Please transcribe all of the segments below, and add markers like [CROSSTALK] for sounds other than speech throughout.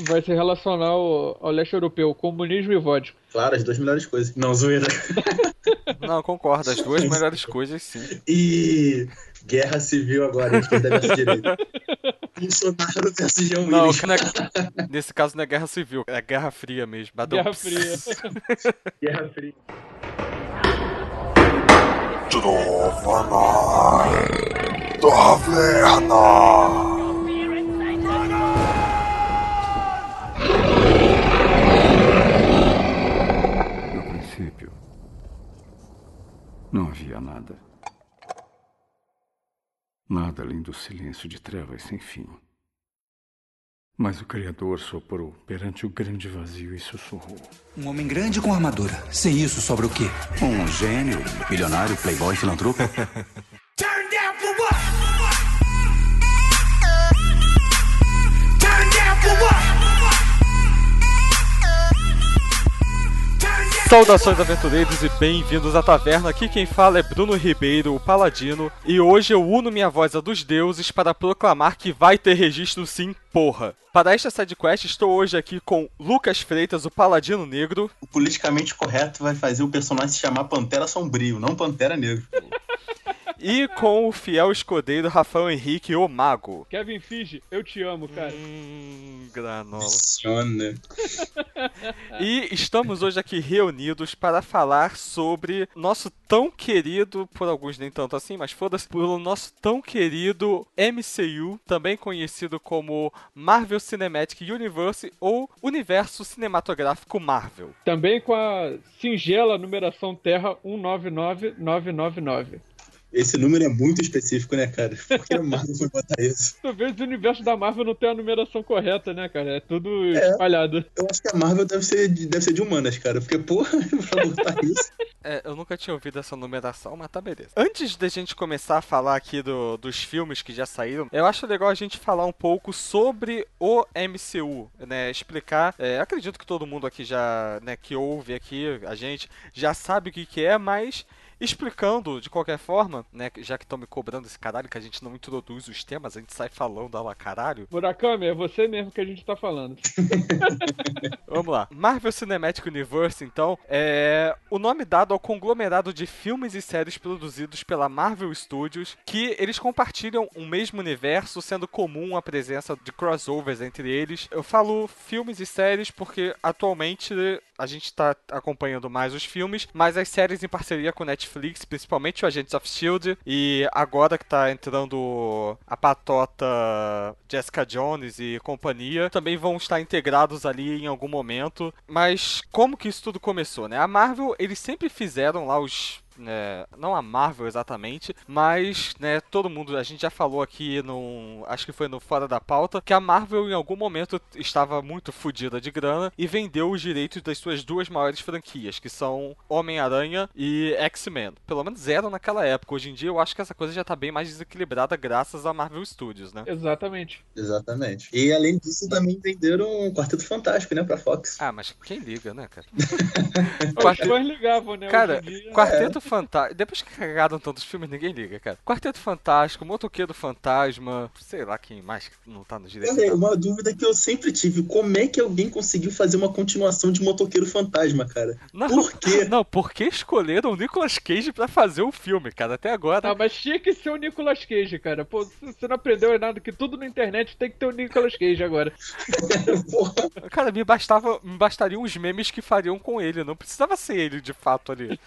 vai se relacionar ao, ao leste europeu, comunismo e vodka. Claro, as duas melhores coisas. Não, zoeira. Não, concordo, as duas [LAUGHS] melhores coisas, sim. E guerra civil agora, esquerda versus direita. Bolsonaro versus Jean Não, é- nesse caso não é guerra civil, é guerra fria mesmo. Badum. Guerra Fria. [LAUGHS] Guerra fria. Trova na taverna. No princípio, não havia nada. Nada além do silêncio de trevas sem fim. Mas o Criador soprou perante o grande vazio e sussurrou. Um homem grande com armadura. Sem isso, sobra o quê? Um gênio, milionário, playboy, filantropo. [LAUGHS] Turn down for what? Turn down for what? Saudações aventureiros e bem-vindos à taverna. Aqui quem fala é Bruno Ribeiro, o Paladino, e hoje eu uno minha voz à dos deuses para proclamar que vai ter registro sim, porra. Para esta sidequest estou hoje aqui com Lucas Freitas, o Paladino Negro, O politicamente correto vai fazer o personagem se chamar Pantera Sombrio, não Pantera Negro. E com o fiel escudeiro Rafael Henrique, o Mago. Kevin Fige, eu te amo, cara. Hum, granola. Funciona. [LAUGHS] E estamos hoje aqui reunidos para falar sobre nosso tão querido, por alguns nem tanto assim, mas foda-se, pelo nosso tão querido MCU, também conhecido como Marvel Cinematic Universe ou Universo Cinematográfico Marvel. Também com a singela numeração Terra 199999. Esse número é muito específico, né, cara? [LAUGHS] Por que a Marvel foi botar isso? Vê o universo da Marvel não tem a numeração correta, né, cara? É tudo espalhado. Eu acho que a Marvel deve ser de, deve ser de humanas, cara. Porque, porra, [LAUGHS] pra botar isso. É, eu nunca tinha ouvido essa numeração, mas tá beleza. Antes da gente começar a falar aqui do- dos filmes que já saíram, eu acho legal a gente falar um pouco sobre o MCU, né? Explicar. é, acredito que todo mundo aqui já, né, que ouve aqui a gente, já sabe o que, que é, mas. Explicando de qualquer forma, né? Já que estão me cobrando esse caralho, que a gente não introduz os temas, a gente sai falando lá caralho. Murakami, é você mesmo que a gente tá falando. [LAUGHS] Vamos lá. Marvel Cinematic Universe, então, é o nome dado ao conglomerado de filmes e séries produzidos pela Marvel Studios, que eles compartilham um mesmo universo, sendo comum a presença de crossovers entre eles. Eu falo filmes e séries porque atualmente a gente tá acompanhando mais os filmes, mas as séries em parceria com Netflix, principalmente o Agents of Shield, e agora que tá entrando a patota Jessica Jones e companhia, também vão estar integrados ali em algum momento. Mas como que isso tudo começou, né? A Marvel, eles sempre fizeram lá os né, não a Marvel exatamente, mas, né, todo mundo, a gente já falou aqui no, acho que foi no Fora da Pauta, que a Marvel em algum momento estava muito fodida de grana e vendeu os direitos das suas duas maiores franquias, que são Homem-Aranha e X-Men. Pelo menos eram naquela época. Hoje em dia eu acho que essa coisa já tá bem mais desequilibrada graças a Marvel Studios, né? Exatamente. Exatamente. E além disso, também venderam um Quarteto Fantástico, né, pra Fox. Ah, mas quem liga, né, cara? [LAUGHS] Os fãs ligavam, né? Cara, dia- Quarteto Fantástico. Depois que cagaram tantos filmes, ninguém liga, cara. Quarteto Fantástico, Motoqueiro Fantasma, sei lá quem mais que não tá no direito. Olha, uma dúvida que eu sempre tive: como é que alguém conseguiu fazer uma continuação de Motoqueiro Fantasma, cara? Não, Por quê? [LAUGHS] Não, por que escolheram o Nicolas Cage pra fazer o filme, cara? Até agora. Ah, mas tinha que ser o Nicolas Cage, cara. Pô, você não aprendeu nada que tudo na internet tem que ter o Nicolas Cage agora. [LAUGHS] Porra, Cara, me bastava, me bastariam os memes que fariam com ele, não precisava ser ele de fato ali.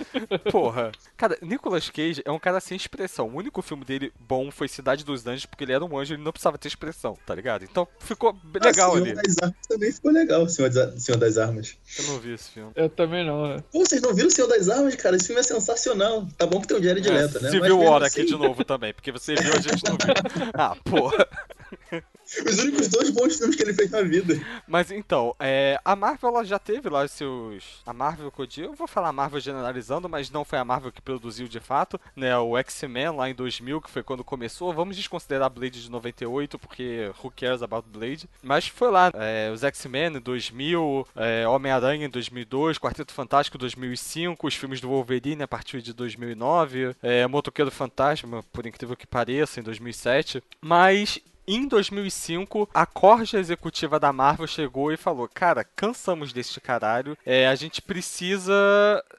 Porra. Cara, Nicolas Cage é um cara sem expressão. O único filme dele bom foi Cidade dos Anjos, porque ele era um anjo, ele não precisava ter expressão, tá ligado? Então ficou legal Ah, Senhor ali. das Armas também ficou legal, Senhor das, Senhor das Armas. Eu não vi esse filme. Eu também não. né? Pô, vocês não viram o Senhor das Armas, cara? Esse filme é sensacional. Tá bom que tem o Diário de É, Leta, né? Se Mas viu Hora assim, aqui de novo também, porque você viu, a gente não viu. [LAUGHS] Ah, porra. [LAUGHS] Os únicos dois bons filmes que ele fez na vida. Mas então, é, a Marvel ela já teve lá os seus. A Marvel que eu digo, eu vou falar Marvel generalizando, mas não foi a Marvel que produziu de fato, né? O X-Men lá em 2000, que foi quando começou. Vamos desconsiderar Blade de 98, porque who cares about Blade? Mas foi lá, é, os X-Men em 2000, é, Homem-Aranha em 2002, Quarteto Fantástico em 2005, os filmes do Wolverine a partir de 2009, é, Motoqueiro Fantasma, por incrível que pareça, em 2007. Mas Em 2005, a corja executiva da Marvel chegou e falou: Cara, cansamos deste caralho. É, a gente precisa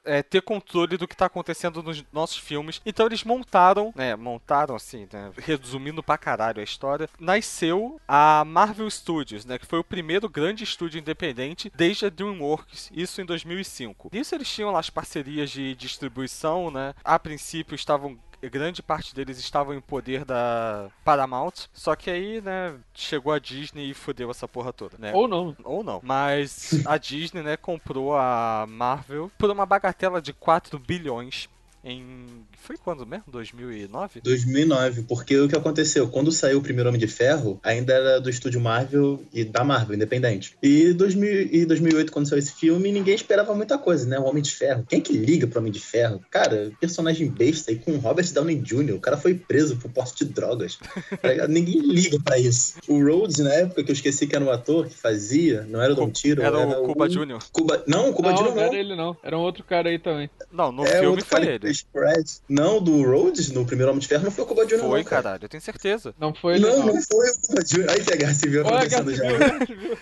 é, ter controle do que tá acontecendo nos nossos filmes. Então eles montaram, né? Montaram assim, né, resumindo pra caralho a história. Nasceu a Marvel Studios, né? Que foi o primeiro grande estúdio independente desde a DreamWorks. Isso em 2005. Nisso eles tinham lá as parcerias de distribuição, né? A princípio estavam grande parte deles estavam em poder da Paramount, só que aí, né, chegou a Disney e fodeu essa porra toda, né? Ou não. Ou não. Mas a Disney, né, comprou a Marvel por uma bagatela de 4 bilhões em. Foi quando mesmo? 2009? 2009, porque o que aconteceu? Quando saiu o primeiro Homem de Ferro, ainda era do estúdio Marvel e da Marvel, independente. E 2000, e 2008, quando saiu esse filme, ninguém esperava muita coisa, né? O Homem de Ferro. Quem que liga pro Homem de Ferro? Cara, personagem besta aí com Robert Downey Jr. O cara foi preso por porte de drogas. [LAUGHS] Tá ninguém liga pra isso. O Rhodes, na época, que eu esqueci que era o ator que fazia, não era o Dom Tiro, Era era, o Cuba Jr. Cuba... Não, o Cuba não, Jr. não não. era ele não. Era um outro cara aí também. Não, no É filme foi cara ele. Fez Fred. Não, do Rhodes, no primeiro Homem de Ferro, não foi o Cuba Jr. Foi, não, cara. caralho, eu tenho certeza. Não foi ele Não, não. não foi o Cuba Jr. Aí que a Guerra Civil Olha, acontecendo Guerra já. Civil.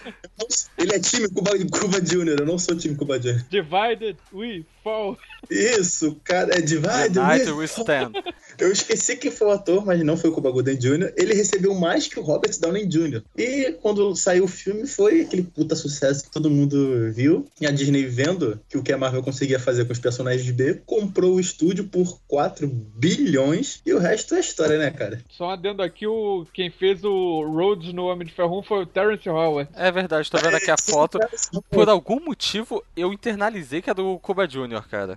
Ele é time Cuba, Cuba Jr., eu não sou time Cuba Jr. Divided, we fall. Isso, cara, é Divide. United we- we stand. [LAUGHS] Eu esqueci quem foi o ator, mas não foi o Cuba Gooding Jr. Ele recebeu mais que o Robert Downey Jr. E quando saiu o filme, foi aquele puta sucesso que todo mundo viu. E a Disney, vendo que o que a Marvel conseguia fazer com os personagens B, comprou o estúdio por 4 bilhões. E o resto é história, né, cara? Só um adendo aqui, o, quem fez o Rhodes no Homem de Ferro 1 foi o Terrence Howard. É verdade, tô vendo aqui a [LAUGHS] foto. Por algum motivo, eu internalizei que era do Cuba Jr., cara.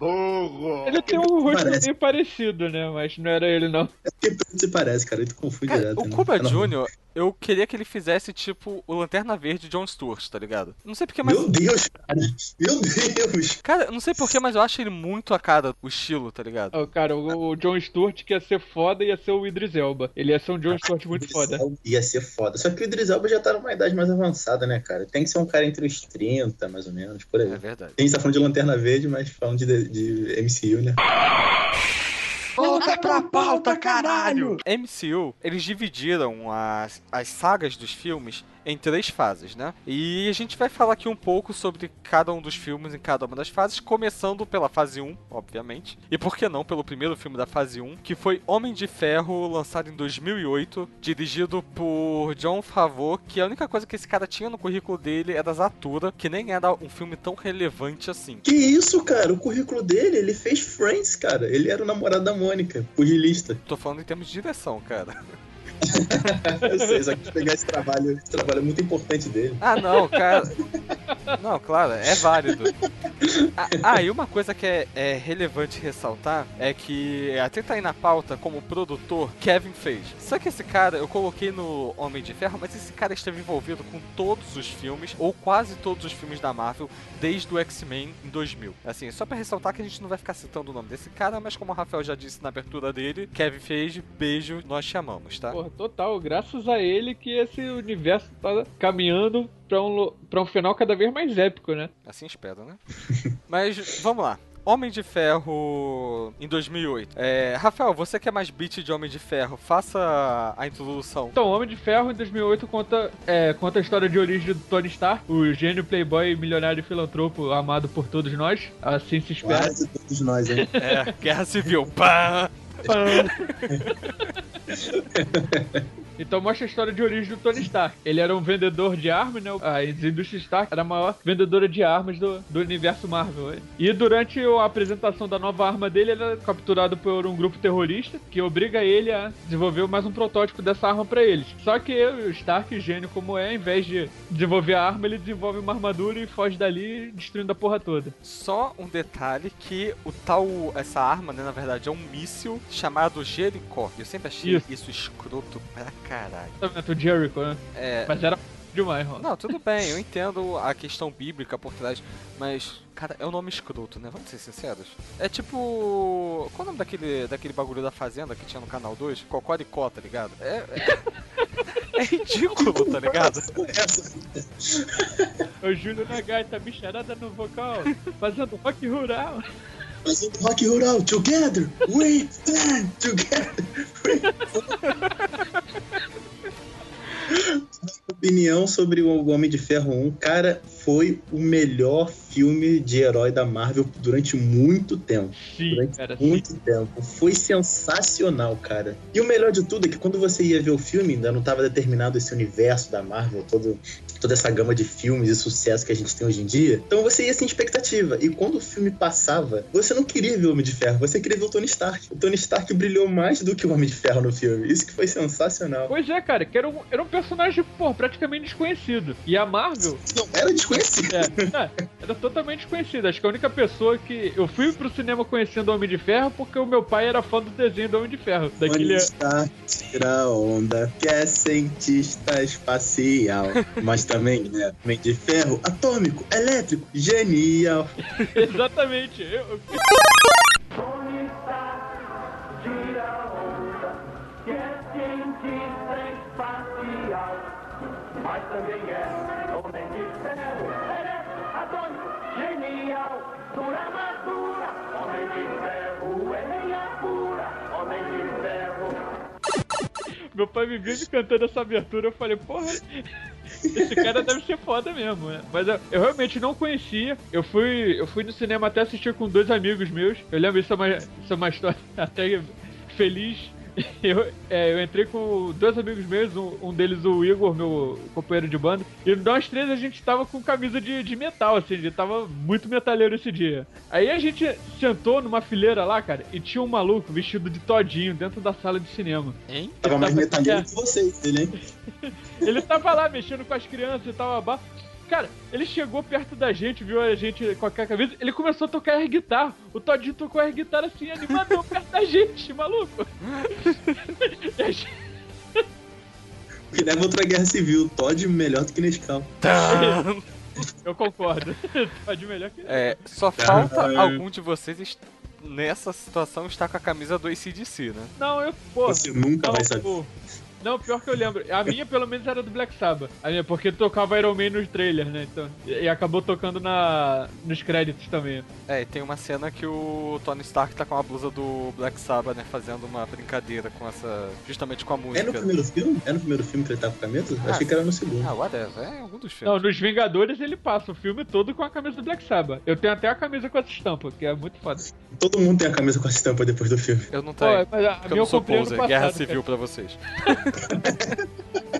Ele tem um rosto Parece. meio parecido, né? Mas não era ele, não. É porque tudo se parece, cara. Tu confunde Cara, direto. o né? Cuba normal. Jr., eu queria que ele fizesse tipo o Lanterna Verde John Stewart, tá ligado? Não sei porquê, mas. Meu Deus, cara. Meu Deus. Cara, não sei porquê, mas eu acho ele muito a cara, o estilo, tá ligado? Ó, cara, o, o John Stewart que ia ser foda ia ser o Idris Elba. Ele ia ser um John Stewart muito foda. Ia ser foda. Só que o Idris Elba já tá numa idade mais avançada, né, cara? Tem que ser um cara entre os 30, mais ou menos, por aí. É verdade. A gente tá falando de Lanterna Verde, mas falando de, de MCU, né? Volta pra pauta, caralho! MCU, eles dividiram as, as sagas dos filmes em três fases, né? E a gente vai falar aqui um pouco sobre cada um dos filmes em cada uma das fases, começando pela fase 1, obviamente, e por que não pelo primeiro filme da fase 1, que foi Homem de Ferro, lançado em 2008, dirigido por John Favreau, que a única coisa que esse cara tinha no currículo dele era Zatura, que nem era um filme tão relevante assim. Que isso, cara? O currículo dele, ele fez Friends, cara. Ele era o namorado da Mônica, pugilista. Tô falando em termos de direção, cara. [LAUGHS] [LAUGHS] Eu sei, só que pegar esse trabalho, esse trabalho é muito importante dele. Ah, não, cara. Não, claro, é válido. Ah, Ah, e uma coisa que é, é relevante ressaltar é que até tá aí na pauta como produtor Kevin fez. Só que esse cara eu coloquei no Homem de Ferro, mas esse cara esteve envolvido com todos os filmes, ou quase todos os filmes da Marvel, desde o X-Men em 2000. Assim, só pra ressaltar que a gente não vai ficar citando o nome desse cara, mas como o Rafael já disse na abertura dele, Kevin fez, beijo, nós chamamos, tá? Porra, total. Graças a ele que esse universo tá caminhando pra um, pra um final cada vez mais épico, né? Assim espero, né? [LAUGHS] Mas vamos lá. Homem de Ferro em 2008. É, Rafael, você que é mais beat de Homem de Ferro, faça a introdução. Então, Homem de Ferro em 2008 conta, é, conta a história de origem do Tony Stark, o gênio playboy, milionário e filantropo amado por todos nós. Assim se espera. Quase todos nós, hein? É, Guerra Civil. Pá! Pão. [LAUGHS] Então mostra a história de origem do Tony Stark. Ele era um vendedor de armas, né? A indústria Stark era a maior vendedora de armas do, do universo Marvel. E durante a apresentação da nova arma dele, ele é capturado por um grupo terrorista que obriga ele a desenvolver mais um protótipo dessa arma pra eles. Só que o Stark, gênio como é, ao invés de desenvolver a arma, ele desenvolve uma armadura e foge dali, destruindo a porra toda. Só um detalhe que o tal, essa arma, né, na verdade, é um míssil chamado Jericó. Eu sempre achei Isso. isso, escroto pra caralho. Exatamente, o Jericho, né? É, Mas era demais, Ron. Não, tudo bem, eu [LAUGHS] entendo a questão bíblica por trás, mas, cara, é um nome escroto, né? Vamos ser sinceros. É tipo. Qual é o nome daquele, daquele bagulho da Fazenda que tinha no canal 2? Cocoricó, tá ligado? É. É, [LAUGHS] é ridículo, tá ligado? O Júlio na gaita, bicharada no vocal, fazendo rock rural. Fazendo rock rural, together, we stand together. [LAUGHS] opinião sobre o Homem de Ferro 1. Cara, foi o melhor filme de herói da Marvel durante muito tempo. Sim, durante cara. muito tempo. Foi sensacional, cara. E o melhor de tudo é que quando você ia ver o filme, ainda não estava determinado esse universo da Marvel, todo, toda essa gama de filmes e sucesso que a gente tem hoje em dia. Então você ia sem expectativa. E quando o filme passava, você não queria ver o Homem de Ferro, você queria ver o Tony Stark. O Tony Stark brilhou mais do que o Homem de Ferro no filme. Isso que foi sensacional. Pois é, cara, que era um, era um personagem, pô, praticamente desconhecido. E a Marvel, Não era desconhecido. é, é, era totalmente desconhecida. Acho que a única pessoa que. Eu fui pro cinema conhecendo o Homem de Ferro porque o meu pai era fã do desenho do Homem de Ferro. Daquele. Stark tira onda, que é cientista espacial. Mas também é Homem de Ferro atômico, elétrico, genial. [LAUGHS] Exatamente. Eu, Meu pai me viu cantando essa abertura, eu falei, porra, esse cara deve ser foda mesmo, né? Mas eu, eu realmente não conhecia. Eu fui, eu fui no cinema até assistir com dois amigos meus. Eu lembro, isso é uma, isso é uma história [LAUGHS] até feliz. [LAUGHS] Eu, é, eu entrei com dois amigos meus, um, um deles o Igor, meu companheiro de banda, e nós três a gente tava com camisa de, de metal, assim, a gente tava muito metaleiro esse dia. Aí a gente sentou numa fileira lá, cara, e tinha um maluco vestido de todinho dentro da sala de cinema. Hein? Tava mais tava- metalheiro é. que vocês, ele, hein? [LAUGHS] Ele tava lá mexendo com as crianças e tal, babá. Cara, ele chegou perto da gente, viu a gente com aquela camisa, ele começou a tocar air guitar. O Todinho tocou air guitar assim, animador [LAUGHS] perto da gente, maluco. E a gente- Que leva outra guerra civil. Todd melhor do que Nescau. [LAUGHS] Eu concordo. Pode melhor que É, só falta algum de vocês est- nessa situação estar com a camisa do ACDC, né? Não, eu, pô. Você nunca não, vai saber. pô. Não, pior que eu lembro. A minha, pelo menos, era do Black Sabbath. A minha, porque tocava Iron Man nos trailers, né? Então, e, e acabou tocando na, nos créditos também. É, e tem uma cena que o Tony Stark tá com a blusa do Black Sabbath, né? Fazendo uma brincadeira com essa. justamente com a É música. no primeiro filme? É no primeiro filme que ele tá com a camisa? Ah, Achei que era no segundo. Ah, whatever. É algum dos Não, filmes. nos Vingadores ele passa o filme todo com a camisa do Black Sabbath. Eu tenho até a camisa com essa estampa, que é muito foda. Todo mundo tem a camisa com a estampa depois do filme. Eu não Pô, tenho. mas a, eu não sou poser. passado. Guerra cara. civil pra vocês. [LAUGHS]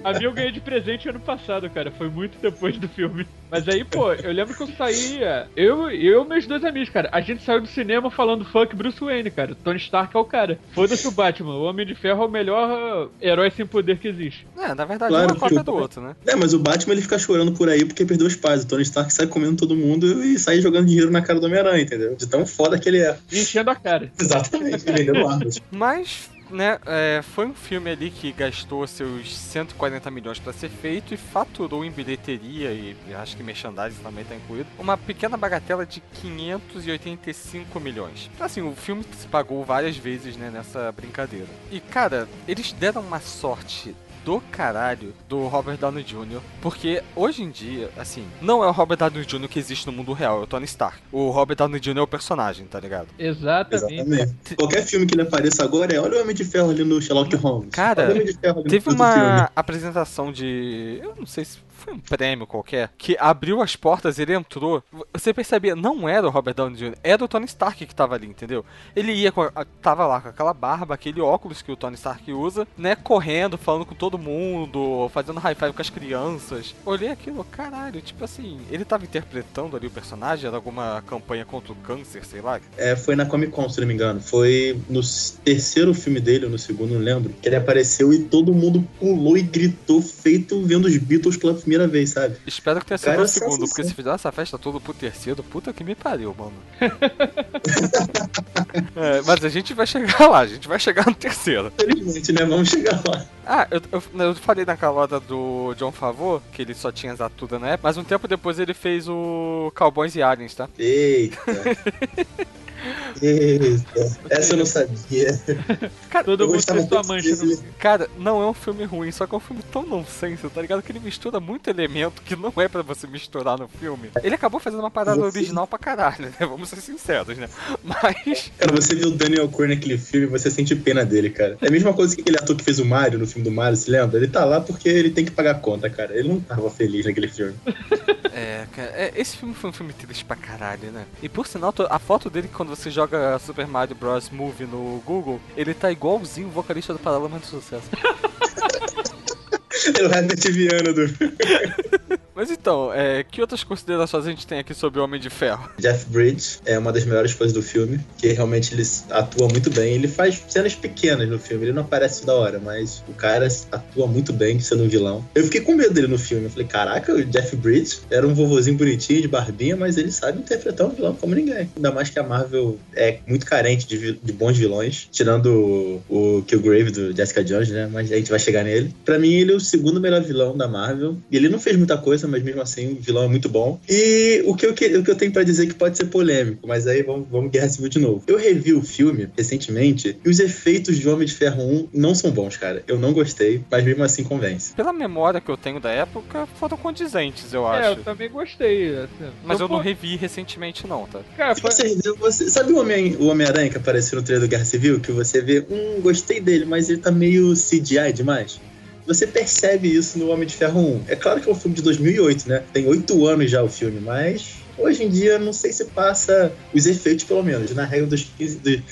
A minha eu ganhei de presente ano passado, cara. Foi muito depois do filme. Mas aí, pô, eu lembro que eu saía. Eu eu e meus dois amigos, cara. A gente saiu do cinema falando fuck Bruce Wayne, cara. Tony Stark é o cara. Foda-se o Batman. O Homem de Ferro é o melhor uh, herói sem poder que existe. É, na verdade, Claro um é cópia do outro, né? É, mas o Batman ele fica chorando por aí porque perdeu os pais. O Tony Stark sai comendo todo mundo e sai jogando dinheiro na cara do Homem-Aranha, entendeu? De tão foda que ele é. E enchendo a cara. [LAUGHS] Exatamente, vendendo armas. Mas, né, é, foi um filme ali que gastou seus 140 milhões pra ser feito e faturou em bilheteria e acho que merchandising também tá incluído, uma pequena bagatela de 585 milhões. Então, assim, o filme se pagou várias vezes, né, nessa brincadeira. E, cara, eles deram uma sorte do caralho do Robert Downey Jr. Porque hoje em dia, assim, não é o Robert Downey Jr. que existe no mundo real, é o Tony Stark. O Robert Downey Jr. é o personagem, tá ligado? Exatamente. Exatamente. Qualquer filme que ele apareça agora é olha o Homem de Ferro ali no Sherlock Holmes. Cara, Teve uma filme. apresentação de. Eu não sei se foi um prêmio qualquer. Que abriu as portas, ele entrou. Você percebia, não era o Robert Downey Jr., era o Tony Stark que tava ali, entendeu? Ele ia com. a- Tava lá com aquela barba, aquele óculos que o Tony Stark usa, né? Correndo, falando com todo mundo, fazendo high five com as crianças. Olhei aquilo, caralho, tipo assim, ele tava interpretando ali o personagem, era alguma campanha contra o câncer, sei lá. É, foi na Comic Con, se não me engano. Foi no terceiro filme dele, ou no segundo, não lembro. Que ele apareceu e todo mundo pulou e gritou, feito vendo os Beatles pela primeira vez, sabe? Espero que tenha sido o segundo, porque se fizer essa festa toda pro terceiro, puta que me pariu, mano. [LAUGHS] [LAUGHS] É, mas a gente vai chegar lá, a gente vai chegar no terceiro. Infelizmente, né? Vamos chegar lá. Ah, eu, eu, eu falei naquela hora do John Favreau, que ele só tinha Zatuda na época, mas um tempo depois ele fez o Cowboys e Aliens, tá? Eita. [LAUGHS] Eita, essa eu não sabia. Cara, Todo Eu mundo tem sua mancha. no- Cara, não é um filme ruim, só que é um filme tão nonsense, tá ligado? Que ele mistura muito elemento que não é pra você misturar no filme. Ele acabou fazendo uma parada Sim. original pra caralho, né? Vamos ser sinceros, né? Mas. Cara, você viu o Daniel Craig naquele filme, você sente pena dele, cara. É a mesma coisa que aquele ator que fez o Mario no filme do Mario, se lembra? Ele tá lá porque ele tem que pagar a conta, cara. Ele não tava feliz naquele filme. É, cara, é, esse filme foi um filme triste pra caralho, né? E por sinal, a foto dele quando você joga Super Mario Bros. Movie no Google, ele tá igualzinho o vocalista do Paralama de Sucesso. Ele é Viana do [LAUGHS] Mas então, é, que outras considerações a gente tem aqui sobre o Homem de Ferro? Jeff Bridges. É uma das melhores coisas do filme, que realmente ele atua muito bem. Ele faz cenas pequenas no filme, ele não aparece da hora, mas o cara atua muito bem sendo um vilão. Eu fiquei com medo dele no filme. Eu falei, caraca, o Jeff Bridges era um vovozinho bonitinho, de barbinha, mas ele sabe interpretar um vilão como ninguém. Ainda mais que a Marvel é muito carente de, de bons vilões, tirando o, o Killgrave do Jessica Jones, né? Mas a gente vai chegar nele. Pra mim, ele é o segundo melhor vilão da Marvel. E ele não fez muita coisa, mas mesmo assim, o vilão é muito bom. E o que eu, que- o que eu tenho pra dizer que pode ser polêmico, mas aí vamos, vamos Guerra Civil de novo. Eu revi o filme recentemente e os efeitos de Homem de Ferro 1 não são bons, cara. Eu não gostei, mas mesmo assim convence. Pela memória que eu tenho da época, foram condizentes, eu É, acho. eu também gostei. assim. Mas eu não pô- revi recentemente, não, tá? Cara, foi... você, você sabe o Homem- o Homem-Aranha que apareceu no trailer do Guerra Civil? Que você vê, hum, gostei dele, mas ele tá meio CGI demais. Você percebe isso no Homem de Ferro 1. É claro que é um filme de 2008, né? Tem oito anos já o filme, mas hoje em dia não sei se passa os efeitos, pelo menos, na regra dos 15. dos-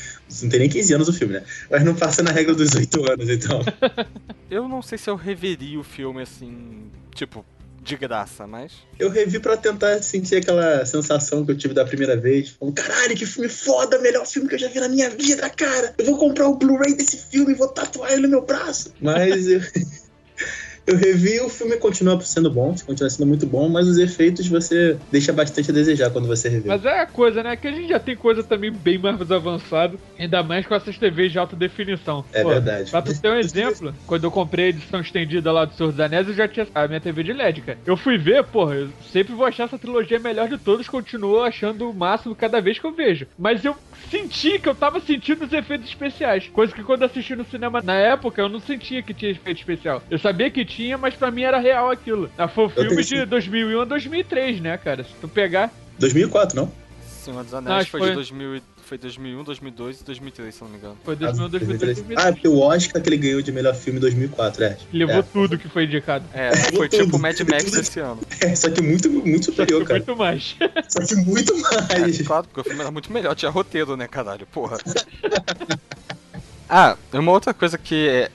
não tem nem 15 anos o filme, né? Mas não passa na regra dos oito anos, então. [LAUGHS] Eu não sei se eu reveria o filme assim, tipo, de graça, mas. Eu revi pra tentar sentir aquela sensação que eu tive da primeira vez. Falando, caralho, que filme foda, melhor filme que eu já vi na minha vida, cara. Eu vou comprar o Blu-ray desse filme e vou tatuar ele no meu braço. Mas eu, eu revi o filme continua sendo bom, continua sendo muito bom, mas os efeitos você deixa bastante a desejar quando você revê. Mas é a coisa, né? Que a gente já tem coisa também bem mais avançada, ainda mais com essas TVs de alta definição. É Pô, verdade. Pra tu ter um exemplo, quando eu comprei a edição estendida lá do Senhor dos Anéis, eu já tinha a minha TV de LED, cara. Eu fui ver, porra, eu sempre vou achar essa trilogia melhor de todos, continuo achando o máximo cada vez que eu vejo. Mas eu senti que eu tava sentindo os efeitos especiais. Coisa que quando eu assisti no cinema na época, eu não sentia que tinha efeito especial. Eu sabia que tinha, mas pra mim era real aquilo. Ah, Foi o filme tenho de sim. 2001 a 2003, né, cara? Se tu pegar... 2004, não? Senhor dos Não, Anéis acho foi, que de foi- 2000, e- foi 2001, 2002 e 2003, se não me engano. Foi 2001, 2003, 2003. Ah, porque o Oscar que ele ganhou de melhor filme em 2004, é. Levou É. tudo que foi indicado. É, foi tudo. tipo Mad Max esse ano. É, só que muito, muito Só que superior, cara. muito mais. Só que muito mais. É, claro, porque o filme era muito melhor, tinha roteiro, né, caralho? Porra. [LAUGHS] Ah, uma outra coisa que é,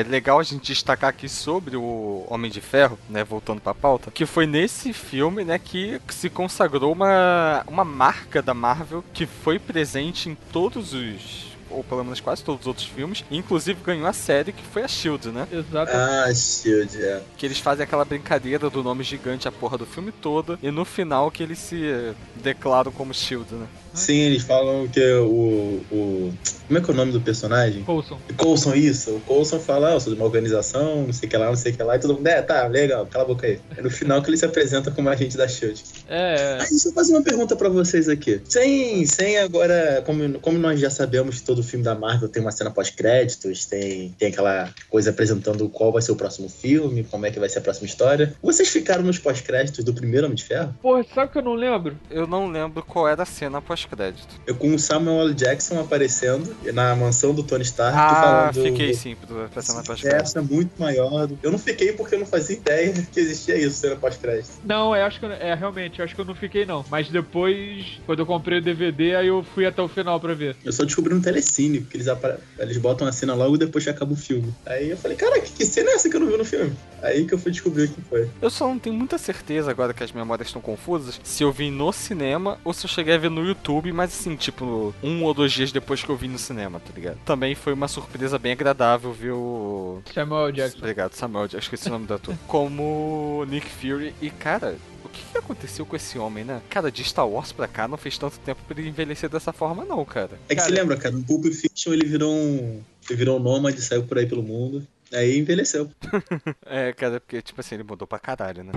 é legal a gente destacar aqui sobre o Homem de Ferro, né, voltando pra pauta, que foi nesse filme, né, que se consagrou uma, uma marca da Marvel que foi presente em todos os, ou pelo menos quase todos os outros filmes, inclusive ganhou a série que foi a SHIELD, né? Exato. Ah, Shield, é. Que eles fazem aquela brincadeira do nome gigante a porra do filme todo, e no final que eles se declaram como SHIELD, né? Sim, eles falam que o, o. Como é que é o nome do personagem? Coulson. Colson, isso. O Colson fala, ah, eu sou de uma organização, não sei o que lá, não sei o que lá, e todo mundo, é, tá, legal, cala a boca aí. É no final que ele se apresenta como agente da SHIELD. É, Aí, deixa eu fazer uma pergunta pra vocês aqui. Sem, sem agora, como, como nós já sabemos que todo filme da Marvel tem uma cena pós-créditos, tem, tem aquela coisa apresentando qual vai ser o próximo filme, como é que vai ser a próxima história. Vocês ficaram nos pós-créditos do primeiro Homem de Ferro? porra, sabe o que eu não lembro? Eu não lembro qual era a cena pós-crédito. Eu com o Samuel L. Jackson aparecendo na mansão do Tony Stark Ah, falando... fiquei sim pra pra cena pós-crédito. Essa é muito maior. Eu não fiquei porque eu não fazia ideia [LAUGHS] que existia isso, cena pós-crédito. Não, eu acho que eu- é realmente, eu acho que eu não fiquei não. Mas depois, quando eu comprei o DVD, aí eu fui até o final pra ver. Eu só descobri no Telecine, porque eles, apare- eles botam a cena logo depois que acaba o filme. Aí eu falei, caraca, que cena é essa que eu não vi no filme? Aí que eu fui descobrir o que foi. Eu só não tenho muita certeza agora que as memórias estão confusas se eu vi no cinema ou se eu cheguei a ver no YouTube, mas assim, tipo, um ou dois dias depois que eu vi no cinema, tá ligado? Também foi uma surpresa bem agradável ver o. Samuel Jackson. Obrigado, Samuel, eu esqueci o nome do ator. Como Nick Fury e, cara. O que que aconteceu com esse homem, né? Cara, de Star Wars pra cá não fez tanto tempo pra ele envelhecer dessa forma, não, cara. É que Cara, você lembra, cara, no Pulp Fiction ele virou um. Ele virou um nômade, saiu por aí pelo mundo. Aí envelheceu. [LAUGHS] É, cara, porque, tipo assim, ele mudou pra caralho, né?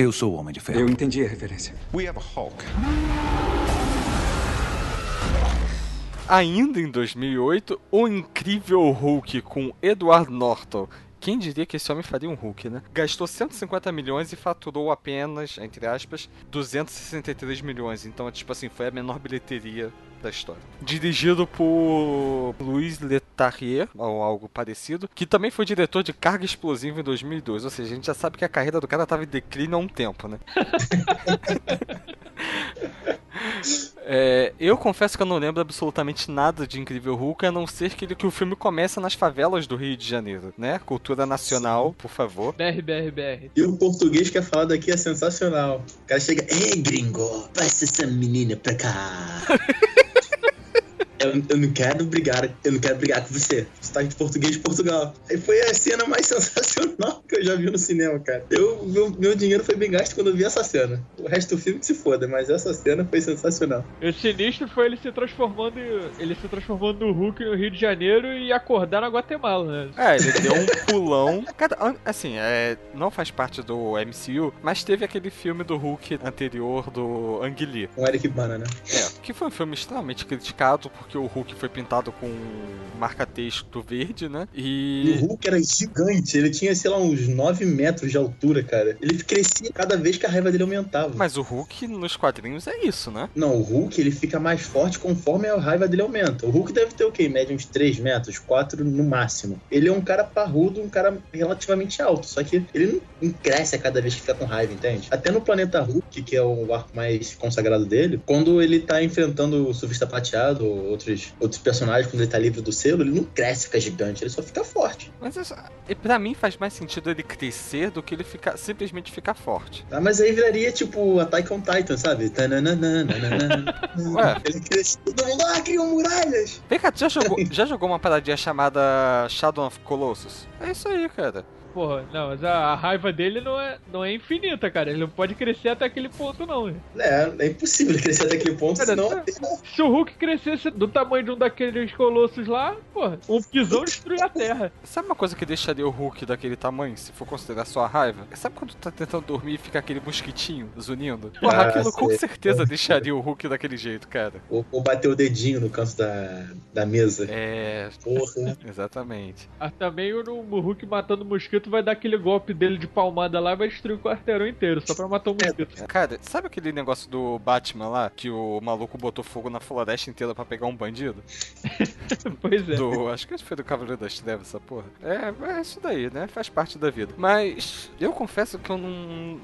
Eu sou o Homem de Ferro. Eu entendi a referência. We have a Hulk. Ainda em 2008, o incrível Hulk com Edward Norton. Quem diria que esse homem faria um Hulk, né? Gastou 150 milhões e faturou apenas, entre aspas, 263 milhões. Então, tipo assim, foi a menor bilheteria da história. Dirigido por Louis Letarrier, ou algo parecido, que também foi diretor de Carga Explosiva em 2002. Ou seja, a gente já sabe que a carreira do cara tava em declínio há um tempo, né? [LAUGHS] É, eu confesso que eu não lembro absolutamente nada de Incrível Hulk, a não ser que, ele, que o filme começa nas favelas do Rio de Janeiro, né? Cultura nacional, por favor. BR, BR, BR. E o português que é falado aqui é sensacional. O cara chega, ei, gringo, passa essa menina pra cá. [LAUGHS] eu, eu não quero brigar, eu não quero brigar com você. Você tá de português de Portugal. Aí foi a cena mais [LAUGHS] sensacional que eu já vi no cinema, cara. Eu, meu, meu dinheiro foi bem gasto quando eu vi essa cena. O resto do filme que se foda, mas essa cena foi sensacional. O sinistro foi ele se transformando ele se transformando no Hulk no Rio de Janeiro e acordar na Guatemala, né? É, ele deu um pulão. [LAUGHS] Cara, assim, é, não faz parte do MCU, mas teve aquele filme do Hulk anterior do Ang Lee. Com Eric Bana, né? É, que foi um filme extremamente criticado porque o Hulk foi pintado com marca-texto verde, né? E E. o Hulk era gigante, ele tinha, sei lá, uns 9 metros de altura, cara. Ele crescia cada vez que a raiva dele aumentava. Mas o Hulk nos quadrinhos é isso, né? Não, o Hulk ele fica mais forte conforme a raiva dele aumenta. O Hulk deve ter o quê? Média uns 3 metros, 4 no máximo. Ele é um cara parrudo, um cara relativamente alto. Só que ele não, não cresce a cada vez que fica com raiva, entende? Até no planeta Hulk, que é o arco mais consagrado dele, quando ele tá enfrentando o Surfista Prateado ou outros, outros personagens, quando ele tá livre do selo, ele não cresce, fica gigante, ele só fica forte. Mas isso, e pra mim faz mais sentido ele crescer do que ele ficar, simplesmente ficar forte. Ah, mas aí viraria tipo Attack on Titan, sabe? Ué. Ele cresce, todo mundo, ah, criam muralhas! Vem cá, tu já jogou, já jogou uma paradinha chamada Shadow of Colossus? É isso aí, cara. Porra, não, mas a, a raiva dele não é, não é infinita, cara. Ele não pode crescer até aquele ponto, não. né? É, é impossível ele crescer até aquele ponto, Cara, senão. tá- Se o Hulk crescesse do tamanho de um daqueles colossos lá, porra, um pisão destruía a Terra. Sabe uma coisa que deixaria o Hulk daquele tamanho, se for considerar só a raiva? Sabe quando tu tá tentando dormir e fica aquele mosquitinho zunindo? Porra, Ah, aquilo com certeza deixaria o Hulk daquele jeito, cara. Ou, ou bater o dedinho no canto da, da mesa. É, Porra. exatamente. Ah, também o, o Hulk matando o mosquito vai dar aquele golpe dele de palmada lá e vai destruir o quarteirão inteiro, só pra matar o mosquito. Cara, sabe aquele negócio do Batman lá, que o maluco botou fogo na floresta inteira pra pegar um bandido? [LAUGHS] pois é. Do, acho que foi do Cavaleiro das Trevas, essa porra. É, é isso daí, né? Faz parte da vida. Mas eu confesso que eu não,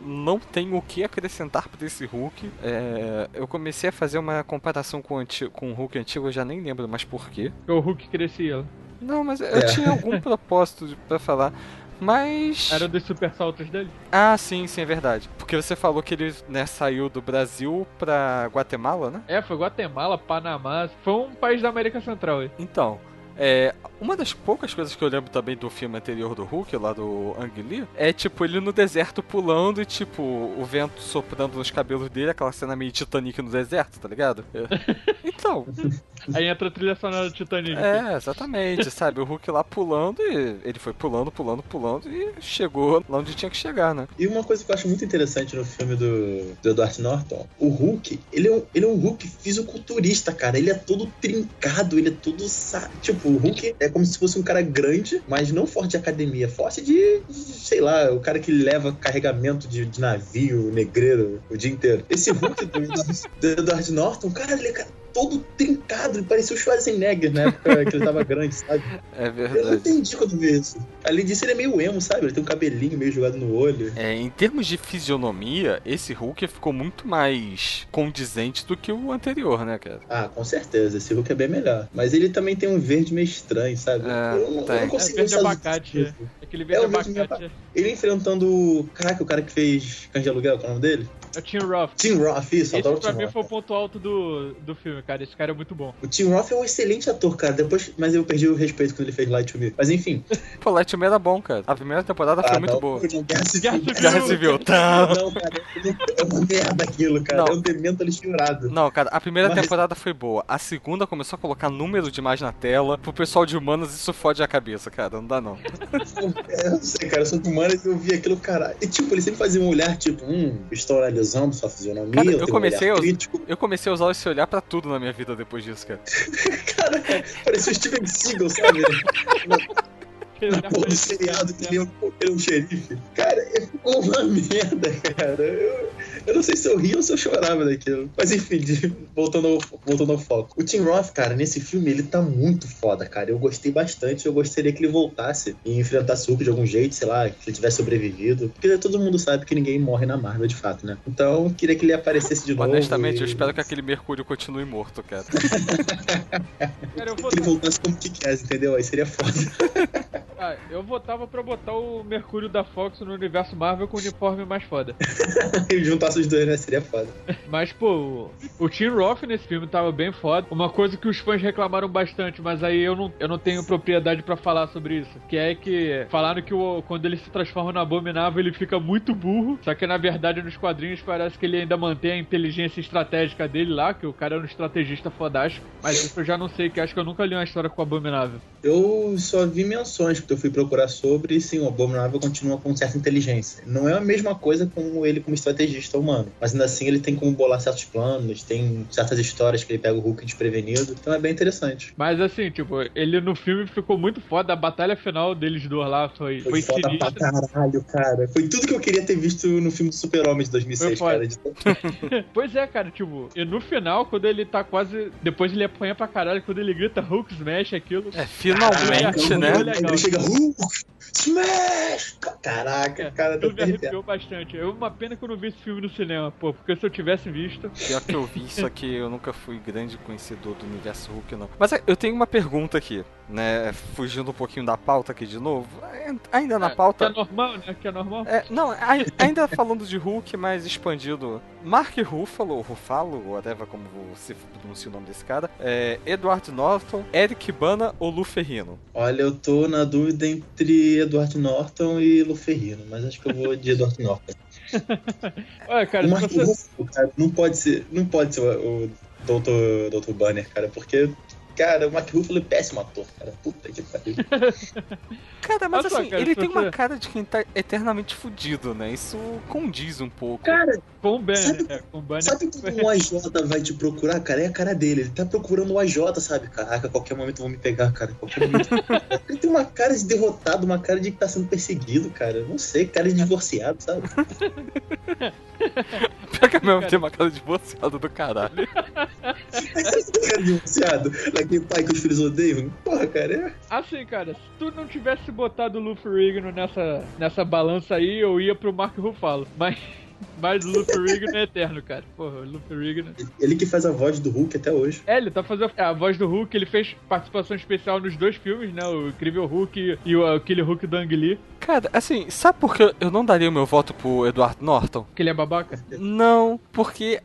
não tenho o que acrescentar pra esse Hulk. É, eu comecei a fazer uma comparação com o, anti- com o Hulk antigo, eu já nem lembro mais por quê. Porque o Hulk crescia. Não, mas eu É. tinha algum [LAUGHS] propósito pra falar. Mas. Era dos super saltos dele. Ah, sim, sim, é verdade. Porque você falou que ele né, saiu do Brasil pra Guatemala, né? É, foi Guatemala, Panamá. Foi um país da América Central. aí. Então, é, uma das poucas coisas que eu lembro também do filme anterior do Hulk, lá do Ang Lee, é tipo ele no deserto pulando e tipo o vento soprando nos cabelos dele, aquela cena meio Titanic no deserto, tá ligado? É. [LAUGHS] Então, Aí entra a trilha sonora do Titanic. é, exatamente, sabe? O Hulk lá pulando e ele foi pulando, pulando, pulando e chegou lá onde tinha que chegar, né? E uma coisa que eu acho muito interessante no filme do, do Edward Norton, o Hulk, ele é, um, ele é um Hulk fisiculturista, cara. Ele é todo trincado, ele é todo. Tipo, o Hulk é como se fosse um cara grande, mas não forte de academia, forte de, sei lá, o cara que leva carregamento de, de navio, negreiro, o dia inteiro. Esse Hulk do, do Edward Norton, cara, ele é todo trincado, ele parecia o Schwarzenegger na época que ele tava grande, sabe? [LAUGHS] É Eu não verdade. entendi quando vi isso. Além disso, ele é meio emo, sabe? Ele tem um cabelinho meio jogado no olho. É, em termos de fisionomia, esse Hulk ficou muito mais condizente do que o anterior, né, cara? Ah, com certeza. Esse Hulk é bem melhor. Mas ele também tem um verde meio estranho, sabe? É, eu, não, eu tem. não consigo É verde abacate, disso. Aquele verde É abacate. Ele enfrentando. o- Caraca, o cara que fez Cães de Aluguel, qual é o nome dele? É o Tim Roth. Tim Roth, isso, Esse adoro o pra Tim mim Roth. foi o ponto alto do, do filme, cara. Esse cara é muito bom. O Tim Roth é um excelente ator, cara. Depois, mas eu perdi o respeito quando ele fez Light to Me. Mas enfim. [LAUGHS] Pô, Light Me era bom, cara. A primeira temporada foi Ah, muito não, boa. não, Guerra Civil. Guerra. Tá. Não, cara, é uma merda aquilo, cara. Não. É um demento misturado. Não, cara, a primeira Mas- temporada foi boa. A segunda começou a colocar número demais na tela. Pro pessoal de humanas, isso fode a cabeça, cara. Não dá, não. [LAUGHS] Eu não sei, cara, eu sou humano e eu vi aquilo, cara. E tipo, ele sempre fazia um olhar, tipo, hum, estou analisando sua fisionomia. Cara, eu um comecei olhar a- crítico. Eu comecei a usar esse olhar pra tudo na minha vida depois disso, cara. [LAUGHS] Cara, parecia o Steven Seagal, sabe? Porra do seriado que ele é um, ele é um xerife. Cara, ficou uma merda, cara. Eu, eu não sei se eu ria ou se eu chorava daquilo. Mas enfim, de- voltando ao, voltando ao foco. O Tim Roth, cara, nesse filme, ele tá muito foda, cara. Eu gostei bastante. Eu gostaria que ele voltasse e enfrentasse o Hulk de algum jeito, sei lá, que ele tivesse sobrevivido. Porque todo mundo sabe que ninguém morre na Marvel, de fato, né? Então, eu queria que ele aparecesse de novo. Honestamente, eu e- espero que aquele Mercúrio continue morto, cara. [LAUGHS] Cara, eu, que ele voltasse como Kick-Ass, entendeu? Aí seria foda. [LAUGHS] ah, eu votava pra botar o Mercúrio da Fox no universo Marvel com o uniforme mais foda. [LAUGHS] e juntasse os dois, né? Seria foda. Mas, pô, o- Tim Roth nesse filme tava bem foda. Uma coisa que os fãs reclamaram bastante, mas aí eu não, eu não tenho propriedade pra falar sobre isso. Que é que falaram que o- quando ele se transforma no Abominável, ele fica muito burro. Só que na verdade nos quadrinhos parece que ele ainda mantém a inteligência estratégica dele lá, que o cara é um estrategista fodástico. Mas isso eu já não sei, que acho que eu nunca li uma história com o Abominável. Eu só vi menções, porque eu fui procurar sobre, e sim, o Abominável continua com certa inteligência. Não é a mesma coisa com ele como estrategista humano, mas ainda assim ele tem como bolar certos planos, tem certas histórias que ele pega o Hulk desprevenido, então é bem interessante. Mas assim, tipo, ele no filme ficou muito foda. A batalha final deles dois lá foi, Foi, foi, foda pra caralho, cara. Foi tudo que eu queria ter visto no filme do Super-Homem de 2006, Foi foda. cara. De- [LAUGHS] Pois é, cara, tipo, e no final, quando ele tá quase. Depois ele apanha pra caralho, quando ele grita Hulk Smash aquilo. É, finalmente, Caraca, né? legal. Ele chega, Hulk, Smash! Caraca, cara, Aquilo tô me arrepiou bastante. É uma pena que eu não vi esse filme no cinema, pô, porque se eu tivesse visto. Pior que eu vi isso aqui, eu nunca fui grande conhecedor do universo Hulk, não. Mas é, eu tenho uma pergunta aqui, né? Fugindo um pouquinho da pauta aqui de novo. Ainda na Que é pauta. normal, né? Que é normal. É, não, ai- ainda falando de Hulk, mas expandido. Mark Ruffalo, Ruffalo, whatever como se pronuncia o nome desse cara. É, Edward Norton, Eric Bana ou Lu Ferrino? Olha, eu tô na dúvida entre Edward Norton e Lu Ferrino, mas acho que eu vou de Edward Norton. Olha, cara, Mark você. Não pode ser, não pode ser o, o Dr. Dr. Banner, cara, porque, cara, o Mark Ruffalo é péssimo ator, cara. Puta que pariu. [LAUGHS] Cara, mas Olha assim, cara, ele tem você- uma cara de quem tá eternamente fudido, né? Isso condiz um pouco. Cara, Com o Banner, Sabe- né? Com o Banner. sabe quando um AJ vai te procurar, cara? É a cara dele. Ele tá procurando o AJ, sabe? Caraca, a qualquer momento vão me pegar, cara. Qualquer momento. [LAUGHS] ele tem uma cara de derrotado, uma cara de que tá sendo perseguido, cara. Não sei, cara de divorciado, sabe? [LAUGHS] Pior que mesmo tem uma cara de divorciado do caralho. cara de divorciado. Daquele pai que os filhos odeiam. Porra, cara, é. Assim, cara, se tu não tivesse botado o Luffy Rigno nessa, nessa balança aí, eu ia pro Mark Ruffalo. Mas, [LAUGHS] mas o Luffy Rigno é eterno, cara. Porra, o Luffy Rigno. Ele que faz a voz do Hulk até hoje. É, ele tá fazendo é, a voz do Hulk, ele fez participação especial nos dois filmes, né? O Incrível Hulk e o aquele Hulk do Ang Lee, Cara, assim, sabe por que eu não daria o meu voto pro Edward Norton? que ele é babaca. Não, porque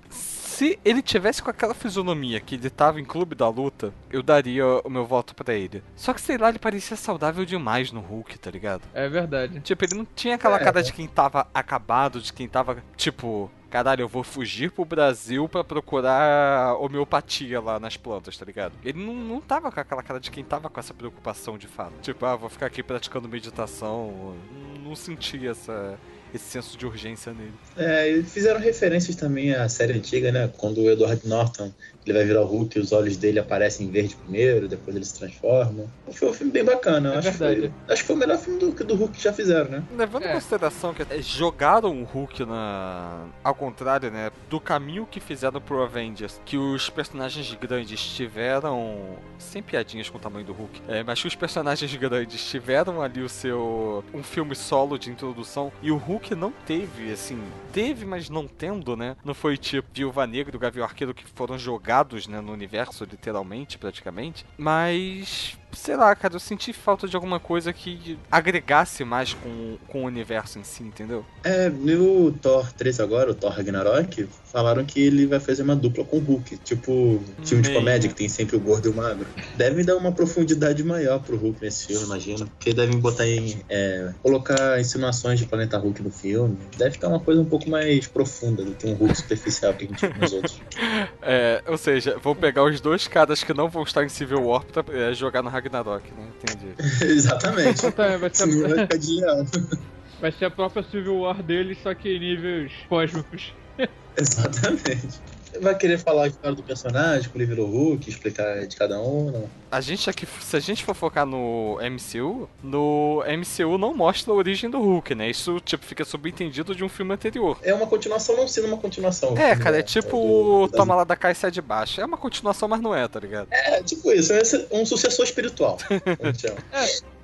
se ele tivesse com aquela fisionomia que ele tava em Clube da Luta, eu daria o meu voto pra ele. Só que sei lá, ele parecia saudável demais no Hulk, tá ligado? É verdade. Tipo, ele não tinha aquela É. cara de quem tava acabado, de quem tava, tipo, caralho, eu vou fugir pro Brasil pra procurar homeopatia lá nas plantas, tá ligado? Ele não, não tava com aquela cara de quem tava com essa preocupação de fato. Tipo, ah, vou ficar aqui praticando meditação. Não, não sentia essa, esse senso de urgência nele. É, fizeram referências também à série antiga, né? Quando o Edward Norton ele vai virar o Hulk e os olhos dele aparecem em verde primeiro, depois ele se transforma. Foi um filme bem bacana. eu É acho, que foi, verdade. acho que foi o melhor filme do, do Hulk que já fizeram, né? Levando em É. consideração que jogaram o Hulk na. Ao contrário, né? Do caminho que fizeram pro Avengers, que os personagens grandes tiveram. Sem piadinhas com o tamanho do Hulk, é, mas que os personagens grandes tiveram ali o seu. um filme solo de introdução e o Hulk não teve, assim. Teve, mas não tendo, né? Não foi tipo Viúva Negra e o Gavião Arqueiro que foram jogados né, no universo, literalmente, praticamente. Mas sei lá, cara, eu senti falta de alguma coisa que agregasse mais com, com o universo em si, entendeu? É, no Thor 3 agora, o Thor Ragnarok, falaram que ele vai fazer uma dupla com o Hulk. Tipo, filme de Meio, comédia né? que tem sempre o gordo e o magro. Devem dar uma profundidade maior pro Hulk nesse filme, imagino. Porque devem botar em. é, colocar insinuações de Planeta Hulk no filme. Deve ficar uma coisa um pouco mais profunda do que um Hulk superficial que a gente viu nos outros. [LAUGHS] É, ou seja, vou pegar os dois caras que não vão estar em Civil War pra é, jogar no Ragnarok, né? Entendi. [LAUGHS] Exatamente. Então, vai, ser, Sim, vai ficar desleal. vai ser a própria Civil War dele, só que em níveis cósmicos. Exatamente. Vai querer falar a história do personagem, como ele virou Hulk, explicar de cada um, não? A gente aqui, se a gente for focar no MCU, no MCU não mostra a origem do Hulk, né? Isso, tipo, fica subentendido de um filme anterior. É uma continuação, não sendo uma continuação. É, cara, é do- tipo do- o Toma lá da cá e sai de baixo. É uma continuação, mas não é, tá ligado? É, tipo isso, é um sucessor espiritual. [LAUGHS] chama.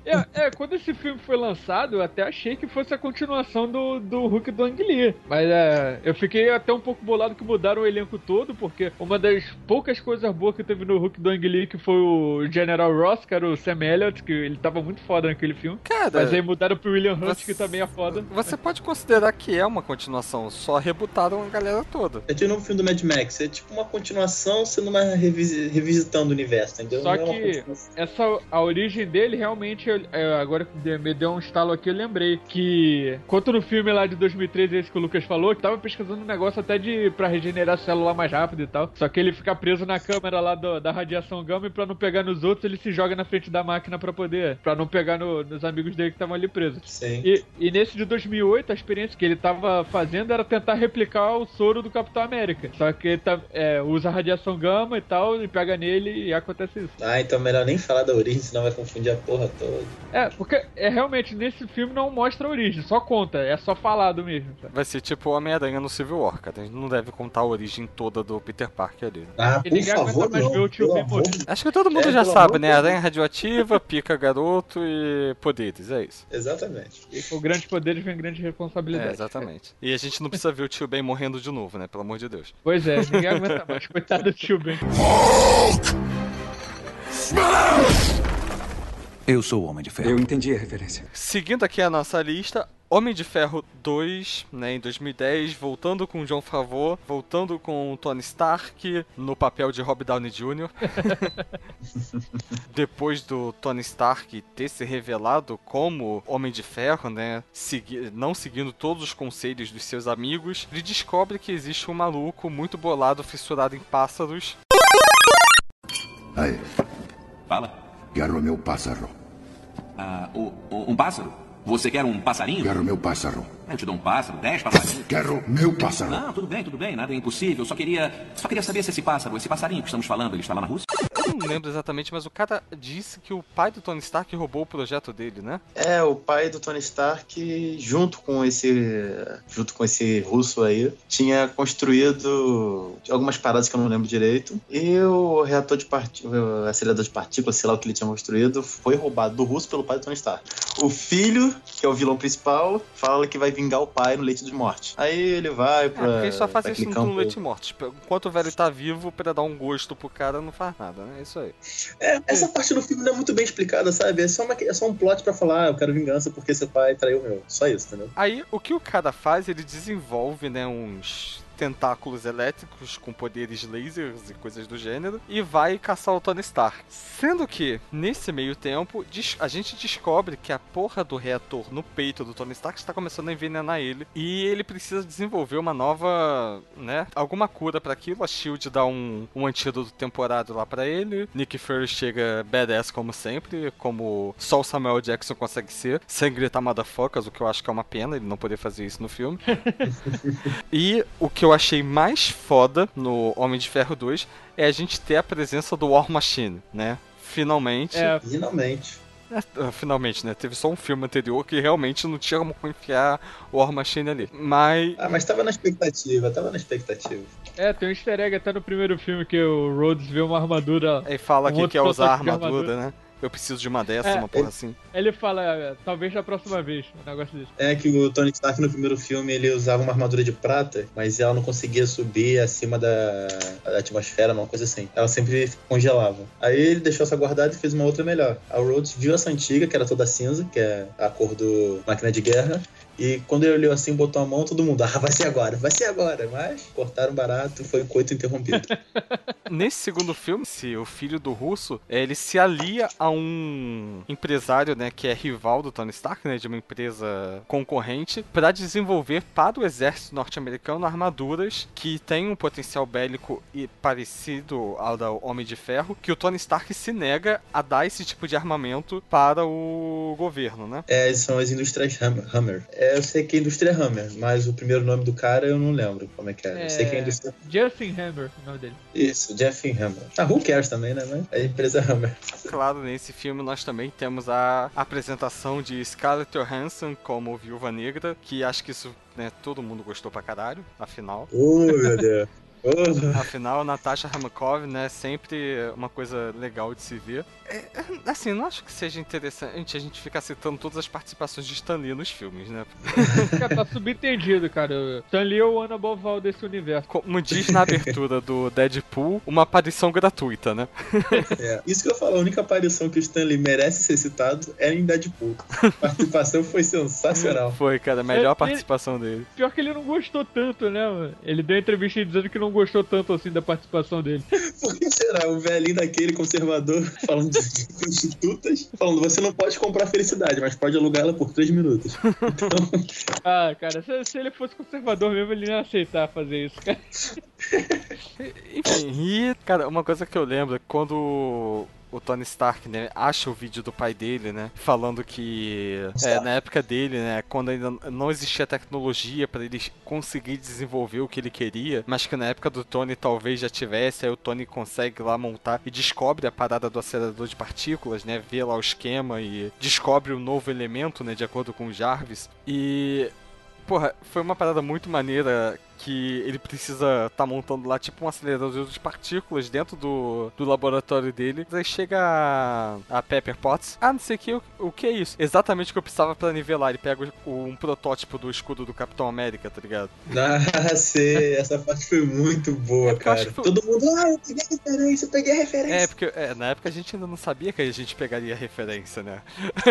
É, é, quando esse filme foi lançado, eu até achei que fosse a continuação do, do Hulk do Ang Lee. Mas é, eu fiquei até um pouco bolado que mudaram o elenco todo, porque uma das poucas coisas boas que teve no Hulk do Ang Lee, que foi o General Ross, que era o Sam Elliott, que ele tava muito foda naquele filme. Cara, Mas aí mudaram pro William Hunt, você- que também é foda. você pode considerar que é uma continuação, só rebutaram a galera toda. É de novo filme do Mad Max, é tipo uma continuação sendo uma revisi- revisitando o universo, entendeu? Só Não é que-. Essa, a origem dele realmente, eu- é, agora me deu um estalo aqui, eu lembrei que, quanto no filme lá de 2013, esse que o Lucas falou, que tava pesquisando um negócio até de pra regenerar a célula mais rápido e tal. Só que ele fica preso na câmera lá do- da radiação gama e pra não pegar nos outros, ele se joga na frente da máquina pra poder, pra não pegar no- nos amigos dele que estavam ali presos. Sim. E, e nesse de 2008, a experiência que ele tava fazendo era tentar replicar o soro do Capitão América. Só que ele tá, é, usa radiação gama e tal, e pega nele e acontece isso. Ah, então melhor nem falar da origem, senão vai confundir a porra toda. É, porque é realmente nesse filme não mostra a origem, só conta, é só falado mesmo. sabe? Vai ser tipo Homem-Aranha no Civil War, cara. A gente não deve contar a origem toda do Peter Parker ali. Ah, E por ninguém aguenta favor, mais não. ver o tio Ben Acho que todo mundo É, já sabe, amor né? Aranha radioativa, [LAUGHS] pica garoto e poderes, é isso. Exatamente. E com grandes poderes vem grande É, responsabilidade. exatamente. E a gente não precisa ver o tio Ben morrendo de novo, né? Pelo amor de Deus. Pois é, ninguém aguenta [LAUGHS] mais. Coitado do tio Ben. Eu sou o Homem de Ferro. Eu entendi a referência. Seguindo aqui a nossa lista, Homem de Ferro 2, né, em 2010, voltando com John Favreau, voltando com Tony Stark no papel de Rob Downey Jr. [LAUGHS] Depois do Tony Stark ter se revelado como Homem de Ferro, né, segui- não seguindo todos os conselhos dos seus amigos, ele descobre que existe um maluco muito bolado, fissurado em pássaros, Aí, Fala. quero meu pássaro. O- um pássaro? Você quer um passarinho? Quero meu pássaro. Eu te dou um pássaro, dez passarinhos. Quero meu pássaro. Não, tudo bem, tudo bem, nada é impossível. Só queria, só queria saber se esse pássaro, esse passarinho que estamos falando, ele está lá na Rússia? eu não lembro exatamente, mas o cara disse que o pai do Tony Stark roubou o projeto dele, né? É, o pai do Tony Stark, junto com esse. junto com esse russo aí, tinha construído algumas paradas que eu não lembro direito. E o reator de partículas, acelerador de partículas, sei lá o que ele tinha construído, foi roubado do russo pelo pai do Tony Stark. O filho, que é o vilão principal, fala que vai vingar o pai no leite de morte. Aí ele vai É, pra. porque eles só pra isso no Leite Morto. Tipo, Enquanto o velho tá vivo, pra dar um gosto pro cara, não faz nada, né? É isso aí. É, essa parte do filme não é muito bem explicada, sabe? É só, uma- é só um plot pra falar, ah, eu quero vingança porque seu pai traiu o meu. Só isso, entendeu? Aí, o que o cara faz, ele desenvolve, né, uns tentáculos elétricos com poderes lasers e coisas do gênero e vai caçar o Tony Stark. Sendo que, nesse meio tempo, a gente descobre que a porra do reator no peito do Tony Stark está começando a envenenar ele e ele precisa desenvolver uma nova, né, alguma cura para aquilo. A SHIELD dá um, um antídoto temporário lá para ele. Nick Fury chega badass como sempre, como só o Samuel Jackson consegue ser, sem gritar motherfuckers, o que eu acho que é uma pena ele não poder fazer isso no filme. [LAUGHS] E o que eu achei mais foda no Homem de Ferro 2 é a gente ter a presença do War Machine, né? Finalmente. É, Finalmente. É, ah, finalmente, né? Teve só um filme anterior que realmente não tinha como enfiar o War Machine ali. Mas. Ah, mas tava na expectativa, tava na expectativa. é, tem um easter egg até no primeiro filme que o Rhodes vê uma armadura. Aí fala Um que quer usar armadura, armadura. né? Eu preciso de uma dessa, É, uma porra assim. Ele fala, "É, talvez na próxima vez, um negócio desse. É que o Tony Stark no primeiro filme ele usava uma armadura de prata, mas ela não conseguia subir acima da, da atmosfera, uma coisa assim. Ela sempre congelava. Aí ele deixou essa guardada e fez uma outra melhor. A Rhodes viu essa antiga, que era toda cinza, que é a cor do Máquina de Guerra. E quando ele olhou assim, botou a mão, todo mundo, [LAUGHS] ah, vai ser agora, vai ser agora. Mas cortaram barato, foi coito interrompido. [LAUGHS] Nesse segundo filme, se o filho do russo, ele se alia a um empresário, né, que é rival do Tony Stark, né, de uma empresa concorrente, para desenvolver para o exército norte-americano armaduras que têm um potencial bélico e parecido ao da Homem de Ferro, que o Tony Stark se nega a dar esse tipo de armamento para o governo, né? É, são as indústrias Hammer. Hammer. É, eu sei que é a indústria Hammer, mas o primeiro nome do cara eu não lembro como é que é. Eu sei que é a indústria. Justin Hammer, o nome dele. Isso, Jeff Hammer. Ah, who cares também, né? Mas é a empresa Hammer. Claro, nesse filme nós também temos a apresentação de Scarlett Johansson como Viúva Negra, que acho que isso, né, todo mundo gostou pra caralho, afinal. Oh, meu Deus. [LAUGHS] Oh. Afinal, Natasha Ramakov, né, sempre uma coisa legal de se ver. É, é, assim, não acho que seja interessante a gente ficar citando todas as participações de Stan Lee nos filmes, né? [LAUGHS] Cara, tá subentendido, cara. Stan Lee é o Ana Boval desse universo. Como diz na abertura do Deadpool, uma aparição gratuita, né? [LAUGHS] É, isso que eu falo, a única aparição que o Stanley merece ser citado é em Deadpool. A participação foi sensacional. Foi, cara, a melhor Ele- participação dele. Pior que ele não gostou tanto, né, mano? Ele deu entrevista dizendo que não gostou tanto assim da participação dele. [LAUGHS] Por que será? O velhinho daquele conservador falando de [LAUGHS] prostitutas, falando você não pode comprar felicidade, mas pode alugar ela por três minutos. [LAUGHS] Então, Ah, cara, se, se ele fosse conservador mesmo, ele não ia aceitar fazer isso, cara. Enfim, e, cara, uma coisa que eu lembro é quando o Tony Stark, né, acha o vídeo do pai dele, né, falando que é, na época dele, né, quando ainda não existia tecnologia para ele conseguir desenvolver o que ele queria, mas que na época do Tony talvez já tivesse, aí o Tony consegue lá montar e descobre a parada do acelerador de partículas, né, vê lá o esquema e descobre o novo elemento, né, de acordo com o Jarvis. E Porra, foi uma parada muito maneira que ele precisa tá montando lá tipo um acelerador de partículas dentro do, do laboratório dele. Aí chega a, a Pepper Potts. Ah, não sei o que, o, o que é isso? Exatamente o que eu precisava pra nivelar. Ele pega o- um protótipo do escudo do Capitão América, tá ligado? [LAUGHS] ah, sei, essa parte foi muito boa, É cara. que foi- Todo mundo, ah, eu peguei a referência, eu peguei a referência. É, porque é, na época a gente ainda não sabia que a gente pegaria referência, né? [LAUGHS]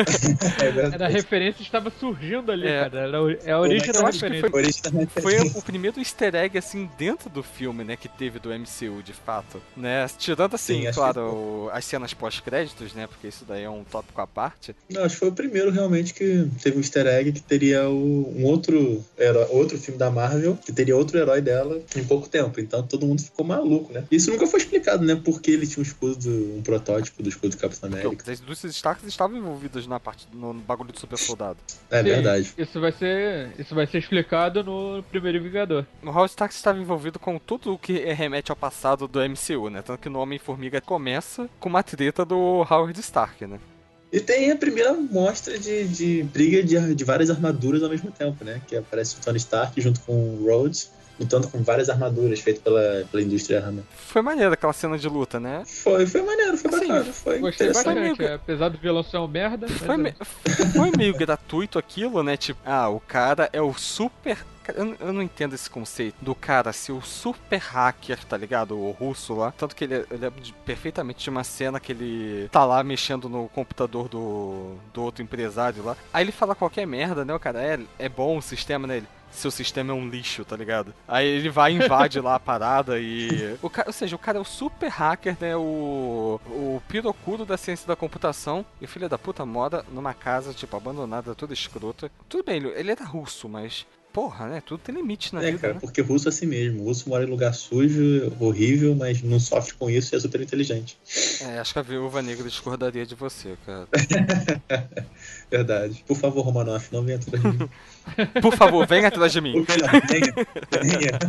É. Era a referência estava surgindo ali, É. cara. Era é a origem da eu acho que referência. A Foi referência. o primeiro easter egg, assim, dentro do filme, né, que teve do MCU, de fato, né? Tirando, assim, Sim, claro, que- o- as cenas pós-créditos, né, porque isso daí é um tópico à parte. Não, acho que foi o primeiro realmente que teve um easter egg que teria o- um outro herói, outro filme da Marvel, que teria outro herói dela em pouco tempo. Então todo mundo ficou maluco, né? Isso nunca foi explicado, né? Por que ele tinha um escudo, do- um protótipo do escudo do Capitão Porque América. as indústrias Stark estavam envolvidas na parte, no bagulho do super soldado. É Sim, verdade. Isso vai ser, isso vai ser explicado no primeiro Vingador. O Howard Stark estava envolvido com tudo o que remete ao passado do MCU, né? Tanto que no Homem-Formiga começa com uma treta do Howard Stark, né? E tem a primeira mostra de, de briga de, de várias armaduras ao mesmo tempo, né? Que aparece o Tony Stark junto com o Rhodes, lutando com várias armaduras feitas pela, pela indústria Hammer. Foi maneiro aquela cena de luta, né? Foi, foi maneiro, foi Assim, bacana, foi Gostei interessante. bastante, meio- é, apesar do vilão ser um merda. Foi, é. me- [LAUGHS] foi meio gratuito aquilo, né? Tipo, ah, o cara é o super. Eu, não- eu não entendo esse conceito do cara ser o super hacker, tá ligado? O russo lá. Tanto que ele, é- eu lembro de- perfeitamente de uma cena que ele tá lá mexendo no computador do, do outro empresário lá. Aí ele fala qualquer merda, né? O cara é, é bom o sistema, né? Ele, seu sistema é um lixo, tá ligado? Aí ele vai e invade lá a parada e. [LAUGHS] O cara, ou seja, o cara é o super hacker, né? O. O pirocuro da ciência da computação. E o filho da puta mora numa casa, tipo, abandonada, toda escrota. Tudo bem, ele, ele era russo, mas. Porra, né? Tudo tem limite na É, vida, cara, né? porque russo é assim mesmo. O russo mora em lugar sujo, horrível, mas não sofre com isso e é super inteligente. É, acho que a viúva negra discordaria de você, cara. [LAUGHS] Verdade. Por favor, Romanoff, não venha atrás de mim. [LAUGHS] Por favor, venha atrás de mim. Venha, venha.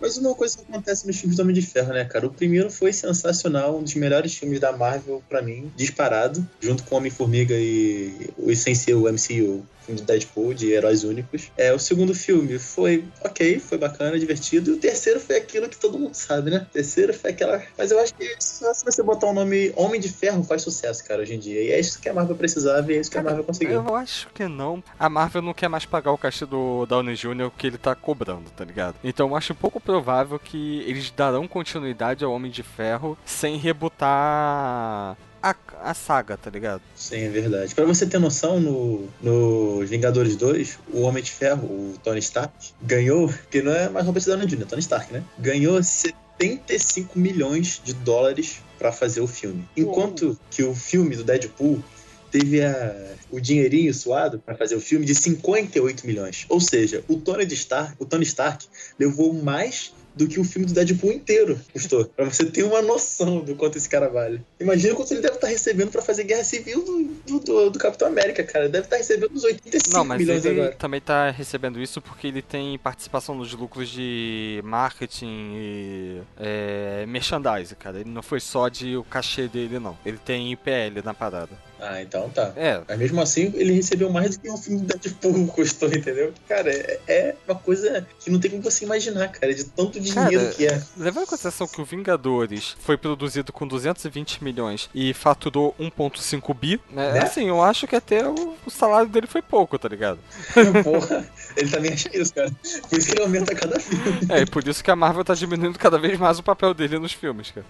Mas uma coisa que acontece nos filmes do Homem de Ferro, né, cara? O primeiro foi sensacional, um dos melhores filmes da Marvel pra mim, disparado, junto com Homem-Formiga e o sem ser o MCU do Deadpool, de heróis únicos. É, o segundo filme foi ok, foi bacana, divertido. E o terceiro foi aquilo que todo mundo sabe, né? O terceiro foi aquela. Mas eu acho que só se você botar o nome Homem de Ferro faz sucesso, cara, hoje em dia. E é isso que a Marvel precisava e é isso que a Marvel conseguiu. Eu acho que não. A Marvel não quer mais pagar o cachê do Downey Jr. que ele tá cobrando, tá ligado? Então eu acho pouco provável que eles darão continuidade ao Homem de Ferro sem rebutar a, a saga, tá ligado? Sim, é verdade. Pra você ter noção, no, no Vingadores 2, o Homem de Ferro, o Tony Stark, ganhou, que não é mais Robert Downey Jr., Tony Stark, né? Ganhou 75 milhões de dólares pra fazer o filme. Enquanto que o filme do Deadpool teve a, o dinheirinho suado para fazer o filme de 58 milhões. Ou seja, o Tony Stark, o Tony Stark levou mais do que o filme do Deadpool inteiro custou. Pra você ter uma noção do quanto esse cara vale. Imagina quanto ele deve estar recebendo pra fazer Guerra Civil do, do, do Capitão América, cara. Ele deve estar recebendo uns 85 Não, mas milhões ele agora. também tá recebendo isso porque ele tem participação nos lucros de marketing e é, merchandise, cara. Ele não foi só de o cachê dele, não. Ele tem IPL na parada. Ah, então tá. É, Mas mesmo assim, ele recebeu mais do que um filme do Deadpool [LAUGHS] custou, entendeu? Cara, é, é uma coisa que não tem como você imaginar, cara, de tanto dinheiro Cara, que é. Levando em consideração que o Vingadores foi produzido com 220 milhões e faturou 1.5 bi, né? Né? Assim, eu acho que até o, o salário dele foi pouco, tá ligado? [LAUGHS] Porra, ele também acha isso, cara. Por isso que ele aumenta cada filme. É, e por isso que a Marvel tá diminuindo cada vez mais o papel dele nos filmes, cara.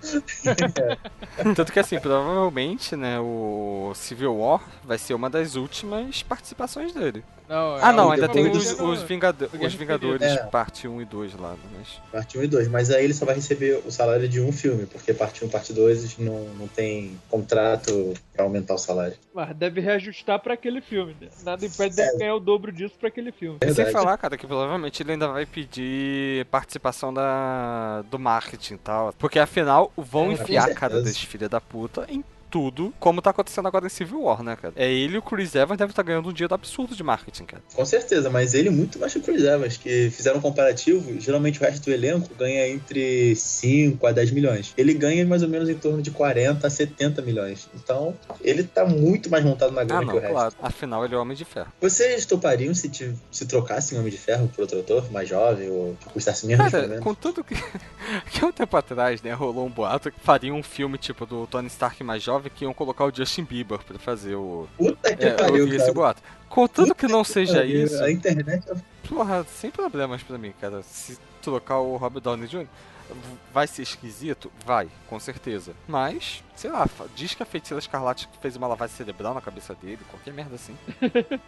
[LAUGHS] Tanto que assim, provavelmente, né, o Civil War vai ser uma das últimas participações dele. Não, Ah, não, ainda tem os, os, Vingado- os Vingadores, É. parte 1 e 2 lá, mas... Parte 1 e 2, mas aí ele só vai receber o salário de um filme, porque parte 1 e parte 2 não, não tem contrato pra aumentar o salário. Mas deve reajustar pra aquele filme. né? Nada impede dele ganhar o dobro disso pra aquele filme. E sem Verdade. falar, cara, que provavelmente ele ainda vai pedir participação da, do marketing e tal. Porque afinal, vão É, enfiar a cara desse filho da puta em tudo, como tá acontecendo agora em Civil War, né, cara? É ele e o Chris Evans devem estar ganhando um dinheiro absurdo de marketing, cara. Com certeza, mas ele muito mais que o Chris Evans, que fizeram um comparativo, geralmente o resto do elenco ganha entre 5 a 10 milhões. Ele ganha mais ou menos em torno de 40 a 70 milhões. Então, ele tá muito mais montado na Ah, grana não, que o resto. claro. Afinal, ele é Homem de Ferro. Vocês topariam se, te- se trocassem Homem de Ferro por outro ator mais jovem ou que custasse menos, Cara, tudo que. [LAUGHS] que há um tempo atrás, né, rolou um boato que faria um filme tipo do Tony Stark mais jovem que iam colocar o Justin Bieber pra fazer o. Puta que É, eu pariu, vi cara. esse boato. Contanto que não Puta seja pariu. isso, A internet é Porra, sem problemas pra mim, cara. Se trocar o Robert Downey Jr., vai ser esquisito? Vai, com certeza. Mas, sei lá, diz que a feiticeira escarlate fez uma lavagem cerebral na cabeça dele, qualquer merda assim. [LAUGHS]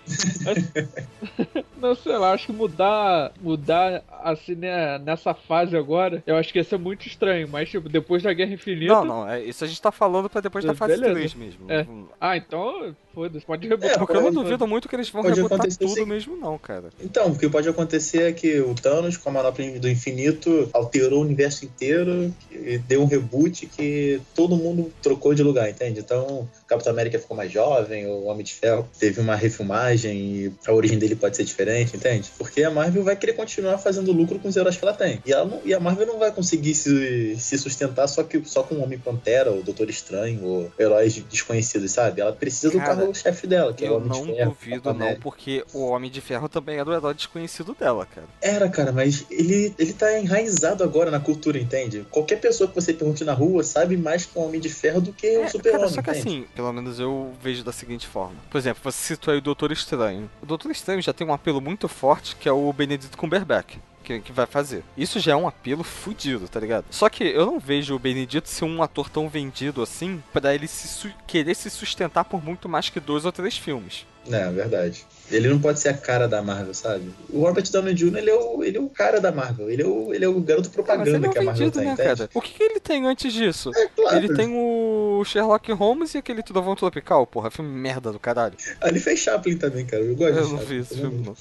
Não sei lá, acho que mudar, mudar assim né, nessa fase agora, eu acho que ia ser muito estranho, mas tipo, depois da Guerra Infinita. Não, não, é, isso a gente tá falando pra depois da fase Beleza. 3 mesmo. É. Ah, então, foda-se, pode rebutar. É, Porque eu não pode- duvido muito que eles vão pode rebotar tudo sim. mesmo, não, cara. Então, o que pode acontecer é que o Thanos, com a manopla do infinito, alterou o universo inteiro e deu um reboot que todo mundo trocou de lugar, entende? Então, o Capitão América ficou mais jovem, o Homem de Ferro teve uma refilmagem e a origem dele pode ser diferente, entende? Porque a Marvel vai querer continuar fazendo lucro com os heróis que ela tem. E, ela não- e a Marvel não vai conseguir se, se sustentar só, que, só com o Homem-Pantera, o Doutor Estranho, ou heróis desconhecidos, sabe? Ela precisa do Cara, carro-chefe dela, que é o Eu Homem não de Ferro. duvido, Capitão não, América. porque o Homem de Ferro também é do herói desconhecido dela, cara. Era, cara, mas ele, ele tá enraizado agora na cultura, entende? Qualquer pessoa que você pergunte na rua sabe mais com o Homem de Ferro do que o É, Super-Homem, cara, só que assim, pelo menos eu vejo da seguinte forma. Por exemplo, você citou aí o Doutor Estranho. O Doutor Estranho já tem um apelo muito forte, que é o Benedict Cumberbatch. Que, que vai fazer. Isso já é um apelo fudido, tá ligado? Só que eu não vejo o Benedito ser um ator tão vendido assim pra ele se querer se sustentar por muito mais que dois ou três filmes. É, verdade. Ele não pode ser a cara da Marvel, sabe? O Robert Downey Jr., ele é o, ele é o cara da Marvel. Ele é o, ele é o garoto propaganda ele é um que a Marvel vendido, tem, né, entende? cara? O que, que ele tem antes disso? É claro. Ele tem o Sherlock Holmes e aquele Trovão Tropical, porra, filme merda do caralho. Ah, ele fez Chaplin também, cara. Eu gosto Eu não vi esse filme, não.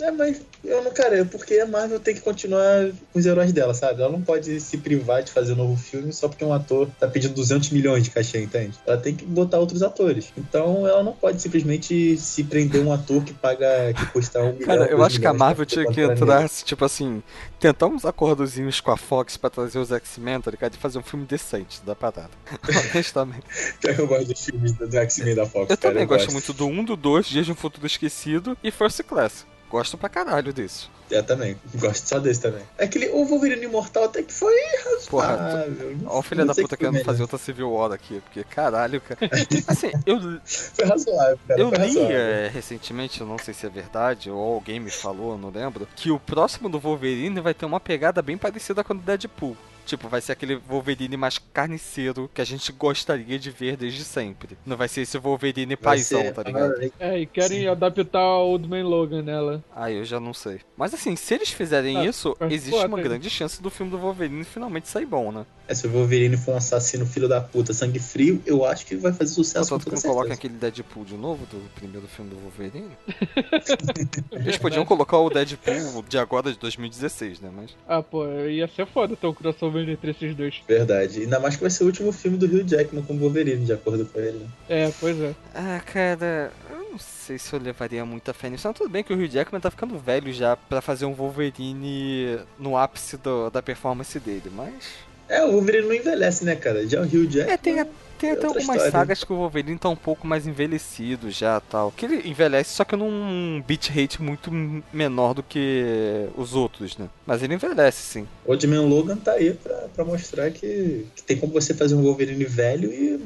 É, mas eu não, cara, é porque a Marvel tem que continuar com os heróis dela, sabe? Ela não pode se privar de fazer um novo filme só porque um ator tá pedindo 200 milhões de cachê, entende? Ela tem que botar outros atores. Então ela não pode simplesmente se prender um ator que paga, que custa um milhão. Cara, eu acho que a Marvel tinha que entrar, nele. tipo assim, tentar uns acordozinhos com a Fox pra trazer os X-Men, tá ligado? E fazer um filme decente da parada. [LAUGHS] Honestamente. [LAUGHS] Eu gosto dos filmes do X-Men da Fox, Eu cara. também gosto muito do 1, do 2, Dias de um Futuro Esquecido e First Class. Gosto pra caralho disso. Eu também. Gosto só desse também. Aquele, o Wolverine Imortal até que foi Porra, razoável. Ó o filho da puta querendo fazer outra Civil War aqui, porque caralho, cara. [LAUGHS] Assim, eu, Foi razoável, cara. eu foi li é, recentemente, eu não sei se é verdade, ou alguém me falou, eu não lembro, que o próximo do Wolverine vai ter uma pegada bem parecida com o do Deadpool. Tipo, vai ser aquele Wolverine mais carniceiro que a gente gostaria de ver desde sempre. Não vai ser esse Wolverine Vai paizão, ser- tá ligado? É, e querem adaptar o Old Man Logan nela. Ah, eu já não sei. Mas assim, se eles fizerem Ah, isso, existe uma grande chance do filme do Wolverine finalmente sair bom, né? É, se o Wolverine for um assassino filho da puta, sangue frio, eu acho que vai fazer sucesso com Contanto que não certeza. aquele Deadpool de novo, do primeiro filme do Wolverine. [LAUGHS] Eles podiam colocar o Deadpool de agora, de 2016, né? Mas. Ah, pô, ia ser foda ter um crossover entre esses dois. Verdade. Ainda mais que vai ser o último filme do Hugh Jackman com o Wolverine, de acordo com ele. né? É, pois é. Ah, cara, eu não sei se eu levaria muita fé nisso. Não, tudo bem que o Hugh Jackman tá ficando velho já pra fazer um Wolverine no ápice do- da performance dele, mas. É, o Wolverine não envelhece, né, cara? Já o Hugh Jackman... É, tem, a- tem é até algumas história. sagas que o Wolverine tá um pouco mais envelhecido já tal. Que ele envelhece, só que num beat rate muito menor do que os outros, né? Mas ele envelhece, sim. O Old Man Logan tá aí pra, pra mostrar que, que tem como você fazer um Wolverine velho e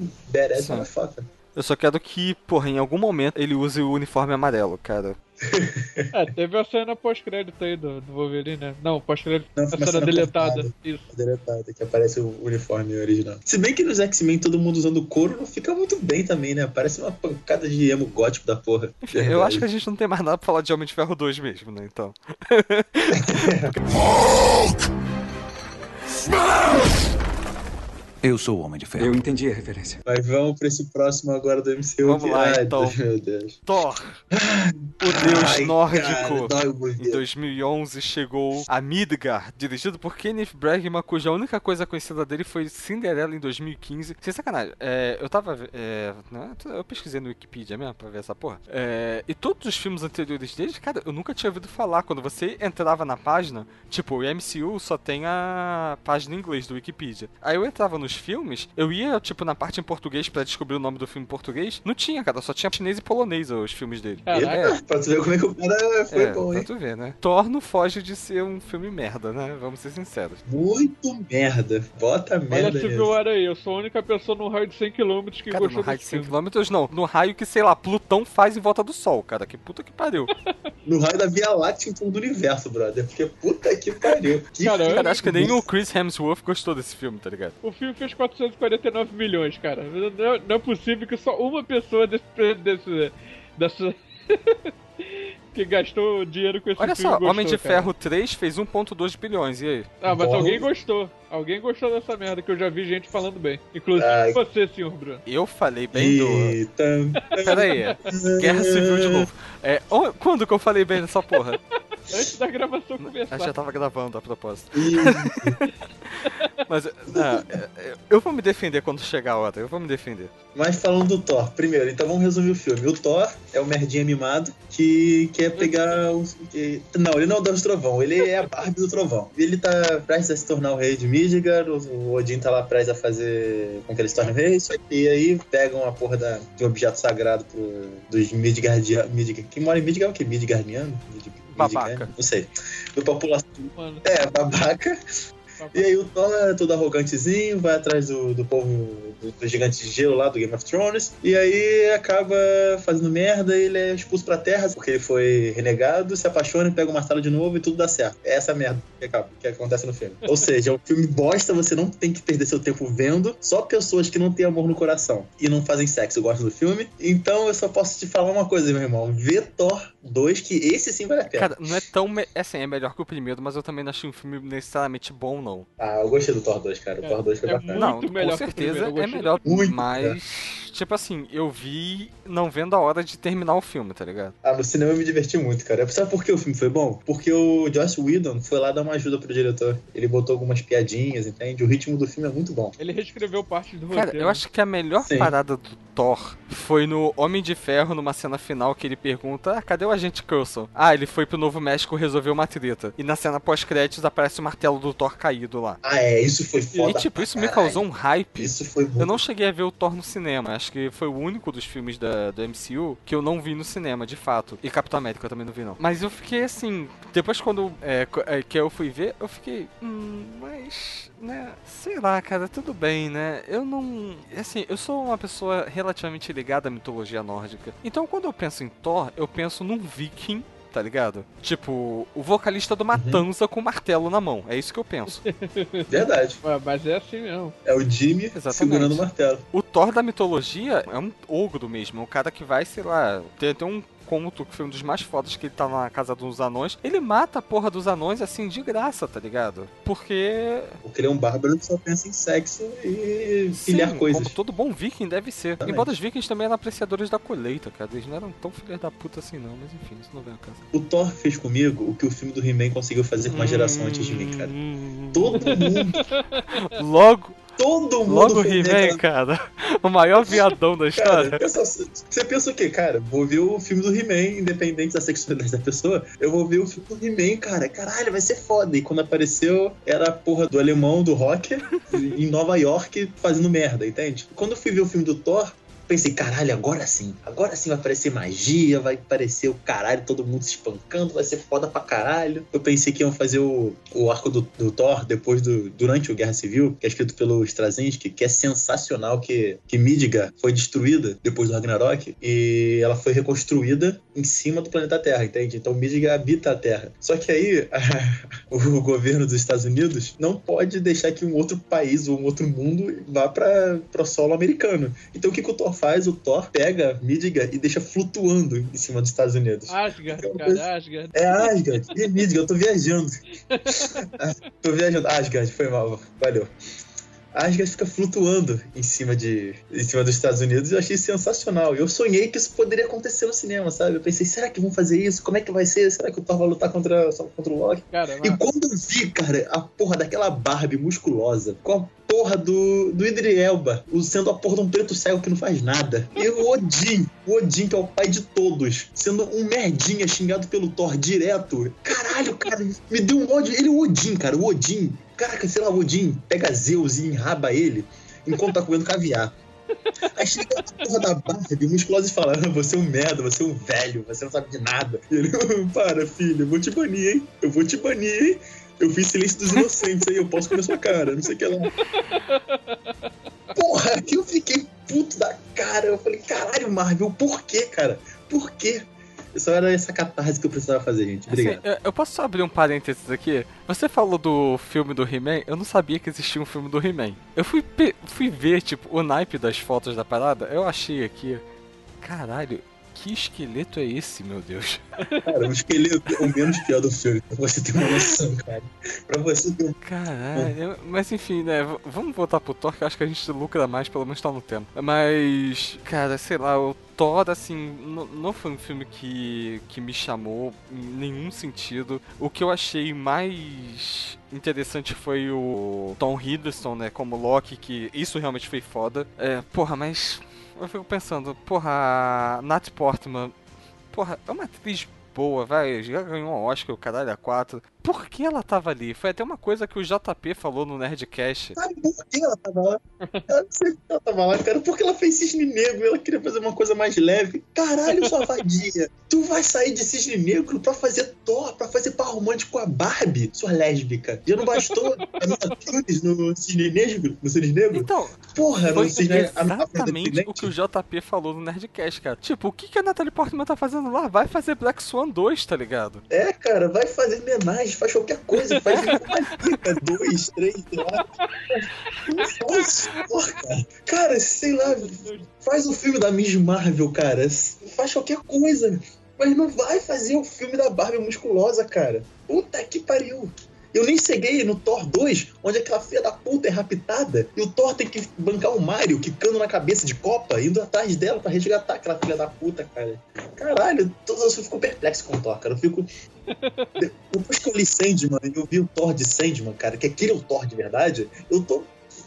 Sim. na faca. Eu só quero que, porra, em algum momento ele use o uniforme amarelo, cara. [LAUGHS] É, teve a cena pós-crédito aí do, do Wolverine, né? Não, pós-crédito. Não, A cena cena deletada. cortada. Isso. Deletada, que aparece o uniforme original. Se bem que nos X-Men todo mundo usando couro não fica muito bem também, né? Parece uma pancada de emo gótico da porra. Enfim, eu acho que a gente não tem mais nada pra falar de Homem de Ferro 2 mesmo, né? Então. [LAUGHS] Eu sou o Homem de Ferro. Eu entendi a referência. Mas vamos pra esse próximo agora do MCU. Vamos que- lá, Ai, então. Meu Deus. Thor, [LAUGHS] o deus Ai, nórdico. cara, dói o Em ouvido. 2011 chegou a Midgard, dirigido por Kenneth Bregman, cuja única coisa conhecida dele foi Cinderela em 2015. Sem sacanagem, é, eu tava. é, né, eu pesquisei no Wikipedia mesmo pra ver essa porra. É, e todos os filmes anteriores dele, cara, eu nunca tinha ouvido falar. Quando você entrava na página, tipo, o MCU só tem a página em inglês do Wikipedia. Aí eu entrava nos filmes, eu ia, tipo, na parte em português pra descobrir o nome do filme em português. Não tinha, cara, só tinha chinês e polonês os filmes dele. Caraca. Eita, pra tu ver como é que o cara foi É, bom, pra hein? tu ver, né? Thor não foge de ser um filme merda, né? Vamos ser sinceros. Muito merda. Bota Olha merda Civil nisso. War aí, eu sou a única pessoa no raio de 100km que Cara, no gostou raio de desse 100 filme. km não. No raio que, sei lá, Plutão faz em volta do Sol, cara. Que puta que pariu. [LAUGHS] No raio da Via Láctea, então, do universo, brother. Porque puta que pariu. Que Cara, Cara, acho que nem o Chris Hemsworth gostou desse filme, tá ligado? O filme fez 449 milhões, cara. Não é, não é possível que só uma pessoa desse. desse dessa. [LAUGHS] que gastou dinheiro com esse Olha filme. só, gostou, Homem de cara. Ferro 3 fez 1.2 bilhões, e aí? Ah, mas Bom. alguém gostou. Alguém gostou dessa merda que eu já vi gente falando bem. Inclusive Ai. você, senhor Bruno. Eu falei bem do... Eita. Pera aí, Guerra Civil de novo. É, quando que eu falei bem dessa porra? [LAUGHS] Antes da gravação começar. já tava gravando a propósito. [LAUGHS] Mas, ah, é, eu vou me defender quando chegar a hora, eu vou me defender. Mas falando do Thor, primeiro, então vamos resumir o filme. O Thor é o merdinha mimado que quer pegar o. que- Não, ele não é o Deus do Trovão, ele é a Barbie do Trovão. Ele tá prestes a se tornar o rei de Midgard, o- Odin tá lá prestes a fazer com que ele se torne o rei, só que- e aí pegam a porra da, de um objeto sagrado pro, dos Midgardianos. Midgard, quem mora em Midgard é o quê? Midgardiano? Mid- Babaca. Não sei. Do população. Mano, É, babaca. E aí o Thor é todo arrogantezinho, vai atrás do, do povo, do, do gigante de gelo lá, do Game of Thrones, e aí acaba fazendo merda e ele é expulso pra terra, porque ele foi renegado, se apaixona pega o martelo de novo e tudo dá certo. É essa merda que, acaba, que acontece no filme. Ou seja, é um filme bosta, você não tem que perder seu tempo vendo, só pessoas que não têm amor no coração e não fazem sexo gostam do filme. Então eu só posso te falar uma coisa, meu irmão, vê Thor 2, que esse sim vale a pena. Cara, não é tão. Me... é Assim, é melhor que o primeiro, mas eu também não achei um filme necessariamente bom, não. Não. Ah, eu gostei do Thor 2, cara. O Thor 2 foi é bacana. muito não, melhor com que o certeza é melhor, muito, mas tipo assim, eu vi não vendo a hora de terminar o filme, tá ligado? Ah, no cinema eu me diverti muito, cara. Sabe por que o filme foi bom? Porque o Joss Whedon foi lá dar uma ajuda pro diretor. Ele botou algumas piadinhas, entende? O ritmo do filme é muito bom. Ele reescreveu parte do Cara, roteiro. eu acho que a melhor Sim. parada do Thor foi no Homem de Ferro, numa cena final que ele pergunta: ah, cadê o agente Coulson? Ah, ele foi pro Novo México resolver uma treta. E na cena pós-créditos aparece o martelo do Thor caído lá. Ah, é, isso foi foda. e tipo, isso pra me caralho. causou um hype. Isso foi muito. Eu não cheguei a ver o Thor no cinema. Acho que foi o único dos filmes da, do MCU que eu não vi no cinema, de fato. E Capitão América eu também não vi, não. Mas eu fiquei assim. Depois, quando é, é, que eu fui ver, eu fiquei. Hum, mas. Né? Sei lá, cara, tudo bem, né? Eu não. Assim, eu sou uma pessoa relativamente ligada à mitologia nórdica. Então, quando eu penso em Thor, eu penso num viking. Tá ligado? Tipo, o vocalista do Matanza com o martelo na mão. É isso que eu penso. [LAUGHS] Verdade. Mas é assim mesmo. É o Jimmy Exatamente. segurando o martelo. O Thor da mitologia é um ogro mesmo, é um cara que vai, sei lá, tem até um conto que foi um dos mais fodas que ele tá na casa dos anões. Ele mata a porra dos anões assim de graça, tá ligado? Porque. Porque ele é um bárbaro que só pensa em sexo e sim, coisas. Como todo bom viking deve ser. Exatamente. Embora os vikings também eram apreciadores da colheita, cara. Eles não eram tão filhos da puta assim, não. Mas enfim, isso não vem a casa. O Thor fez comigo o que o filme do He-Man conseguiu fazer com uma geração antes de mim, cara. Hum. Todo mundo, [LAUGHS] Logo, todo mundo logo o foi ver He-Man, aquela- cara. [LAUGHS] O maior viadão da história. Cara, pensa- você pensa o quê, cara? Vou ver o filme do He-Man, independente da sexualidade da pessoa. Eu vou ver o filme do He-Man, cara. Caralho, vai ser foda. E quando apareceu, era a porra do alemão, do rocker, [LAUGHS] em Nova York, fazendo merda, entende? Quando eu fui ver o filme do Thor, pensei, caralho, agora sim. Agora sim vai aparecer magia, vai aparecer o caralho, todo mundo se espancando, vai ser foda pra caralho. Eu pensei que iam fazer o, o arco do, do Thor depois do. durante o Guerra Civil, que é escrito pelo Straczynski, que é sensacional, que, que Midgar foi destruída depois do Ragnarok e ela foi reconstruída em cima do planeta Terra, entende? Então Midgar habita a Terra. Só que aí [LAUGHS] o governo dos Estados Unidos não pode deixar que um outro país ou um outro mundo vá para o solo americano. Então o que, que o Thor faz? O Thor pega Midgar e deixa flutuando em cima dos Estados Unidos. Asgard, cara, Asgard. É Asgard. E Midgard, eu tô viajando. [LAUGHS] Ah, tô viajando. Asgard, foi mal. Valeu. Asgard fica flutuando em cima, de, em cima dos Estados Unidos e eu achei sensacional. Eu sonhei que isso poderia acontecer no cinema, sabe? Eu pensei, será que vão fazer isso? Como é que vai ser? Será que o Thor vai lutar contra, contra o Loki? Cara, E quando eu vi, cara, a porra daquela Barbie musculosa com a porra do, do Idris Elba, sendo a porra de um preto cego que não faz nada. E o Odin, o Odin, que é o pai de todos, sendo um merdinha xingado pelo Thor direto. Caralho, cara, me deu um ódio. Ele é o Odin, cara, o Odin. Caraca, sei lá, Odin pega Zeus e enraba ele enquanto tá comendo caviar. Aí chega a porra da Barbie musculosa e fala: ah, Você é um merda, você é um velho, você não sabe de nada. E ele: Para, filho, eu vou te banir, hein? Eu vou te banir, hein? Eu fiz silêncio dos inocentes aí, eu posso comer sua cara, não sei o que lá. Porra, que eu fiquei puto da cara. Eu falei: Caralho, Marvel, por quê, cara? Por quê? Só era essa catarse que eu precisava fazer, gente. Assim, Obrigado. eu, eu posso só abrir um parênteses aqui? Você falou do filme do He-Man, eu não sabia que existia um filme do He-Man. Eu fui, fui ver, tipo, o naipe das fotos da parada, eu achei aqui. Caralho, que esqueleto é esse, meu Deus? Cara, o esqueleto é o menos pior do filme. Pra você ter uma noção, cara. Pra você ter um Caralho, mas enfim, né? Vamos voltar pro Thor, que eu acho que a gente lucra mais, pelo menos tá no tempo. Mas, cara, sei lá, o Thor, assim, não, não foi um filme que, que me chamou em nenhum sentido. O que eu achei mais interessante foi o Tom Hiddleston, né, como Loki, que isso realmente foi foda. É, porra, mas eu fico pensando, porra, Nat Portman, porra, é uma atriz boa, vai, já ganhou um Oscar, o caralho, a 4. Por que ela tava ali? Foi até uma coisa que o JP falou no Nerdcast. Sabe por que ela tava lá? Eu não sei por que ela tava lá, cara. Porque ela fez cisne negro, ela queria fazer uma coisa mais leve. Caralho, sua vadia. [LAUGHS] Tu vai sair de cisne negro pra fazer Thor, pra fazer par romântico com a Barbie, sua lésbica. Já não bastou a Mila Kunis no cisne negro? No cisne negro? Então, Porra, foi cisne exatamente o que o JP falou no Nerdcast, cara. Tipo, o que, que a Natalie Portman tá fazendo lá? Vai fazer Black Swan 2, tá ligado? É, cara, vai fazer homenagem, faz qualquer coisa, faz dica, dois, três, sei lá. Porra, cara. Cara, sei lá, faz o filme da Miss Marvel, cara. Faz qualquer coisa. Mas não vai fazer o filme da Barbie musculosa, cara. Puta que pariu. Eu nem cheguei no Thor 2, onde aquela filha da puta é raptada e o Thor tem que bancar o Mario quicando na cabeça de copa, indo atrás dela pra resgatar aquela filha da puta, cara. Caralho, todos eu fico perplexo com o Thor, cara. Eu fico. [LAUGHS] Depois que eu li Sandman e eu vi o Thor de Sandman, cara, que aquele é o Thor de verdade, eu tô,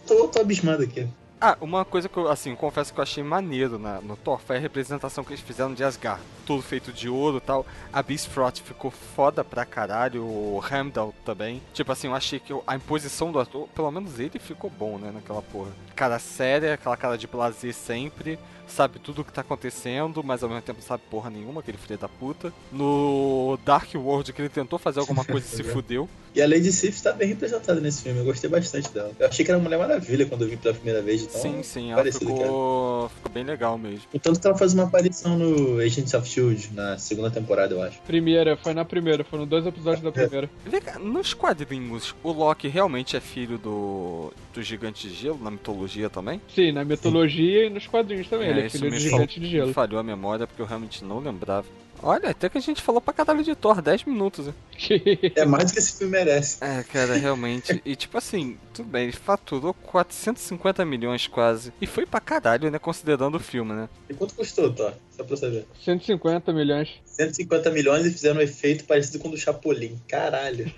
tô, tô abismado aqui. Ah, uma coisa que eu, assim, confesso que eu achei maneiro na, no Thor foi a representação que eles fizeram de Asgard. Tudo feito de ouro e tal. A Beastfrot ficou foda pra caralho. O Heimdall também. Tipo assim, eu achei que a imposição do ator, pelo menos ele ficou bom, né, naquela porra. Cara séria, aquela cara de blazer sempre. Sabe tudo o que tá acontecendo, mas ao mesmo tempo sabe porra nenhuma, aquele filho da puta. No Dark World, que ele tentou fazer alguma coisa e se [LAUGHS] fudeu. E a Lady Sif tá bem representada nesse filme, eu gostei bastante dela. Eu achei que era uma Mulher Maravilha quando eu vi pela primeira vez. Então, sim, sim, ela ficou, ficou bem legal mesmo. O tanto que ela faz uma aparição no Agents of Shield na segunda temporada, eu acho. Primeira, foi na primeira, foram dois episódios da primeira. Vem cá, nos quadrinhos, o Loki realmente é filho do, do gigante de gelo, na mitologia também? Sim, na mitologia e nos quadrinhos também. ele é isso filho do me gigante fal- de gelo. me falhou a memória porque eu realmente não lembrava. Olha, até que a gente falou pra caralho de Thor, 10 minutos. né? [LAUGHS] É mais do que esse filme merece. É, cara, realmente. e tipo assim, tudo bem, ele faturou 450 milhões quase. E foi pra caralho, né? Considerando o filme, né? E quanto custou, Thor? Só pra saber. 150 milhões. 150 milhões e fizeram um efeito parecido com o do Chapolin. Caralho. [LAUGHS]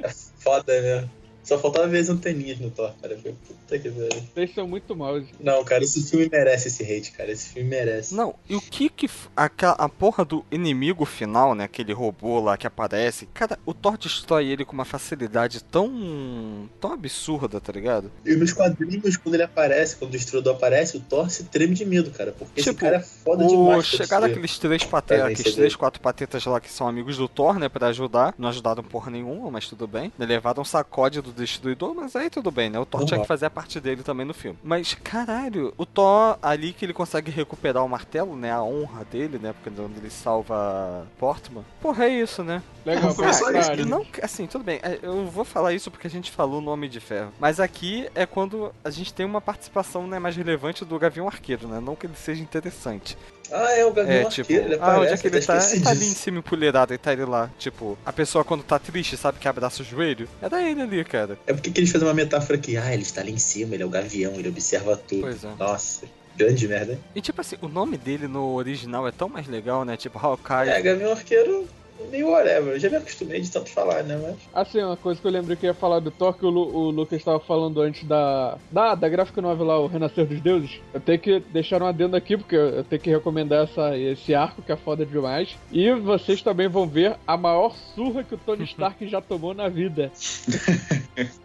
É, é foda, né? Só faltava ver as anteninhas no Thor, cara. Foi puta que pariu. Vocês são muito maus. Não, cara, esse filme merece esse hate, cara. Esse filme merece. Não, e o que que. aquela- A, porra do inimigo final, né? Aquele robô lá que aparece. Cara, o Thor destrói ele com uma facilidade tão. tão absurda, tá ligado? E nos quadrinhos, quando ele aparece, quando o Destruidor aparece, o Thor se treme de medo, cara. Porque esse Tipo, cara é foda O demais. chegaram ser- aqueles três patetas, aqueles três, quatro patetas lá que são amigos do Thor, né, pra ajudar. Não ajudaram porra nenhuma, mas tudo bem. Levaram um sacode do Destruidor, mas aí tudo bem, né? O Thor tinha Normal. que fazer a parte dele também no filme. Mas, caralho, o Thor, ali que ele consegue recuperar o martelo, né, a honra dele, né, porque quando ele salva Portman. Porra, é isso, né? Legal, Foi só isso, caralho. Não, assim, tudo bem. é, Eu vou falar isso porque a gente falou no Homem de Ferro. Mas aqui é quando a gente tem uma participação né, mais relevante do Gavião Arqueiro, né? Não que ele seja interessante. Ah, é o Gavião É, tipo, Arqueiro, ele ah, onde é aparece, que ele tá? Ele tá ali em cima empoleirado, ele tá ele lá. Tipo, a pessoa quando tá triste, sabe que abraça o joelho? É da ele ali, cara. É porque que eles fazem uma metáfora aqui. Ah, ele está ali em cima, ele é o Gavião, ele observa tudo. Pois é. Nossa, grande merda? E tipo assim, o nome dele no original é tão mais legal, né? Tipo, Hawkeye. É, Gavião Arqueiro, meio whatever. Eu já me acostumei de tanto falar, né? Mas. Assim, uma coisa que eu lembrei que eu ia falar do Thor, que o, Lu- o Lucas estava falando antes da, da, da gráfica novel lá, o Renascer dos Deuses. Eu tenho que deixar um adendo aqui, porque eu tenho que recomendar essa, esse arco, que é foda demais. E vocês também vão ver a maior surra que o Tony [LAUGHS] Stark já tomou na vida.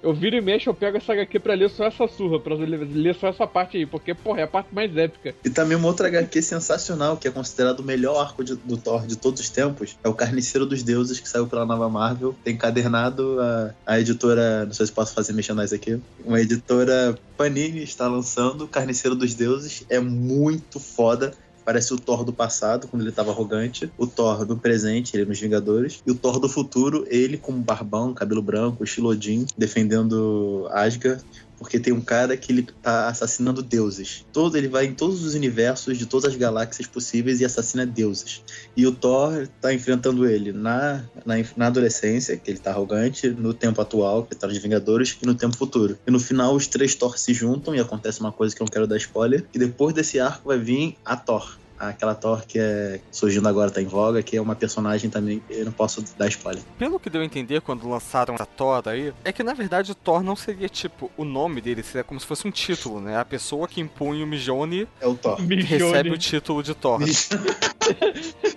Eu viro e mexo, eu pego essa HQ pra ler só essa surra, pra ler só essa parte aí, porque, porra, é a parte mais épica. E também uma outra HQ sensacional, que é considerado o melhor arco de- do Thor de todos os tempos, é o Carniceiro dos Deuses, que saiu pela nova Marvel. Tem encadernado a, a editora, não sei se posso fazer merchandise aqui, uma editora Panini está lançando Carniceiro dos Deuses. É muito foda. Parece o Thor do passado, quando ele tava arrogante. O Thor do presente, ele nos Vingadores. E o Thor do futuro, ele com barbão, cabelo branco, estilodin, defendendo Asgard porque tem um cara que ele tá assassinando deuses. Todo ele vai em todos os universos de todas as galáxias possíveis e assassina deuses. E o Thor tá enfrentando ele na, na, na adolescência, que ele tá arrogante, no tempo atual, que tá nos Vingadores, e no tempo futuro. E no final os três Thor se juntam e acontece uma coisa que eu não quero dar spoiler. E depois desse arco vai vir a Thor. Aquela Thor que é surgindo agora, tá em voga, que é uma personagem também que eu não posso dar spoiler. Pelo que deu a entender quando lançaram essa Thor aí, é que na verdade o Thor não seria tipo o nome dele, seria como se fosse um título, né? A pessoa que impõe o Mijone É o Thor. recebe o título de Thor. Mijone.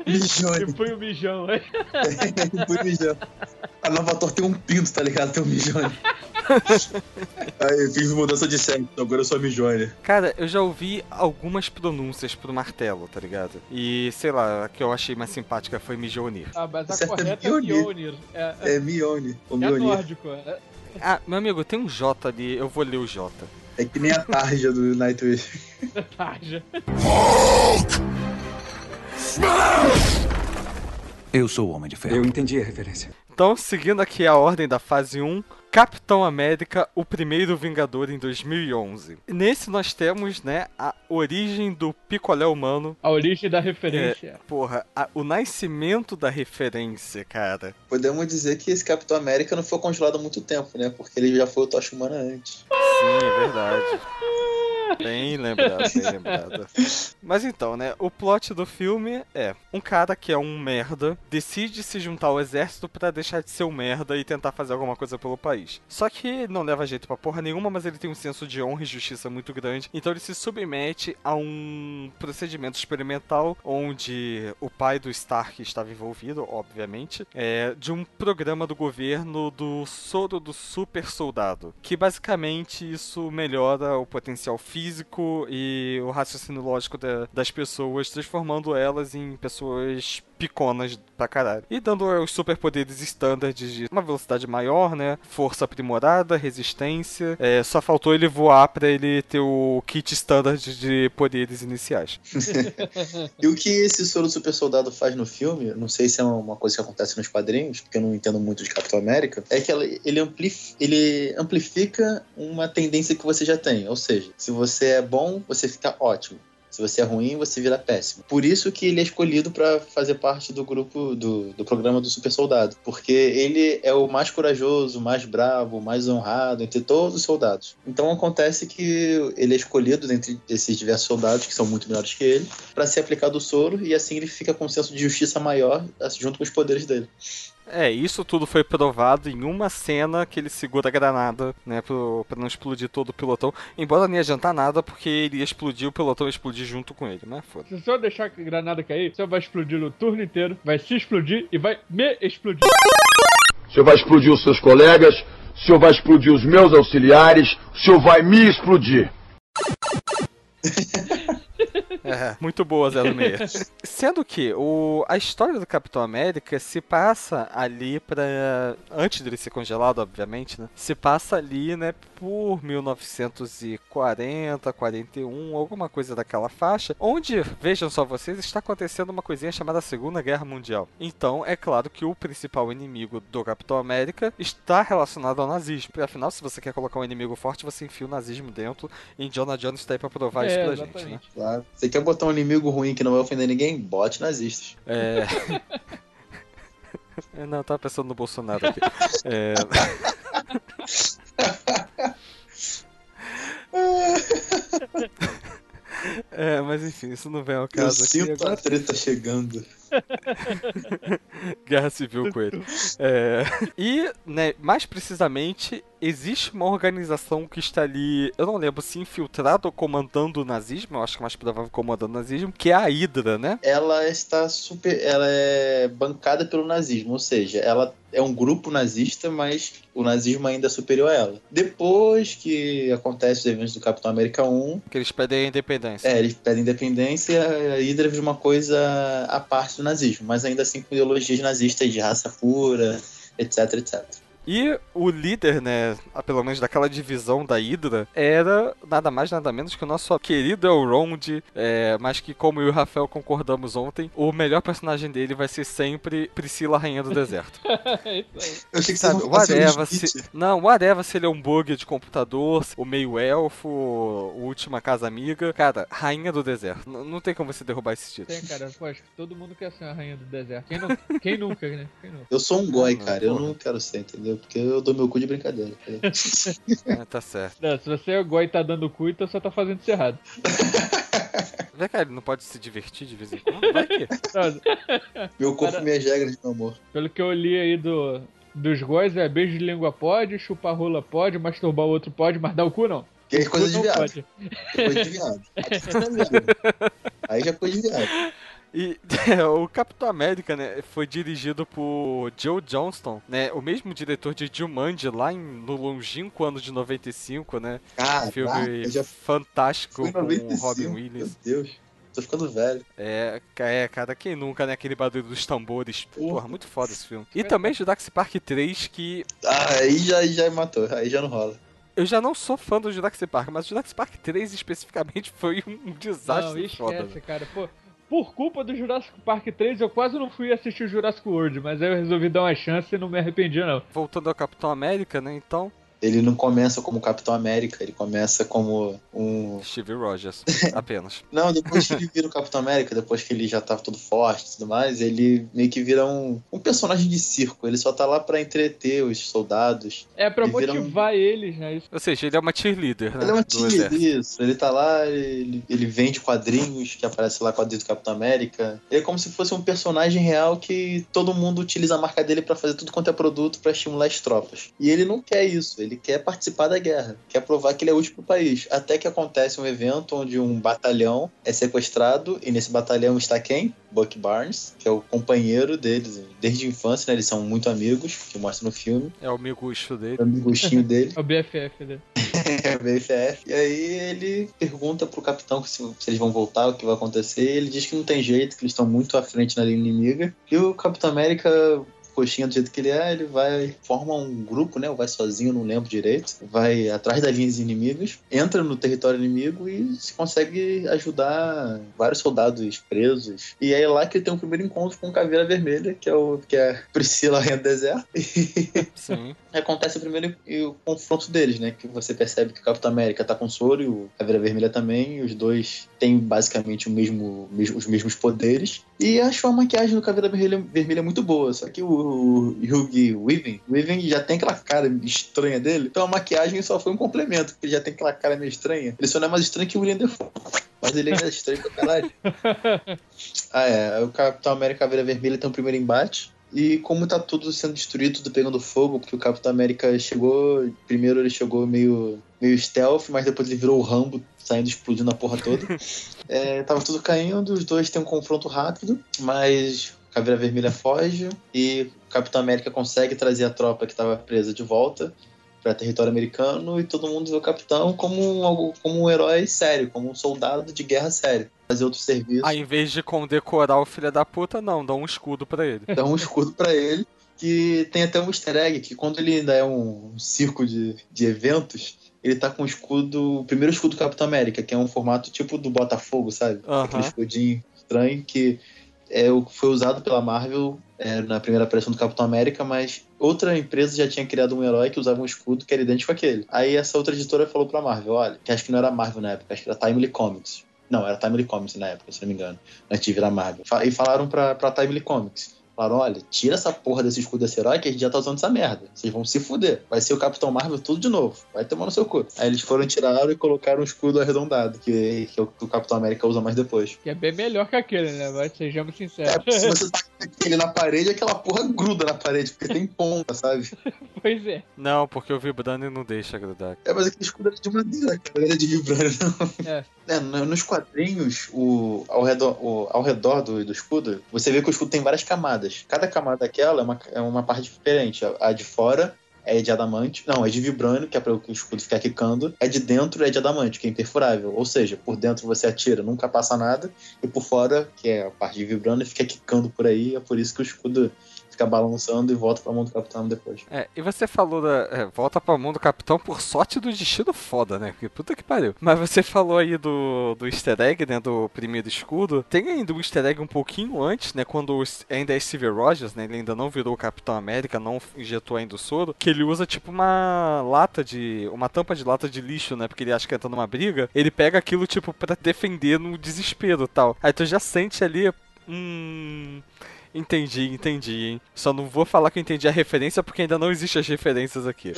E foi o mijão, né? Foi mijão. A nova Thor tem um pinto, tá ligado? Tem um mijone. [LAUGHS] Aí eu fiz mudança de sexo, agora eu sou a mijone. Cara, eu já ouvi algumas pronúncias pro martelo, tá ligado? E sei lá, a que eu achei mais simpática foi Mijonir. Ah, mas a Certo é correta é Mjolnir. Mjolnir. É, é, É Mione. O é Mionir. nórdico. É, Ah, meu amigo, tem um J ali, eu vou ler o J. É que nem a tarja do Nightwish. [LAUGHS] tarja. Eu sou o Homem de Ferro. Eu entendi a referência. Então, seguindo aqui a ordem da fase 1, Capitão América, o primeiro Vingador em 2011. Nesse nós temos, né, a origem do picolé humano. A origem da referência. É, porra, a- o nascimento da referência, cara. Podemos dizer que esse Capitão América não foi congelado há muito tempo, né? Porque ele já foi o Tocha Humana antes. Sim, é verdade. Bem lembrado, bem lembrado. Mas então, né? O plot do filme é um cara que é um merda decide se juntar ao exército pra deixar de ser um merda e tentar fazer alguma coisa pelo país. Só que não leva jeito pra porra nenhuma, mas ele tem um senso de honra e justiça muito grande. Então ele se submete a um procedimento experimental onde o pai do Stark estava envolvido, obviamente, é, de um programa do governo do soro do super soldado. Que basicamente isso melhora o potencial físico e o raciocínio lógico da- das pessoas, transformando elas em pessoas piconas pra caralho. E dando os superpoderes standards de uma velocidade maior, né? Força aprimorada, resistência. É, só faltou ele voar pra ele ter o kit standard de poderes iniciais. [LAUGHS] E o que esse soro super soldado faz no filme, não sei se é uma coisa que acontece nos quadrinhos, porque eu não entendo muito de Capitão América, é que ele, ele amplifica uma tendência que você já tem. Ou seja, se você é bom, você fica ótimo. Se você é ruim, você vira péssimo. Por isso que ele é escolhido para fazer parte do grupo do, do programa do super soldado. Porque ele é o mais corajoso, mais bravo, mais honrado entre todos os soldados. Então acontece que ele é escolhido dentre esses diversos soldados, que são muito melhores que ele, para ser aplicado o soro e assim ele fica com um senso de justiça maior assim, junto com os poderes dele. É, isso tudo foi provado em uma cena que ele segura a granada, né, pro, pra não explodir todo o pelotão. Embora não ia adiantar nada, porque ele ia explodir, o pelotão ia explodir junto com ele, mas foda. Se o senhor deixar a granada cair, o senhor vai explodir o turno inteiro, vai se explodir e vai me explodir. O senhor vai explodir os seus colegas, o senhor vai explodir os meus auxiliares, o senhor vai me explodir. [LAUGHS] É, [LAUGHS] muito boa, 06. Sendo que o, a história do Capitão América se passa ali pra. Antes dele ser congelado, obviamente, né? Se passa ali, né, por 1940, 41, alguma coisa daquela faixa. Onde, vejam só vocês, está acontecendo uma coisinha chamada Segunda Guerra Mundial. Então, é claro que o principal inimigo do Capitão América está relacionado ao nazismo. Porque, afinal, se você quer colocar um inimigo forte, você enfia o nazismo dentro. E Indiana Jones está aí pra provar isso É, pra gente, né? exatamente. Claro. Você quer botar um inimigo ruim que não vai ofender ninguém? Bote nazistas. É. [LAUGHS] É, Não, eu tava pensando no Bolsonaro aqui. [LAUGHS] É... [LAUGHS] É, mas enfim, isso não vem ao Eu caso aqui. sinto Agora a treta chegando. Guerra Civil com ele. É, E, né, mais precisamente, existe uma organização que está ali, eu não lembro se infiltrada ou comandando o nazismo, eu acho que é mais provável comandando o nazismo, que é a Hydra, né? Ela está super. Ela é bancada pelo nazismo, ou seja, ela é um grupo nazista, mas o nazismo ainda é superior a ela. Depois que acontece os eventos do Capitão América 1, Que eles pedem a independência. é, eles pedem independência e a Hydra vira uma coisa à parte do nazismo, mas ainda assim com ideologias nazistas de raça pura, etc, etc. E o líder, né, pelo menos daquela divisão da Hydra, era nada mais nada menos que o nosso querido Elrond, é, mas que como eu e o Rafael concordamos ontem, o melhor personagem dele vai ser sempre Priscila, Rainha do Deserto. [LAUGHS] É isso aí. Eu achei que Sabe, um whatever, Smith. se... Não, whatever se ele é um bug de computador, o meio elfo, o última casa amiga. Cara, Rainha do Deserto. N- não tem como você derrubar esse título. Tem, cara. Pô, acho que todo mundo quer ser a rainha do deserto. Quem, não, quem nunca, né? Quem nunca? Eu sou um goi, cara. Eu não quero ser, entendeu? Porque eu dou meu cu de brincadeira. tá [LAUGHS] É, tá certo. Não, se você é goi e tá dando cu, então você tá fazendo isso errado. [LAUGHS] Vê cá, ele não pode se divertir de vez em quando? Vai que. Meu corpo, Cara- minhas regras, meu amor. pelo que eu li aí do, dos góis, é beijo de língua pode, chupar rola pode, masturbar o outro pode, mas dar o cu não. Que é coisa de não viado. pode. Coisa de viado. [LAUGHS] Aí já é coisa de viado. E [LAUGHS] o Capitão América, né, foi dirigido por Joe Johnston, né, o mesmo diretor de Jumanji lá em, no longínquo ano de 95, né, Caraca, filme já fantástico com 95. Robin Meu Williams. Deus. Tô ficando velho. É, é, cara, quem nunca, né, aquele barulho dos tambores. Porra. Porra, muito foda esse filme. E também Jurassic Park 3, que Ah, aí já, aí já matou. Aí já não rola. eu já não sou fã do Jurassic Park, mas o Jurassic Park 3 especificamente [LAUGHS] foi um desastre Não, foda. esquece, né? cara. Pô, por culpa do Jurassic Park 3, eu quase não fui assistir o Jurassic World, mas aí eu resolvi dar uma chance e não me arrependi, não. Voltando ao Capitão América, né? Então, Ele não começa como Capitão América, ele começa como um. Steve Rogers, [LAUGHS] apenas. Não, depois que ele [LAUGHS] vira o Capitão América, depois que ele já tá todo forte e tudo mais, ele meio que vira um, um personagem de circo. Ele só tá lá pra entreter os soldados. É pra Ele vira um- motivar eles, né? Ou seja, ele é uma cheerleader, né? Ele é uma exército. isso. Ele tá lá, ele, ele vende quadrinhos, que aparece lá quadrinhos do Capitão América. Ele é como se fosse um personagem real que todo mundo utiliza a marca dele pra fazer tudo quanto é produto pra estimular as tropas. E ele não quer isso, ele quer participar da guerra, quer provar que ele é útil pro país. Até que acontece um evento onde um batalhão é sequestrado e nesse batalhão está quem? Buck Barnes, que é o companheiro deles desde a infância, né? Eles são muito amigos, que mostra no filme. É o migusto dele. É o amigostinho dele. É o BFF dele. [LAUGHS] É, BFF. E aí ele pergunta pro capitão se, se eles vão voltar, o que vai acontecer. Ele diz que não tem jeito, que eles estão muito à frente na linha inimiga. E o Capitão América, coxinha do jeito que ele é, ele vai, forma um grupo, né? Ou vai sozinho, não lembro direito. Vai atrás das linhas inimigas, entra no território inimigo e se consegue ajudar vários soldados presos. E é lá que ele tem o primeiro encontro com o Caveira Vermelha, que é o que é a Priscila Rainha do Deserto. [LAUGHS] Sim. acontece o primeiro e o confronto deles, né? Que você percebe que o Capitão América tá com soro e o Caveira Vermelha também, e os dois têm basicamente o mesmo, mesmo- os mesmos poderes. E acho a maquiagem do Caveira Vermelha, Vermelha muito boa, só que o Hugh Weaving, Weaving já tem aquela cara estranha dele, então a maquiagem só foi um complemento, porque ele já tem aquela cara meio estranha. Ele só não é mais estranho que o William Defoe. Mas ele ainda é estranho pra caralho. [LAUGHS] Ah, é. O Capitão América Caveira Vermelha tem o primeiro embate. E como tá tudo sendo destruído, tudo pegando fogo, porque o Capitão América chegou. Primeiro ele chegou meio, meio stealth, mas depois ele virou o Rambo, saindo explodindo a porra toda. [LAUGHS] É, tava tudo caindo, os dois têm um confronto rápido, mas Caveira Vermelha foge e o Capitão América consegue trazer a tropa que estava presa de volta para território americano e todo mundo vê o Capitão como um, como um herói sério, como um soldado de guerra sério. Fazer outro serviço. Em vez de condecorar o filho da puta, não, dá um escudo pra ele. dá um escudo pra ele. Que tem até um easter egg que quando ele ainda é um, um circo de, de eventos, ele tá com o escudo, o primeiro escudo do Capitão América, que é um formato tipo do Botafogo, sabe? Aquele escudinho estranho que é foi usado pela Marvel é, na primeira aparição do Capitão América, mas outra empresa já tinha criado um herói que usava um escudo que era idêntico àquele. Aí essa outra editora falou pra Marvel, olha, que acho que não era Marvel na época, acho que era Timely Comics. Não, era Timely Comics na época, se não me engano, antes de virar Marvel. E falaram pra, pra Timely Comics. Falaram, olha, tira essa porra desse escudo desse herói que a gente já tá usando essa merda. Vocês vão se fuder. Vai ser o Capitão Marvel tudo de novo. Vai tomar no seu cu. Aí eles foram tiraram e colocaram um escudo arredondado, que, que é o que o Capitão América usa mais depois. Que é bem melhor que aquele, né? Mas sejamos É, sinceros. porque se você [LAUGHS] tá ele na parede, aquela porra gruda na parede, porque tem ponta, sabe? [LAUGHS] pois é. Não, porque o Vibranium não deixa grudar. É, mas aquele escudo era de madeira, cara. Era de vibrânio, não. É. É, no- nos quadrinhos, o, ao redor, o- ao redor do, do escudo, você vê que o escudo tem várias camadas. Cada camada daquela é uma, é uma parte diferente. A, a de fora é de adamante. Não, é de vibrânio, que é para o escudo ficar quicando. É de dentro é de adamante, que é imperfurável. Ou seja, por dentro você atira, nunca passa nada. E por fora, que é a parte de vibrânio, fica quicando por aí. É por isso que o escudo fica balançando e volta pra mão do capitão depois. É, e você falou da. é, volta pra mão do capitão por sorte do destino foda, né? Que puta que pariu. Mas você falou aí do, do easter egg, né? Do primeiro escudo. Tem ainda um easter egg um pouquinho antes, né? Quando ainda é Steve Rogers, né? Ele ainda não virou o Capitão América, não injetou ainda o soro. Que ele usa tipo uma lata de. Uma tampa de lata de lixo, né? Porque ele acha que tá numa briga. Ele pega aquilo, tipo, pra defender no desespero tal. Aí tu já sente ali. Hum. Entendi, entendi, hein? Só não vou falar que eu entendi a referência porque ainda não existem as referências aqui.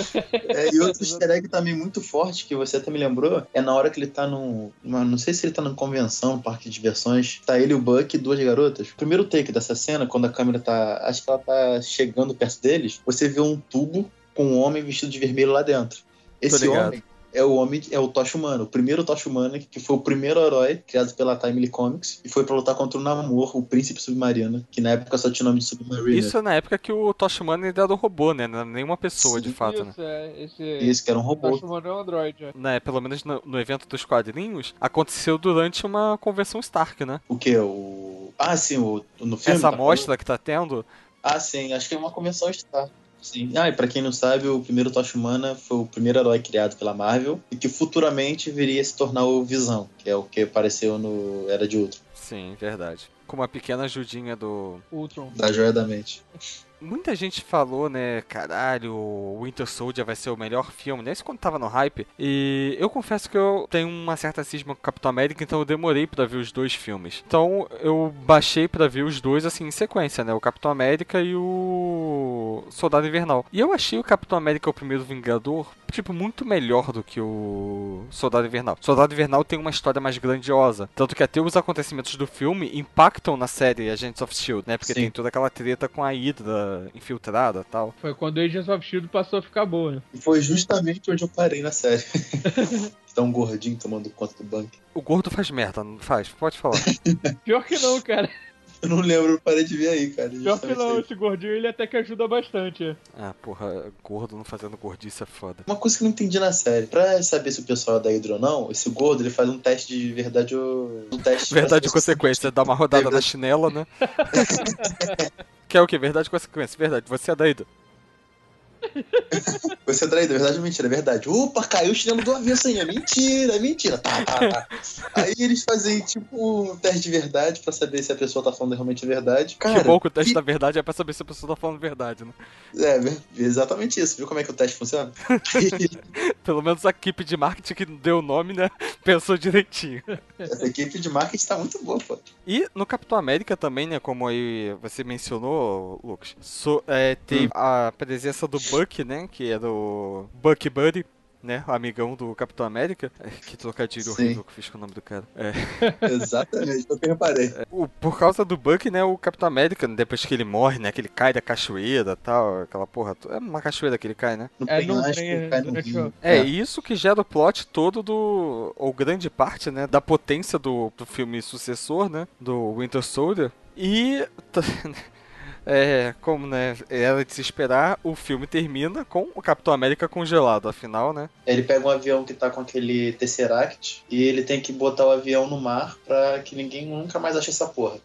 É, e outro easter egg também muito forte, que você até me lembrou, é na hora que ele tá num. não sei se ele tá numa convenção, um parque de diversões. Tá ele, o Buck e duas garotas. Primeiro take dessa cena, quando a câmera tá. Acho que ela tá chegando perto deles, você vê um tubo com um homem vestido de vermelho lá dentro. Esse homem é o homem, é o Tocha Humano, o primeiro Tocha Humano, que foi o primeiro herói criado pela Timely Comics e foi pra lutar contra o Namor, o príncipe submarino, que na época só tinha o nome de Submariner. Isso é na época que o Toshimano ainda era um robô, né? Não era nenhuma pessoa, de Sim, fato, né? Isso, é. Esse. Isso, que era um robô. Tá chamando um Android, é. né? Pelo menos no, no evento dos quadrinhos, aconteceu durante uma convenção Stark, né? O que? O. Ah, sim, o, no filme. Essa tá amostra que tá tendo, Ah, sim, acho que é uma convenção Star. Sim. Ah, e pra quem não sabe, o primeiro Tocha Humana foi o primeiro herói criado pela Marvel e que futuramente viria a se tornar o Visão, que é o que apareceu no Era de Ultron, Sim, verdade. Com uma pequena ajudinha do. Ultron. da Joia da Mente. Muita gente falou, né, caralho, o Winter Soldier vai ser o melhor filme, né? Isso quando tava no hype. E eu confesso que eu tenho uma certa cisma com o Capitão América, então eu demorei pra ver os dois filmes. Então eu baixei pra ver os dois, assim, em sequência, né? O Capitão América e o Soldado Invernal. E eu achei o Capitão América, o primeiro Vingador, tipo, muito melhor do que o Soldado Invernal. Soldado Invernal tem uma história mais grandiosa. Tanto que até os acontecimentos do filme impactam na série Agents of S.H.I.E.L.D., né? Porque Sim. tem toda aquela treta com a Hydra infiltrada e tal. Foi quando Agents of Shield passou a ficar boa, né? E foi justamente onde eu parei na série. [LAUGHS] tá um gordinho tomando conta do banco. O gordo faz merda, não faz? Pode falar. [LAUGHS] Pior que não, cara. Eu não lembro, eu parei de ver aí, cara. Pior que não, aí. esse gordinho ele até que ajuda bastante. é. ah, porra, gordo não fazendo gordice é foda. Uma coisa que eu não entendi na série. Pra saber se o pessoal é da Hydra ou não, esse gordo ele faz um teste de verdade ou. Um teste Verdade e consequência, dá uma rodada na chinela, né? [LAUGHS] que é o que? Verdade consequência. Verdade, você é da Ida. Você é traído, é verdade ou mentira? É verdade. Opa, caiu o chinelo do avesso aí. É mentira, é mentira. Tá, tá, tá. Aí eles fazem tipo um teste de verdade pra saber se a pessoa tá falando realmente a verdade. Cara, que bom que o teste que- da verdade é pra saber se a pessoa tá falando verdade, né? É, exatamente isso. Viu como é que o teste funciona? [LAUGHS] Pelo menos a equipe de marketing que deu o nome, né? [LAUGHS] Pensou direitinho. Essa equipe de marketing tá muito boa, pô. E no Capitão América também, né? Como aí você mencionou, Lucas, so- é, teve a presença do Buck, né? Que era o Buck Buddy. Né, o amigão do Capitão América. É, [LAUGHS] Que trocadilho Sim. horrível que eu fiz com o nome do cara. É. [LAUGHS] Exatamente, o que eu reparei. O- por causa do Buck, né, o Capitão América, depois que ele morre, né, que ele cai da cachoeira e tal, aquela porra. É uma cachoeira que ele cai, né? No É, não tem o- É, isso que gera o plot todo do. ou grande parte, né, da potência do, do filme sucessor, né, do Winter Soldier. E. [LAUGHS] É, como, né, era de se esperar, o filme termina com o Capitão América congelado, afinal, né? Ele pega um avião que tá com aquele Tesseract e ele tem que botar o avião no mar pra que ninguém nunca mais ache essa porra.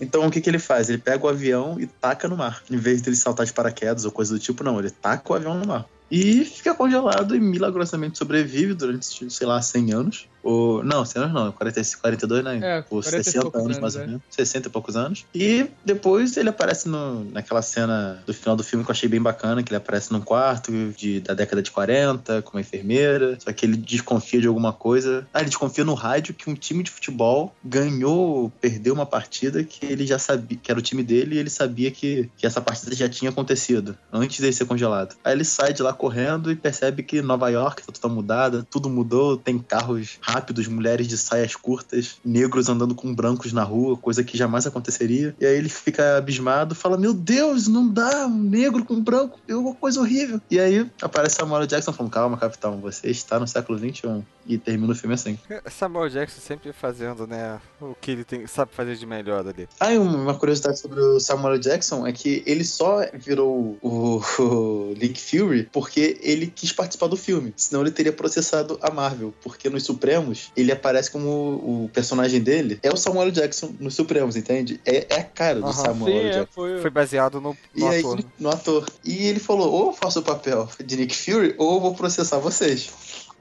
Então o que, que ele faz? Ele pega o avião e taca no mar. Em vez dele saltar de paraquedas ou coisa do tipo, não. Ele taca o avião no mar. E fica congelado e milagrosamente sobrevive durante, sei lá, 100 anos. Ou, não, 100 anos não, 40, 42, né? É, Por 40 e 60 poucos anos, anos, mais ou é. menos. 60 e poucos anos. E depois ele aparece no, naquela cena do final do filme que eu achei bem bacana, que ele aparece num quarto de, da década de 40, com uma enfermeira, só que ele desconfia de alguma coisa. Ah, ele desconfia no rádio que um time de futebol ganhou, perdeu uma partida que ele já sabia, que era o time dele, e ele sabia que, que essa partida já tinha acontecido, antes dele ser congelado. Aí ele sai de lá correndo e percebe que Nova York tá toda mudada, tudo mudou, tem carros rápidos, mulheres de saias curtas, negros andando com brancos na rua, coisa que jamais aconteceria. E aí ele fica abismado, fala: Meu Deus, não dá, um negro com branco, é uma coisa horrível. E aí aparece Samuel Jackson falando: Calma, capitão, você está no século XXI. E termina o filme assim. Samuel Jackson sempre fazendo, né, o que ele tem, sabe fazer de melhor ali. Ah, e uma curiosidade sobre o Samuel Jackson é que ele só virou o, o Nick Fury porque ele quis participar do filme. Senão ele teria processado a Marvel. Porque nos Supremos, ele aparece como o personagem dele é o Samuel Jackson nos Supremos, entende? É, é a cara do. Samuel Sim, é, Jackson. foi. Foi baseado no, no aí, ator. ele- no ator. E ele falou: ou eu faço o papel de Nick Fury, ou eu vou processar vocês.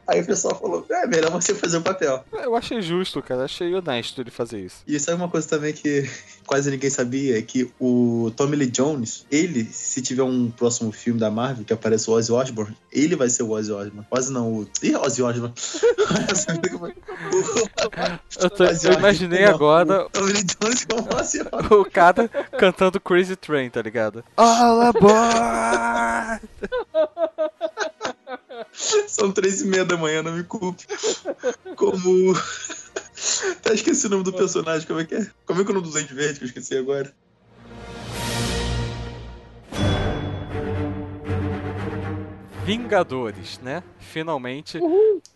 Aí o pessoal falou: é melhor você fazer o papel. Eu achei justo, cara. Achei honesto ele fazer isso. E sabe uma coisa também que [LAUGHS] quase ninguém sabia? É que o Tommy Lee Jones, ele, se tiver um próximo filme da Marvel que aparece o Ozzy Osbourne, ele vai ser o Ozzy Osbourne. Ozzy não, o... Ih, Ozzy Osbourne. [LAUGHS] Eu, tô- Ozzy eu imaginei agora O Tommy Lee Jones como Ozzy [LAUGHS] Osbourne. o cara cantando Crazy Train, tá ligado? All aboard! São três e meia da manhã, não me culpe. Como... [LAUGHS] Tá, esqueci o nome do personagem, como é que é? Como é que é o nome do Duende Verde que eu esqueci agora? Vingadores, né? Finalmente,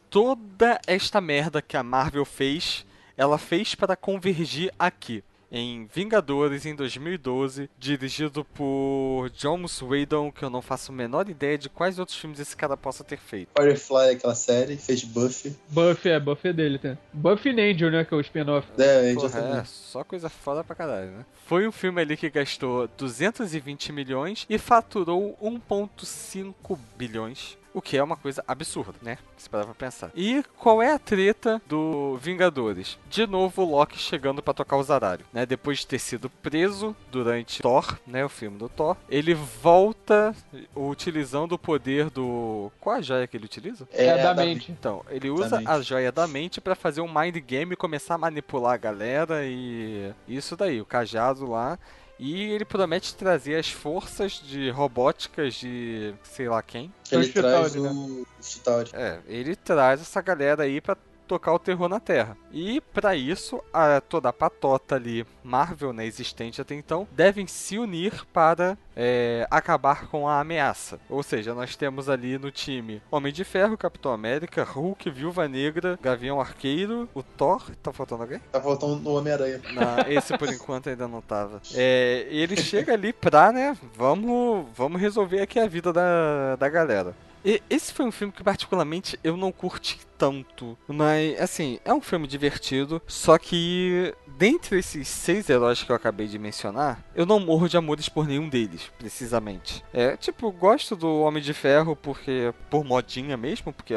toda esta merda que a Marvel fez, ela fez para convergir aqui. Em Vingadores em 2012, dirigido por Jones Whedon, que eu não faço a menor ideia de quais outros filmes esse cara possa ter feito. Firefly, aquela série, fez Buffy. Buffy, é, Buffy é dele, tá? Buffy e Angel, né, que é o spin-off. É, Porra, Angel também. é, só coisa foda pra caralho, né? Foi um filme ali que gastou 220 milhões e faturou 1,5 bilhões. O que é uma coisa absurda, né? Se parar pra pensar. E qual é a treta do Vingadores? De novo, o Loki chegando pra tocar o zaralho, né? Depois de ter sido preso durante Thor, né? O filme do Thor. Ele volta utilizando o poder do... Qual a joia que ele utiliza? É, a da mente. Então, ele usa mente. a joia da mente pra fazer um mind game e começar a manipular a galera e isso daí, o cajado lá. E ele promete trazer as forças de robóticas de sei lá quem. Ele traz Chitauri, o Chitauri. É, ele traz essa galera aí pra tocar o terror na Terra. E pra isso, a, toda a patota ali, Marvel, né, existente até então, devem se unir para é, acabar com a ameaça. Ou seja, nós temos ali no time Homem de Ferro, Capitão América, Hulk, Viúva Negra, Gavião Arqueiro, o Thor. Tá faltando alguém? Tá faltando no Homem-Aranha. Esse por enquanto ainda não tava. É, ele chega ali pra, né, vamos, vamos resolver aqui a vida da, da galera. Esse foi um filme que particularmente eu não curti tanto, mas assim, é um filme divertido, só que dentre esses seis heróis que eu acabei de mencionar, eu não morro de amores por nenhum deles, precisamente. É, tipo, gosto do Homem de Ferro porque por modinha mesmo, porque porque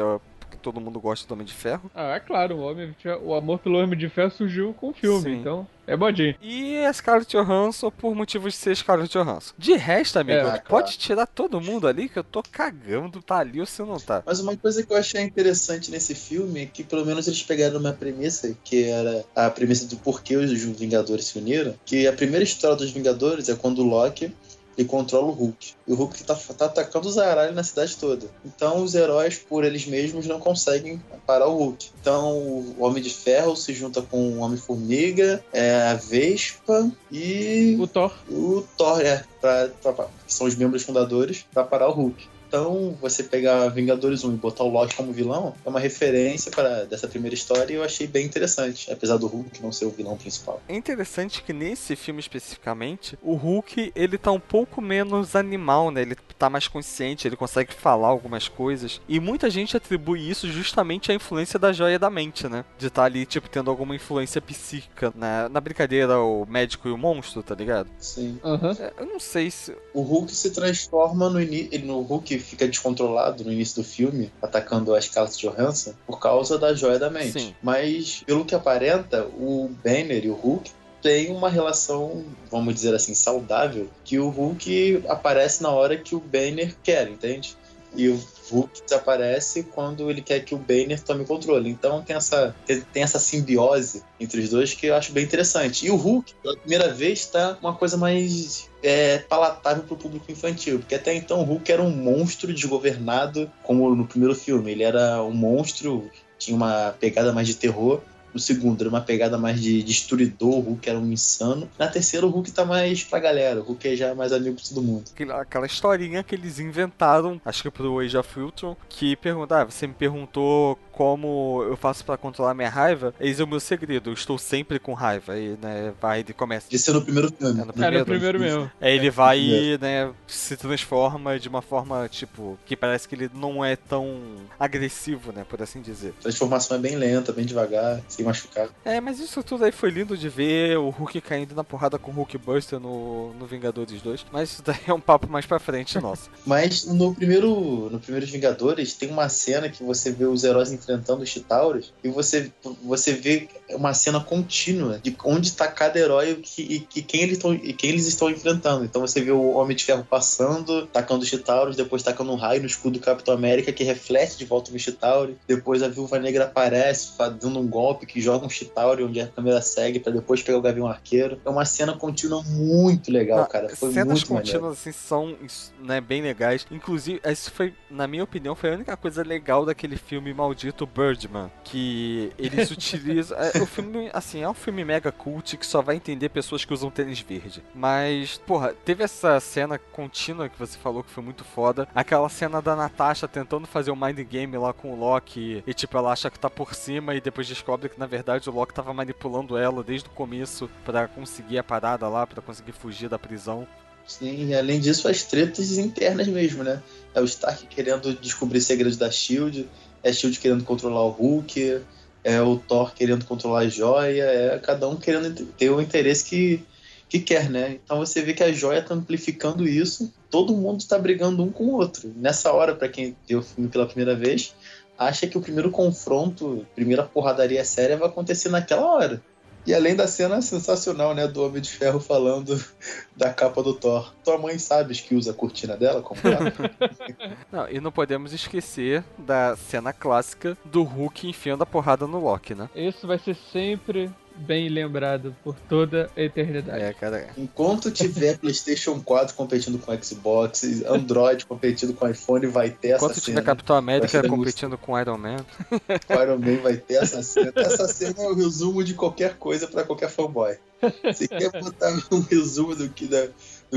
todo mundo gosta do Homem de Ferro. Ah, é claro, o, Homem de Ferro- o amor pelo Homem de Ferro surgiu com o filme, Sim. então é modinho. E a Scarlett Johansson por motivos de ser Scarlett Johansson. De resto, amigo, É, pode claro. tirar todo mundo ali que eu tô cagando, tá ali ou se não tá. Mas uma coisa que eu achei interessante nesse filme é que pelo menos eles pegaram uma premissa, que era a premissa do porquê os Vingadores se uniram, que a primeira história dos Vingadores é quando o Loki ele controla o Hulk. E o Hulk tá, tá atacando os zaralhos na cidade toda. Então os heróis, por eles mesmos, não conseguem parar o Hulk. Então o Homem de Ferro se junta com o Homem-Formiga, é, a Vespa e O Thor. o Thor, é, pra, pra- pra- que são os membros fundadores, pra parar o Hulk. Então, você pegar Vingadores 1 e botar o Loki como vilão é uma referência para dessa primeira história e eu achei bem interessante, apesar do Hulk não ser o vilão principal. É interessante que nesse filme especificamente, o Hulk, ele tá um pouco menos animal, né? Ele tá mais consciente, ele consegue falar algumas coisas. E muita gente atribui isso justamente à influência da joia da mente, né? De estar ali, tipo, tendo alguma influência psíquica. Na, na brincadeira, o médico e o monstro, tá ligado? Sim. Aham. É, eu não sei se. O Hulk se transforma no início. No Hulk fica descontrolado no início do filme, atacando a Scarlett Johansson, por causa da joia da mente. Sim. Mas, pelo que aparenta, o Banner e o Hulk têm uma relação, vamos dizer assim, saudável, que o Hulk aparece na hora que o Banner quer, entende? E o Hulk desaparece quando ele quer que o Banner tome controle. Então tem essa, tem, essa simbiose entre os dois que eu acho bem interessante. E o Hulk, pela primeira vez, está uma coisa mais é, palatável para o público infantil. Porque até então o Hulk era um monstro desgovernado, como no primeiro filme. Ele era um monstro, tinha uma pegada mais de terror. No segundo, era uma pegada mais de destruidor, o Hulk era um insano. Na terceira, o Hulk tá mais pra galera, o Hulk é já mais amigo de todo mundo. Aquela, historinha que eles inventaram, acho que pro Age of Ultron, que pergunta, ah, você me perguntou como eu faço pra controlar minha raiva, eis é o meu segredo, eu estou sempre com raiva. E, né, vai e começa. Isso é no primeiro filme. É no Era o primeiro mesmo. Aí ele vai e, né, se transforma de uma forma, tipo, que parece que ele não é tão agressivo, né, por assim dizer. A transformação é bem lenta, bem devagar, sem machucar. É, mas isso tudo aí foi lindo de ver, o Hulk caindo na porrada com o Hulk Buster no, no Vingadores 2. Mas isso daí [LAUGHS] é um papo mais pra frente, nossa. Mas no primeiro, no primeiro Vingadores tem uma cena que você vê os heróis enfrentando os Chitauros e você, você vê uma cena contínua de onde está cada herói e, que, e que quem, eles estão, e quem eles estão enfrentando. Então você vê o Homem de Ferro passando, tacando os Chitauros, depois tacando um raio no escudo do Capitão América que reflete de volta no Chitauri. Depois a Viúva Negra aparece fazendo um golpe que joga um Chitauri onde a câmera segue para depois pegar o Gavião Arqueiro. É uma cena contínua muito legal, Ah, cara. Foi cenas muito contínuas assim são né, bem legais. Inclusive, isso foi, na minha opinião, foi a única coisa legal daquele filme maldito Birdman. Que eles [LAUGHS] utilizam. é, o filme, assim, é um filme mega cult que só vai entender pessoas que usam tênis verde. Mas, porra, teve essa cena contínua que você falou que foi muito foda. Aquela cena da Natasha tentando fazer o mind game lá com o Loki e, tipo, ela acha que tá por cima e depois descobre que, na verdade, o Loki tava manipulando ela desde o começo para conseguir a parada lá, para conseguir fugir da prisão. Sim, e além disso, as tretas internas mesmo, né? É o Stark querendo descobrir segredos da Shield, é a Shield querendo controlar o Hulk, é o Thor querendo controlar a joia, é cada um querendo ter o interesse que, que quer, né? Então você vê que a joia tá amplificando isso, todo mundo está brigando um com o outro. Nessa hora, para quem viu o filme pela primeira vez, acha que o primeiro confronto, primeira porradaria séria vai acontecer naquela hora. E além da cena sensacional, né, do Homem de Ferro falando [LAUGHS] da capa do Thor. Tua mãe sabes que usa a cortina dela como capa? [LAUGHS] Não, e não podemos esquecer da cena clássica do Hulk enfiando a porrada no Loki, né? Isso vai ser sempre bem lembrado por toda a eternidade. É, cara. Enquanto tiver [LAUGHS] PlayStation 4 competindo com Xbox, Android competindo com iPhone, vai ter essa Enquanto cena. tiver Capitão América competindo com Iron Man. O [LAUGHS] Iron Man vai ter essa cena. Essa cena é o resumo de qualquer coisa pra qualquer fanboy. Você quer botar um resumo do que, da,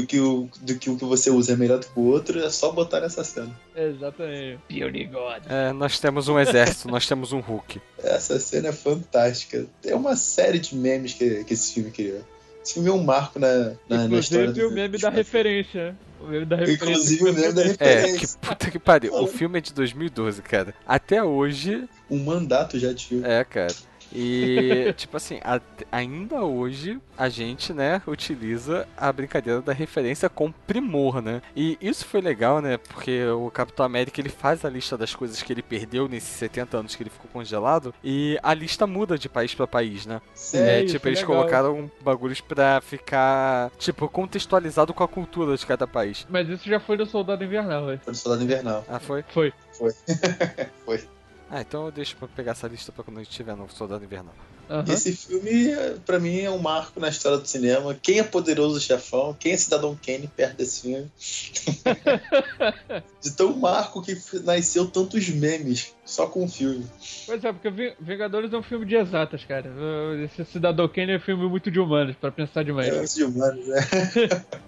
do, que o, do que o que você usa é melhor do que o outro, é só botar nessa cena. Exatamente. Beauty God. É, nós temos um exército, nós temos um Hulk. Essa cena é fantástica. Tem uma série de memes que, que esse filme criou. Esse filme é um marco na, na, na história Inclusive o meme da referência. O meme da referência. Inclusive o meme da É, referência. que puta que pariu. O filme é de 2012, cara. Até hoje, Um mandato já de filme. é, cara. E, [LAUGHS] tipo assim, a- ainda hoje a gente, né, utiliza a brincadeira da referência com primor, né? E isso foi legal, né? Porque o Capitão América ele faz a lista das coisas que ele perdeu nesses 70 anos que ele ficou congelado e a lista muda de país pra país, né? Sim. É, tipo, eles legal. colocaram bagulhos pra ficar, tipo, contextualizado com a cultura de cada país. Mas isso já foi do Soldado Invernal, ué. Foi do Soldado Invernal. Ah, foi? Foi. Foi. [LAUGHS] Ah, então eu deixo pra pegar essa lista pra quando a gente tiver no Soldado Invernal. Aham. Esse filme, pra mim, é um marco na história do cinema. Quem é poderoso chefão? Quem é Cidadão Kane perto desse filme? [LAUGHS] De tão marco que nasceu tantos memes só com o filme. Pois é, porque Vi- Vingadores é um filme de exatas, cara. Esse Cidadão Kane é um filme muito de humanos, pra pensar demais. É de humanos, né?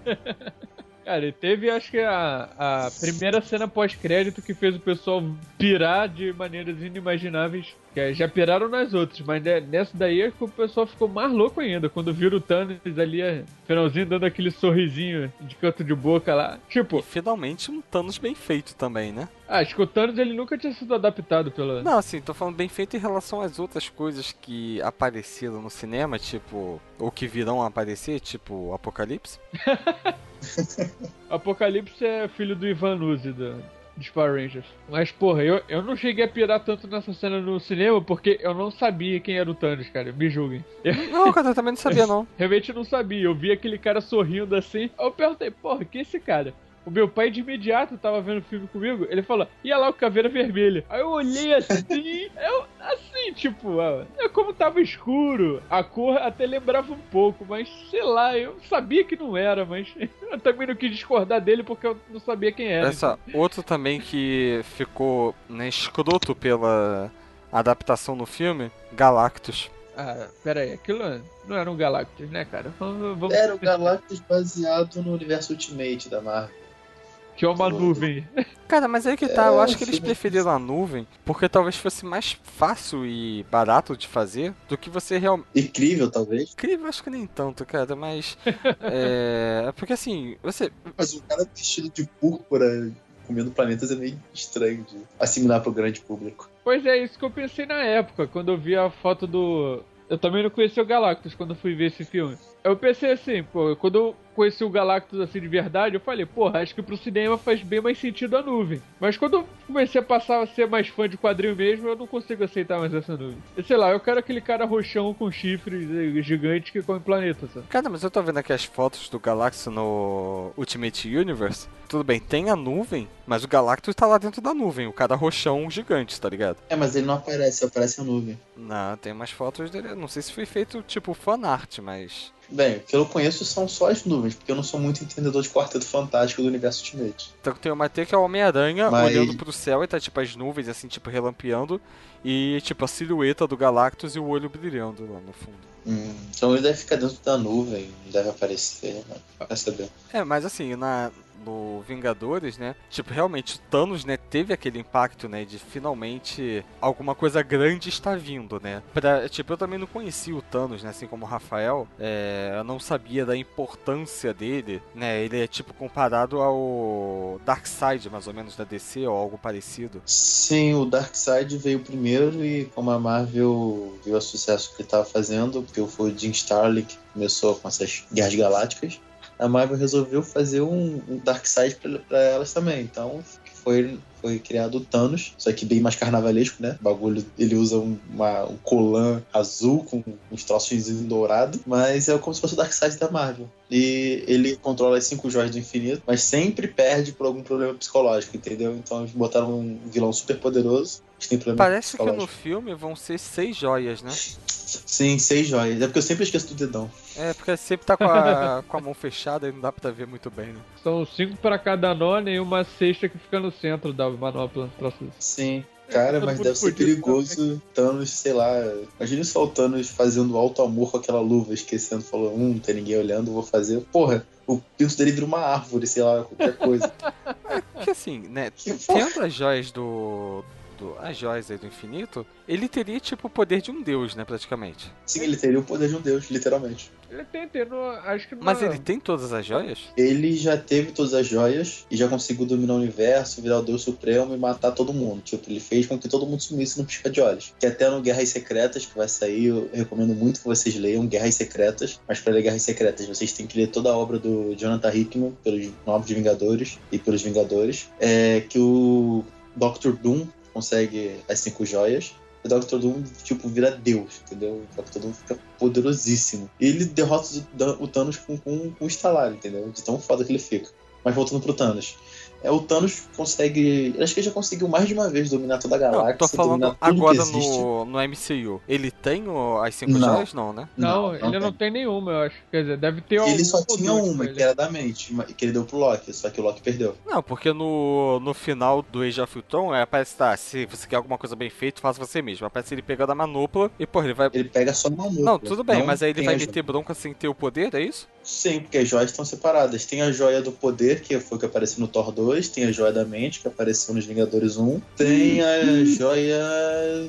[LAUGHS] Cara, e teve acho que a, a primeira cena pós-crédito que fez o pessoal pirar de maneiras inimagináveis. Que já piraram nas outras, mas ne- nessa daí é que o pessoal ficou mais louco ainda. Quando viram o Thanos ali, é, finalzinho dando aquele sorrisinho de canto de boca lá. Tipo, E finalmente um Thanos bem feito também, né? ah, acho que o Thanos ele nunca tinha sido adaptado pela. Não, assim, tô falando bem feito em relação às outras coisas que apareceram no cinema, tipo, ou que virão a aparecer, tipo Apocalipse. [LAUGHS] [LAUGHS] Apocalipse é filho do Ivan Uzi, do, dos Power Rangers. Mas, porra, eu, eu não cheguei a pirar tanto nessa cena no cinema porque eu não sabia quem era o Thanos, cara. Me julguem. [LAUGHS] Não, cara, eu também não sabia, [LAUGHS] não. realmente não sabia. Eu vi aquele cara sorrindo assim. Eu perguntei, porra, quem é esse cara? O meu pai de imediato tava vendo o filme comigo, ele falou, ia lá o Caveira Vermelha. Aí eu olhei assim, [LAUGHS] eu, assim, tipo, ah, é como tava escuro, a cor até lembrava um pouco, mas sei lá, eu sabia que não era, mas [LAUGHS] eu também não quis discordar dele porque eu não sabia quem era. Só, outro também que ficou né, escroto pela adaptação no filme, Galactus. Ah, pera aí, aquilo não era um Galactus, né, cara? Vamos, vamos- Era o Galactus baseado no universo Ultimate da Marvel. Que é uma nuvem. Cara, mas aí que tá, eu É, acho que eles preferiram a nuvem porque talvez fosse mais fácil e barato de fazer do que você realmente. Incrível, talvez. Incrível, acho que nem tanto, cara, mas. [LAUGHS] é. Porque assim, você. Mas um cara vestido de púrpura comendo planetas é meio estranho de assimilar pro grande público. Pois é, isso que eu pensei na época, quando eu vi a foto do. Eu também não conhecia o Galactus quando fui ver esse filme. Eu pensei assim, pô, quando eu conheci o Galactus assim de verdade, eu falei, porra, acho que pro cinema faz bem mais sentido a nuvem. Mas quando eu comecei a passar a ser mais fã de quadrinho mesmo, eu não consigo aceitar mais essa nuvem. E sei lá, eu quero aquele cara roxão com chifres eh, gigantes que come planeta, sabe? Cara, mas eu tô vendo aqui as fotos do Galactus no Ultimate Universe. Tudo bem, tem a nuvem, mas o Galactus tá lá dentro da nuvem, o cara roxão gigante, tá ligado? É, mas ele não aparece, aparece a nuvem. Não, tem umas fotos dele. Não sei se foi feito tipo fanart, mas. Bem, o que eu conheço são só as nuvens, porque eu não sou muito entendedor de Quarteto Fantástico do Universo Ultimate. Então tem o Matê que é o Homem-Aranha Mas- olhando pro céu e tá tipo as nuvens assim, tipo relampeando. E tipo a silhueta do Galactus e o olho brilhando lá no fundo. Hum, então ele deve ficar dentro da nuvem, deve aparecer, né? Vai saber. É, mas assim, na, no Vingadores, né? Tipo, realmente Thanos, né, teve aquele impacto, né, de finalmente alguma coisa grande está vindo, né? Pra, tipo, eu também não conhecia o Thanos, né, assim como o Rafael, é, eu não sabia da importância dele, né? Ele é tipo comparado ao Darkseid, mais ou menos, da DC ou algo parecido. Sim, o Darkseid veio primeiro e como a Marvel viu o sucesso que ele estava fazendo, porque foi o Jim Starlin que começou com essas guerras galácticas, a Marvel resolveu fazer um, um Darkseid para elas também. Então foi, foi criado o Thanos, só que bem mais carnavalesco, né? O bagulho, ele usa um, uma, um colã azul com uns troços dourados, mas é como se fosse o Darkseid da Marvel. E ele controla as cinco joias do infinito, mas sempre perde por algum problema psicológico, entendeu? Então eles botaram um vilão super poderoso que tem problema Parece que no filme vão ser seis joias, né? Sim, seis joias. É porque eu sempre esqueço do dedão. É, porque sempre tá com a, com a mão fechada e não dá pra ver muito bem, né? São cinco pra cada nona e uma sexta que fica no centro da manopla. Troço desse. Sim. Cara, mas deve ser perigoso Thanos, sei lá. Imagina só o Thanos fazendo alto amor com aquela luva, esquecendo, falou, hum, não tem ninguém olhando, vou fazer. Porra, o pinto dele vira uma árvore, sei lá, qualquer coisa. [LAUGHS] Porque assim, né? Que porra. Tendo as joias do. Do as joias aí do infinito, ele teria tipo o poder de um deus, né, praticamente. Sim, ele teria o poder de um deus, literalmente. Ele tem, tem, no, acho que não. Mas ele tem todas as joias? Ele já teve todas as joias e já conseguiu dominar o universo, virar o Deus Supremo e matar todo mundo. Tipo, ele fez com que todo mundo sumisse no piscar de olhos. Que até no Guerras Secretas, que vai sair, eu recomendo muito que vocês leiam Guerras Secretas. Mas para ler Guerras Secretas, vocês têm que ler toda a obra do Jonathan Hickman, pelos Novos Vingadores e pelos Vingadores. É que o Doctor Doom consegue as cinco joias. O Dr. Doom, tipo, vira Deus, entendeu? O Dr. Doom fica poderosíssimo. E ele derrota o Thanos com, com, com um estalar, entendeu? De tão foda que ele fica. Mas voltando pro Thanos. É, o Thanos consegue. Acho que ele já conseguiu mais de uma vez dominar toda a Não, galáxia. tô falando agora no, no MCU. Ele tem o- as cinco Não. joias? Não, né? Não, Não, ele não não tem nenhuma, eu acho. Quer dizer, deve ter Ele só tinha uma, que era da mente, que ele deu pro Loki, só que o Loki perdeu. Não, porque no, no final do Age of Ultron, é, aparece, tá, se você quer alguma coisa bem feita, faça você mesmo. Aparece ele pegando a manopla e, pô, ele vai... Ele pega só uma manopla. Não, tudo bem, não mas aí ele tem vai a meter bronca sem ter o poder, é isso? Sim, porque as joias estão separadas. Tem a joia do poder, que foi o que apareceu no Thor 2, tem a joia da mente, que apareceu nos Vingadores 1. Tem a joia.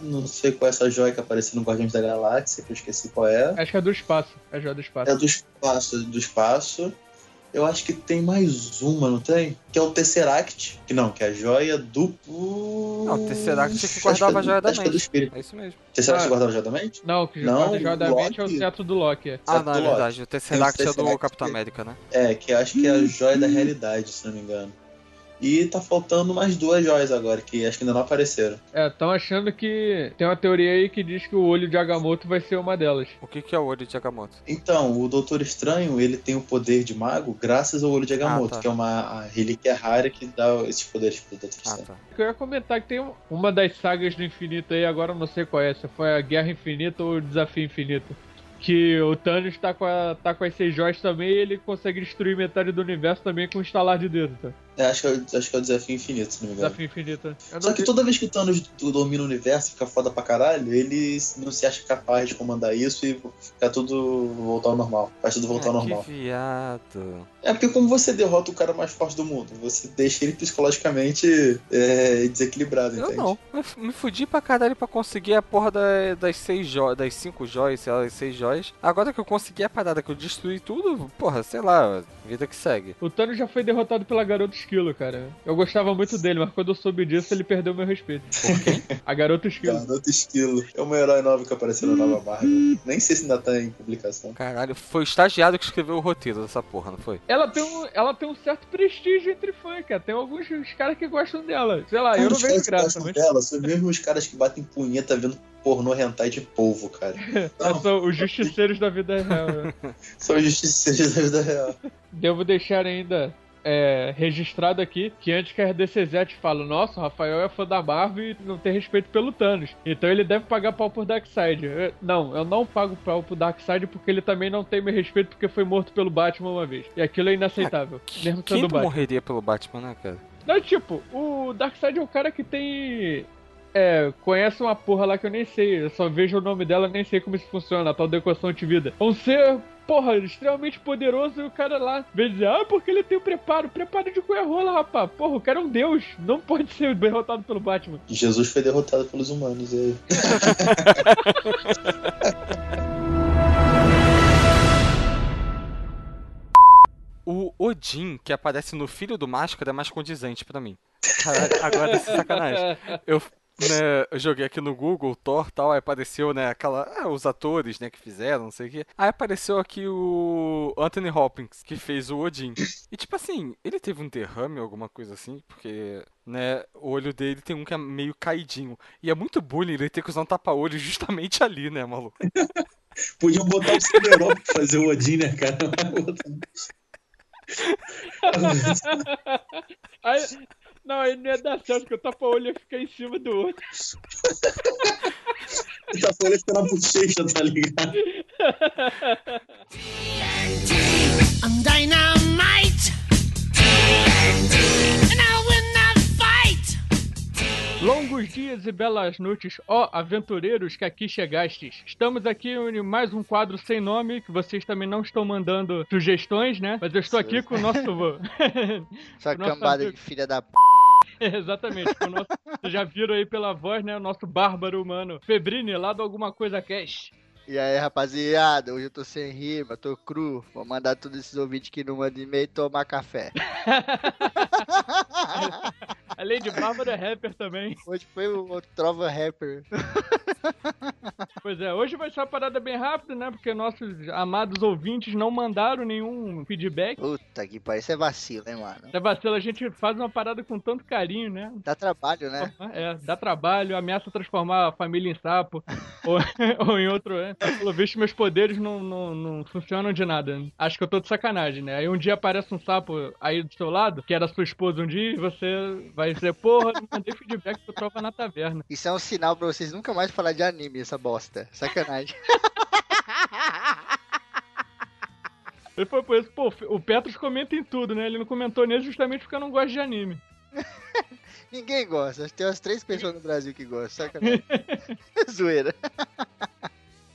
Não sei qual é essa joia que apareceu no Guardiões da Galáxia, que eu esqueci qual é. Acho que é do espaço. É a joia do espaço. É do espaço, do espaço. Eu acho que tem mais uma, não tem? Que é o Tesseract. Que não, que é a joia do. Não, o Tesseract é que guardava é a joia da é do mente. espírito. É isso mesmo. Tesseract Ah. guardava a joia da mente? Não, o que Não, guarda a joia da Loki. mente é o cetro do Loki. É. Ah, não, é do verdade. O Tesseract o é do Tesseract Capitão América, né? É, que acho que é a joia da realidade, se não me engano. E tá faltando mais duas joias agora, que acho que ainda não apareceram. É, estão achando que. Tem uma teoria aí que diz que o olho de Agamotto vai ser uma delas. O que, que é o olho de Agamotto? Então, o Doutor Estranho, ele tem o poder de mago graças ao olho de Agamotto, Ah, tá. que é uma relíquia rara que dá esses poderes pro Doutor Ah, Estranho. tá. Eu ia comentar que tem um- uma das sagas do infinito aí, agora eu não sei qual é, se foi a Guerra Infinita ou o Desafio Infinito. Que o Thanos tá com, a, tá com as seis joias também e ele consegue destruir metade do universo também com um estalar de dedo, tá? É, acho, que é, o- acho que é o Desafio Infinito, se não me engano. Desafio Infinito. Eu Só que toda vez que o Thanos do- domina o universo e fica foda pra caralho, ele não se acha capaz de comandar isso e ficar tudo voltar ao normal. Faz tudo voltar ao Ah, normal. que viado. É porque como você derrota o cara mais forte do mundo, você deixa ele psicologicamente é, desequilibrado, Eu entende? não. Me fudi pra caralho pra conseguir a porra da- das seis joias, das cinco joias, sei lá, das seis joias. Agora que eu consegui a parada, que eu destruí tudo, porra, sei lá, vida que segue. O Thanos já foi derrotado pela Garota Esquilo, cara. Eu gostava muito dele, mas quando eu soube disso, ele perdeu meu respeito. Por quê? A Garota Esquilo. [LAUGHS] Garoto Esquilo. É uma herói nova que apareceu na nova Marvel. Nem sei se ainda tá em publicação. Caralho, foi o estagiário que escreveu o roteiro dessa porra, não foi? Ela tem, um, ela tem um certo prestígio entre fãs, cara. Tem alguns caras que gostam dela. Sei lá, eu não vejo graça, gostam mas dela são mesmo os caras que batem punheta vendo pornô hentai de polvo, cara. Não, [LAUGHS] são os justiceiros da vida real. né? [LAUGHS] são os justiceiros da vida real. Devo deixar ainda é, registrado aqui que antes que a DCZ fala, nossa, o Rafael é fã da Marvel e não tem respeito pelo Thanos. Então ele deve pagar pau por Darkseid. Eu- Não, eu não pago pau pro Darkseid porque ele também não tem meu respeito porque foi morto pelo Batman uma vez. E aquilo é inaceitável. mesmo Quem sendo não morreria pelo Batman, né, cara? Não, tipo, o Darkseid é o cara que tem. É, conhece uma porra lá que eu nem sei. Eu só vejo o nome dela, nem sei como isso funciona, a tal da equação de vida. Um ser, porra, extremamente poderoso e o cara lá vem dizer, ah, porque ele tem o preparo. Preparo de coia rola, rapaz. Porra, o cara é um deus. Não pode ser derrotado pelo Batman. Jesus foi derrotado pelos humanos. Aí. [LAUGHS] O Odin, que aparece no Filho do Máscara, é mais condizente pra mim. Caralho, agora sem sacanagem. Eu, né, eu joguei aqui no Google, Thor tal, aí apareceu, né, aquela, ah, os atores, né, que fizeram, não sei o quê. Aí apareceu aqui o Anthony Hopkins, que fez o Odin. E tipo assim, ele teve um derrame, alguma coisa assim, porque, né, o olho dele tem um que é meio caidinho. E é muito bullying ele ter que usar um tapa-olho [LAUGHS] justamente ali, né, maluco? Podiam botar o Super-Homem pra fazer o Odin, né, cara? [LAUGHS] Aí, não, aí não ia dar certo, porque o tapa-olho ia ficar em cima do outro. [LAUGHS] Tá falando fica na bochecha, tá ligado? I'm dynamite. And I win that fight. Longos dias e belas noites, ó aventureiros que aqui chegastes. Estamos aqui em mais um quadro sem nome, que vocês também não estão mandando sugestões, né? Mas eu estou aqui com o nosso... [LAUGHS] [LAUGHS] Essa cambada de filha da p. [LAUGHS] Exatamente, nosso... Vocês [LAUGHS] já viram aí pela voz, né? O nosso bárbaro humano. Febrini, lá do Alguma Coisa Cash. E aí, rapaziada, hoje eu tô sem rima, tô cru. Vou mandar todos esses ouvintes que não mandam e-mail tomar café. [LAUGHS] Além de bárbaro, é [LAUGHS] rapper também. Hoje foi o, o Trova Rapper. [LAUGHS] Pois é, hoje vai ser uma parada bem rápida, né? Porque nossos amados ouvintes não mandaram nenhum feedback. Puta que pariu, isso é vacilo, hein, mano? É vacilo, a gente faz uma parada com tanto carinho, né? Dá trabalho, né? É, dá trabalho, ameaça transformar a família em sapo, [LAUGHS] ou, ou em outro, é. Pelo visto, meus poderes não, não, não funcionam de nada. Acho que eu tô de sacanagem, né? Aí um dia aparece um sapo aí do seu lado, que era sua esposa um dia, e você vai porra, não mandei feedback pro Tropa na Taverna. Isso é um sinal pra vocês nunca mais falar de anime, essa bosta. Sacanagem. [LAUGHS] Ele foi por isso, pô, o Petros comenta em tudo, né? Ele não comentou nele justamente porque eu não gosto de anime. [LAUGHS] Ninguém gosta. Acho que tem umas três pessoas no Brasil que gostam. Sacanagem. [LAUGHS] Zoeira.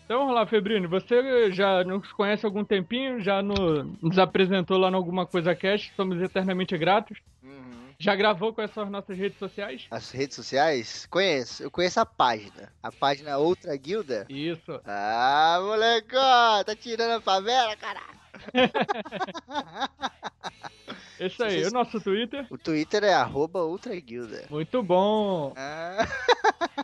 Então vamos lá, Febrino. Você já nos conhece há algum tempinho, já no- nos apresentou lá no Alguma Coisa Cast, somos eternamente gratos. Já gravou com essas nossas redes sociais? As redes sociais? Conheço. Eu conheço a página. A página Outra Guilda. Isso. Ah, moleque, tá tirando a favela, caralho. [LAUGHS] Isso aí, o nosso Twitter. O Twitter é arroba Outra Guilda. Muito bom. Ah.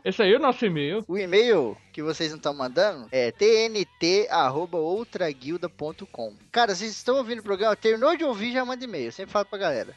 Esse aí é o nosso e-mail. O e-mail que vocês não estão mandando é tnt.outraguilda.com. Cara, vocês estão ouvindo o programa, terminou de ouvir, já manda e-mail. Eu sempre falo pra galera.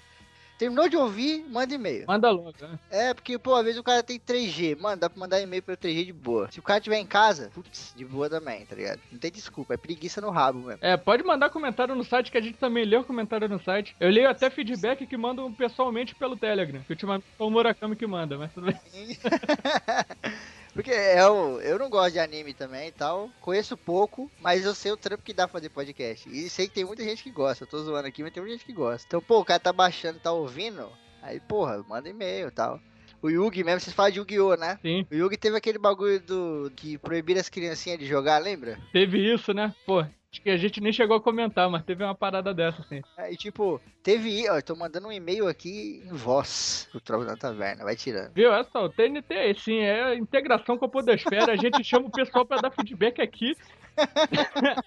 Terminou de ouvir, manda e-mail. Manda logo, né? É, porque, pô, às vezes o cara tem 3G. Mano, dá pra mandar e-mail pelo 3G de boa. Se o cara tiver em casa, putz, de boa também, tá ligado? Não tem desculpa, é preguiça no rabo mesmo. É, pode mandar comentário no site, que a gente também lê o comentário no site. Eu leio até feedback que mandam pessoalmente pelo Telegram. Que ultimamente é o Murakami que manda, mas tudo bem. [LAUGHS] [LAUGHS] Porque eu, eu não gosto de anime também e tal. Conheço pouco, mas eu sei o trampo que dá pra fazer podcast. E sei que tem muita gente que gosta. Eu tô zoando aqui, mas tem muita gente que gosta. Então, pô, o cara tá baixando, tá ouvindo. Aí, porra, manda e-mail e tal. O Yugi mesmo, vocês falam de Yu-Gi-Oh, né? Sim. O Yugi teve aquele bagulho do que proibiram as criancinhas de jogar, lembra? Teve isso, né? Pô, acho que a gente nem chegou a comentar, mas teve uma parada dessa, assim. Aí, tipo, teve. Ó, eu tô mandando um e-mail aqui em voz pro Trovo da Taverna, vai tirando. Viu? É só, o TNT é sim, é integração com a Podosfera. A gente chama o pessoal pra dar feedback aqui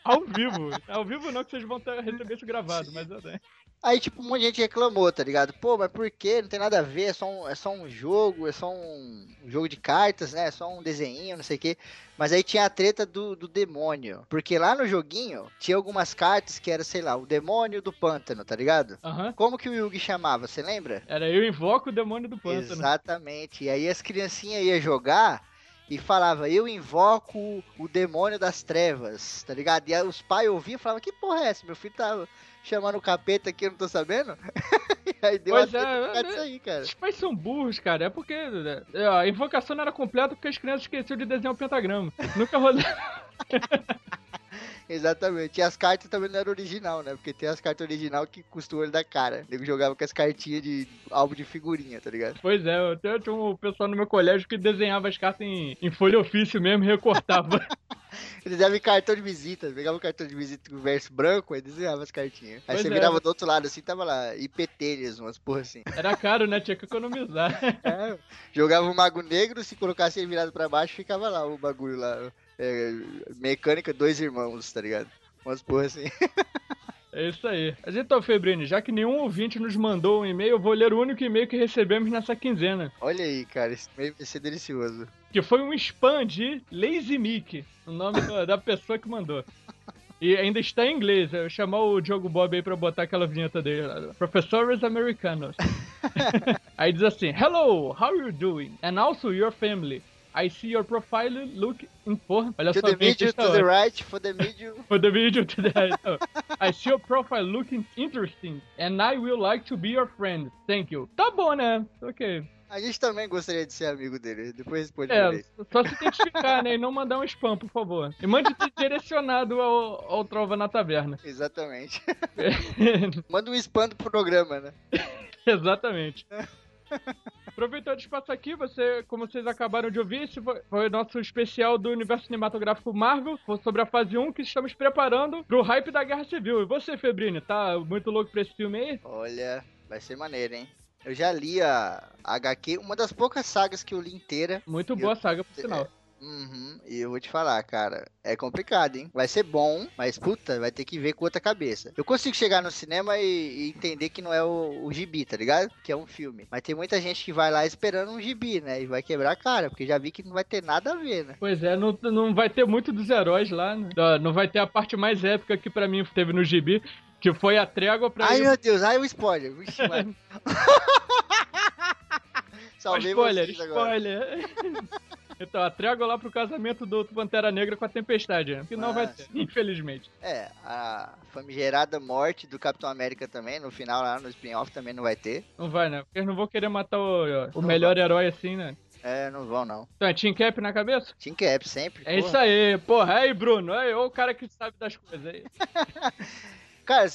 ao vivo. Ao vivo não, que vocês vão ter, receber isso gravado, mas eu tenho. Aí, tipo, um monte de gente reclamou, tá ligado? Pô, mas por quê? Não tem nada a ver, é só um, é só um jogo, é só um jogo de cartas, né? É só um desenho, não sei o quê. Mas aí tinha a treta do, do demônio. Porque lá no joguinho tinha algumas cartas que era, sei lá, o demônio do pântano, tá ligado? Aham. Como que o Yugi chamava, você lembra? Era eu invoco o demônio do pântano. Exatamente. E aí as criancinhas iam jogar e falava, eu invoco o demônio das trevas, tá ligado? E aí os pais ouviam e falavam, que porra é essa? Meu filho tá chamando o capeta aqui, eu não tô sabendo? [LAUGHS] e aí deu Pois uma é, é, aí, cara. Os pais são burros, cara. É porque é, a invocação não era completa porque as crianças esqueceram de desenhar um pentagrama. Nunca rolou. [LAUGHS] Exatamente. E as cartas também não eram original, né? Porque tem as cartas original que custam o olho da cara. O nego jogava com as cartinhas de álbum de figurinha, tá ligado? Pois é, eu tinha- tinha um pessoal no meu colégio que desenhava as cartas em, em folha ofício mesmo e recortava. [LAUGHS] Eles davam cartão de visita, pegava o cartão de visita com o verso branco e desenhava as cartinhas. Aí Pois você é. virava do outro lado assim, tava lá, IPT eles, umas porra assim. Era caro, né? Tinha que economizar. [LAUGHS] É, jogava o mago negro, se colocasse ele virado pra baixo, ficava lá o bagulho lá. É, mecânica, dois irmãos, tá ligado? Umas porra assim. É isso aí. Mas então, Febrini, já que nenhum ouvinte nos mandou um e-mail, eu vou ler o único e-mail que recebemos nessa quinzena. Olha aí, cara, esse meio vai ser delicioso. Que foi um spam de Lazy Mick, o nome da, pessoa que mandou. E ainda está em inglês. Eu vou chamar o Diogo Bob aí pra botar aquela vinheta dele. lá. Professores Americanos. [LAUGHS] aí diz assim: Hello, how you doing? And also your family. I see your profile look in porra. Olha To só, the texto to the right, for the middle. [LAUGHS] For the video today. So, I see your profile looking interesting, and I will like to be your friend. Thank you. Tá bom, né? Ok. A gente também gostaria de ser amigo dele. Depois responde É, ele. só se identificar, né? E não mandar um spam, por favor. E mande direcionado ao, ao Trova na Taverna. [LAUGHS] Exatamente. [LAUGHS] Manda um spam do programa, né? Exatamente. Aproveitando o espaço aqui, você, como vocês acabaram de ouvir, esse foi, o nosso especial do universo cinematográfico Marvel, foi sobre a fase 1 que estamos preparando pro hype da Guerra Civil. E você, Febrini, tá muito louco pra esse filme aí? Olha, vai ser maneiro, hein? Eu já li a HQ, uma das poucas sagas que eu li inteira. Muito Eu- boa saga, por sinal. Uhum, e eu vou te falar, cara, é complicado, hein? Vai ser bom, mas puta, vai ter que ver com outra cabeça. Eu consigo chegar no cinema e, e entender que não é o, o gibi, tá ligado? Que é um filme. Mas tem muita gente que vai lá esperando um gibi, né? E vai quebrar a cara, porque já vi que não vai ter nada a ver, né? Pois é, não, não vai ter muito dos heróis lá, né? Não- vai ter a parte mais épica que pra mim teve no gibi, que foi a trégua pra Ai, ele- meu Deus, ai o spoiler. Vixe. [LAUGHS] [LAUGHS] Salvei spoiler, spoiler. Então, a trégua lá pro casamento do Pantera Negra com a Tempestade, né? Que não vai Mas- ter, infelizmente. É, a famigerada morte do Capitão América também, no final lá no spin-off também não vai ter. Não vai, né? Porque eles não vão querer matar o, o melhor herói assim, né? É, não vão não. Então, é Team Cap na cabeça? Team Cap, sempre. É porra. isso aí, porra. Aí, Bruno, aí, ô o cara que sabe das coisas aí. [LAUGHS] Cara,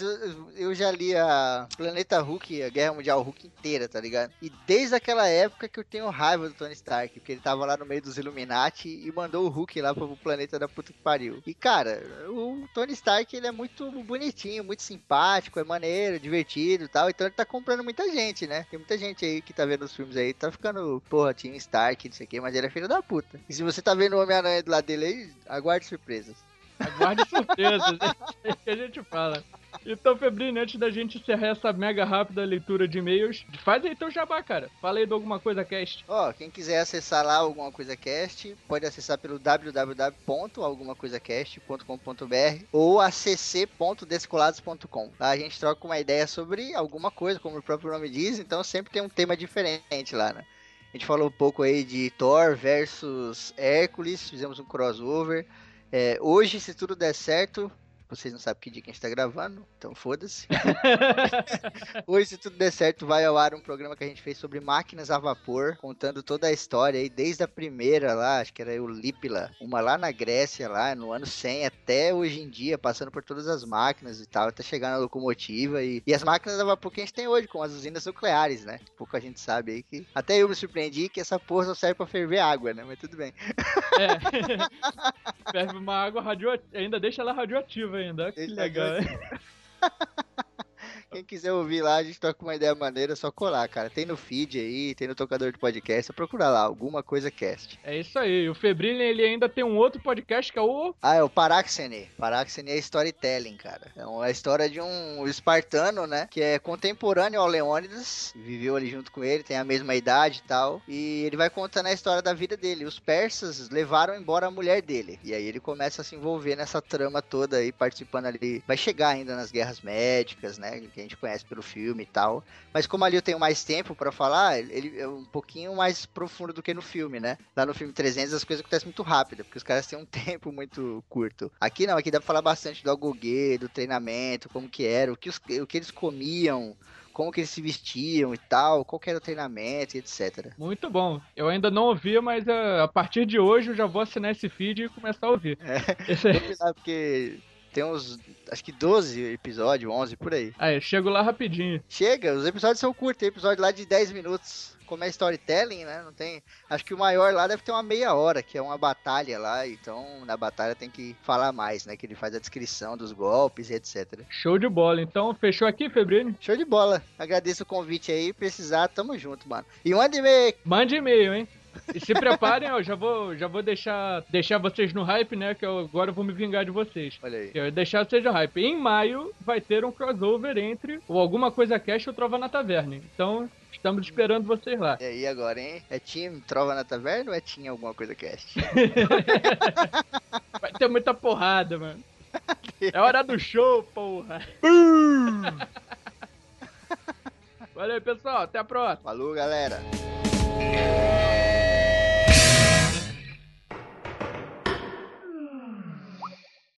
eu- já li a Planeta Hulk, a Guerra Mundial Hulk inteira, tá ligado? E desde aquela época que eu tenho raiva do Tony Stark, porque ele tava lá no meio dos Illuminati e mandou o Hulk lá pro planeta da puta que pariu. E cara, o Tony Stark ele é muito bonitinho, muito simpático, é maneiro, divertido e tal, então ele tá comprando muita gente, né? Tem muita gente aí que tá vendo os filmes aí, tá ficando, porra, Team Stark, não sei o que, mas ele é filho da puta. E se você tá vendo o Homem-Aranha do lado dele aí, aguarde surpresas. Aguarde surpresas, [LAUGHS] é isso que a gente fala. Então, Febrini, antes da gente encerrar essa mega rápida leitura de e-mails, faz aí teu jabá, cara. Fala aí de alguma coisa cast. Ó, quem quiser acessar lá alguma coisa cast, pode acessar pelo www.algumacoisacast.com.br ou acc.descolados.com. Lá a gente troca uma ideia sobre alguma coisa, como o próprio nome diz, então sempre tem um tema diferente lá, né? A gente falou um pouco aí de Thor versus Hércules, fizemos um crossover. É, hoje, se tudo der certo, vocês não sabem que dia que a gente tá gravando, então foda-se. [LAUGHS] Hoje, se tudo der certo, vai ao ar um programa que a gente fez sobre máquinas a vapor, contando toda a história aí, desde a primeira lá, acho que era o Lípila, uma lá na Grécia, lá no ano 100, até hoje em dia, passando por todas as máquinas e tal, até chegar na locomotiva e, e as máquinas a vapor que a gente tem hoje, com as usinas nucleares, né? Pouco a gente sabe aí que. Até eu me surpreendi que essa porra só serve pra ferver água, né? Mas tudo bem. É. [LAUGHS] Ferve uma água radioativa. Ainda deixa ela radioativa ainda. Que Deixa legal. [LAUGHS] Quem quiser ouvir lá, a gente toca uma ideia maneira, é só colar, cara. Tem no feed aí, tem no tocador de podcast, é procurar lá, alguma coisa cast. É isso aí. O Febrini, ele ainda tem um outro podcast que é o. Ah, é o Paráxene. Paráxene é storytelling, cara. É uma história de um espartano, né? Que é contemporâneo ao Leônidas. Viveu ali junto com ele, tem a mesma idade e tal. E ele vai contando a história da vida dele. Os persas levaram embora a mulher dele. E aí ele começa a se envolver nessa trama toda aí, participando ali. Vai chegar ainda nas guerras médicas, né? Que que a gente conhece pelo filme e tal. Mas como ali eu tenho mais tempo pra falar, ele é um pouquinho mais profundo do que no filme, né? Lá no filme 300 as coisas acontecem muito rápido, porque os caras têm um [LAUGHS] tempo muito curto. Aqui não, aqui dá pra falar bastante do agoguê, do treinamento, como que era, o que, os, o que eles comiam, como que eles se vestiam e tal, qual que era o treinamento e etc. Muito bom. Eu ainda não ouvi, mas uh, a partir de hoje eu já vou assinar esse feed e começar a ouvir. É, Esse porque tem uns, acho que 12 episódios, 11 por aí. Aí, chego lá rapidinho. Chega, os episódios são curtos, tem episódio lá de 10 minutos. Como é storytelling, né? Não tem. Acho que o maior lá deve ter uma meia hora, que é uma batalha lá. Então, na batalha tem que falar mais, né? Que ele faz a descrição dos golpes e etc. Show de bola. Então, fechou aqui, Febrini? Show de bola. Agradeço o convite aí. Precisar, tamo junto, mano. E manda e-mail. Mande e-mail, hein? E se preparem, ó, já vou, já vou deixar, deixar vocês no hype, né? Que eu agora vou me vingar de vocês. Olha aí. Eu deixar vocês no hype. Em maio vai ter um crossover entre o Alguma Coisa Cash e o Trova na Taverna. Então, estamos esperando vocês lá. E aí agora, hein? É time Trova na Taverna ou é time alguma coisa cast? [LAUGHS] Vai ter muita porrada, mano. É hora do show, porra. [LAUGHS] Valeu, pessoal. Até a próxima. Falou, galera.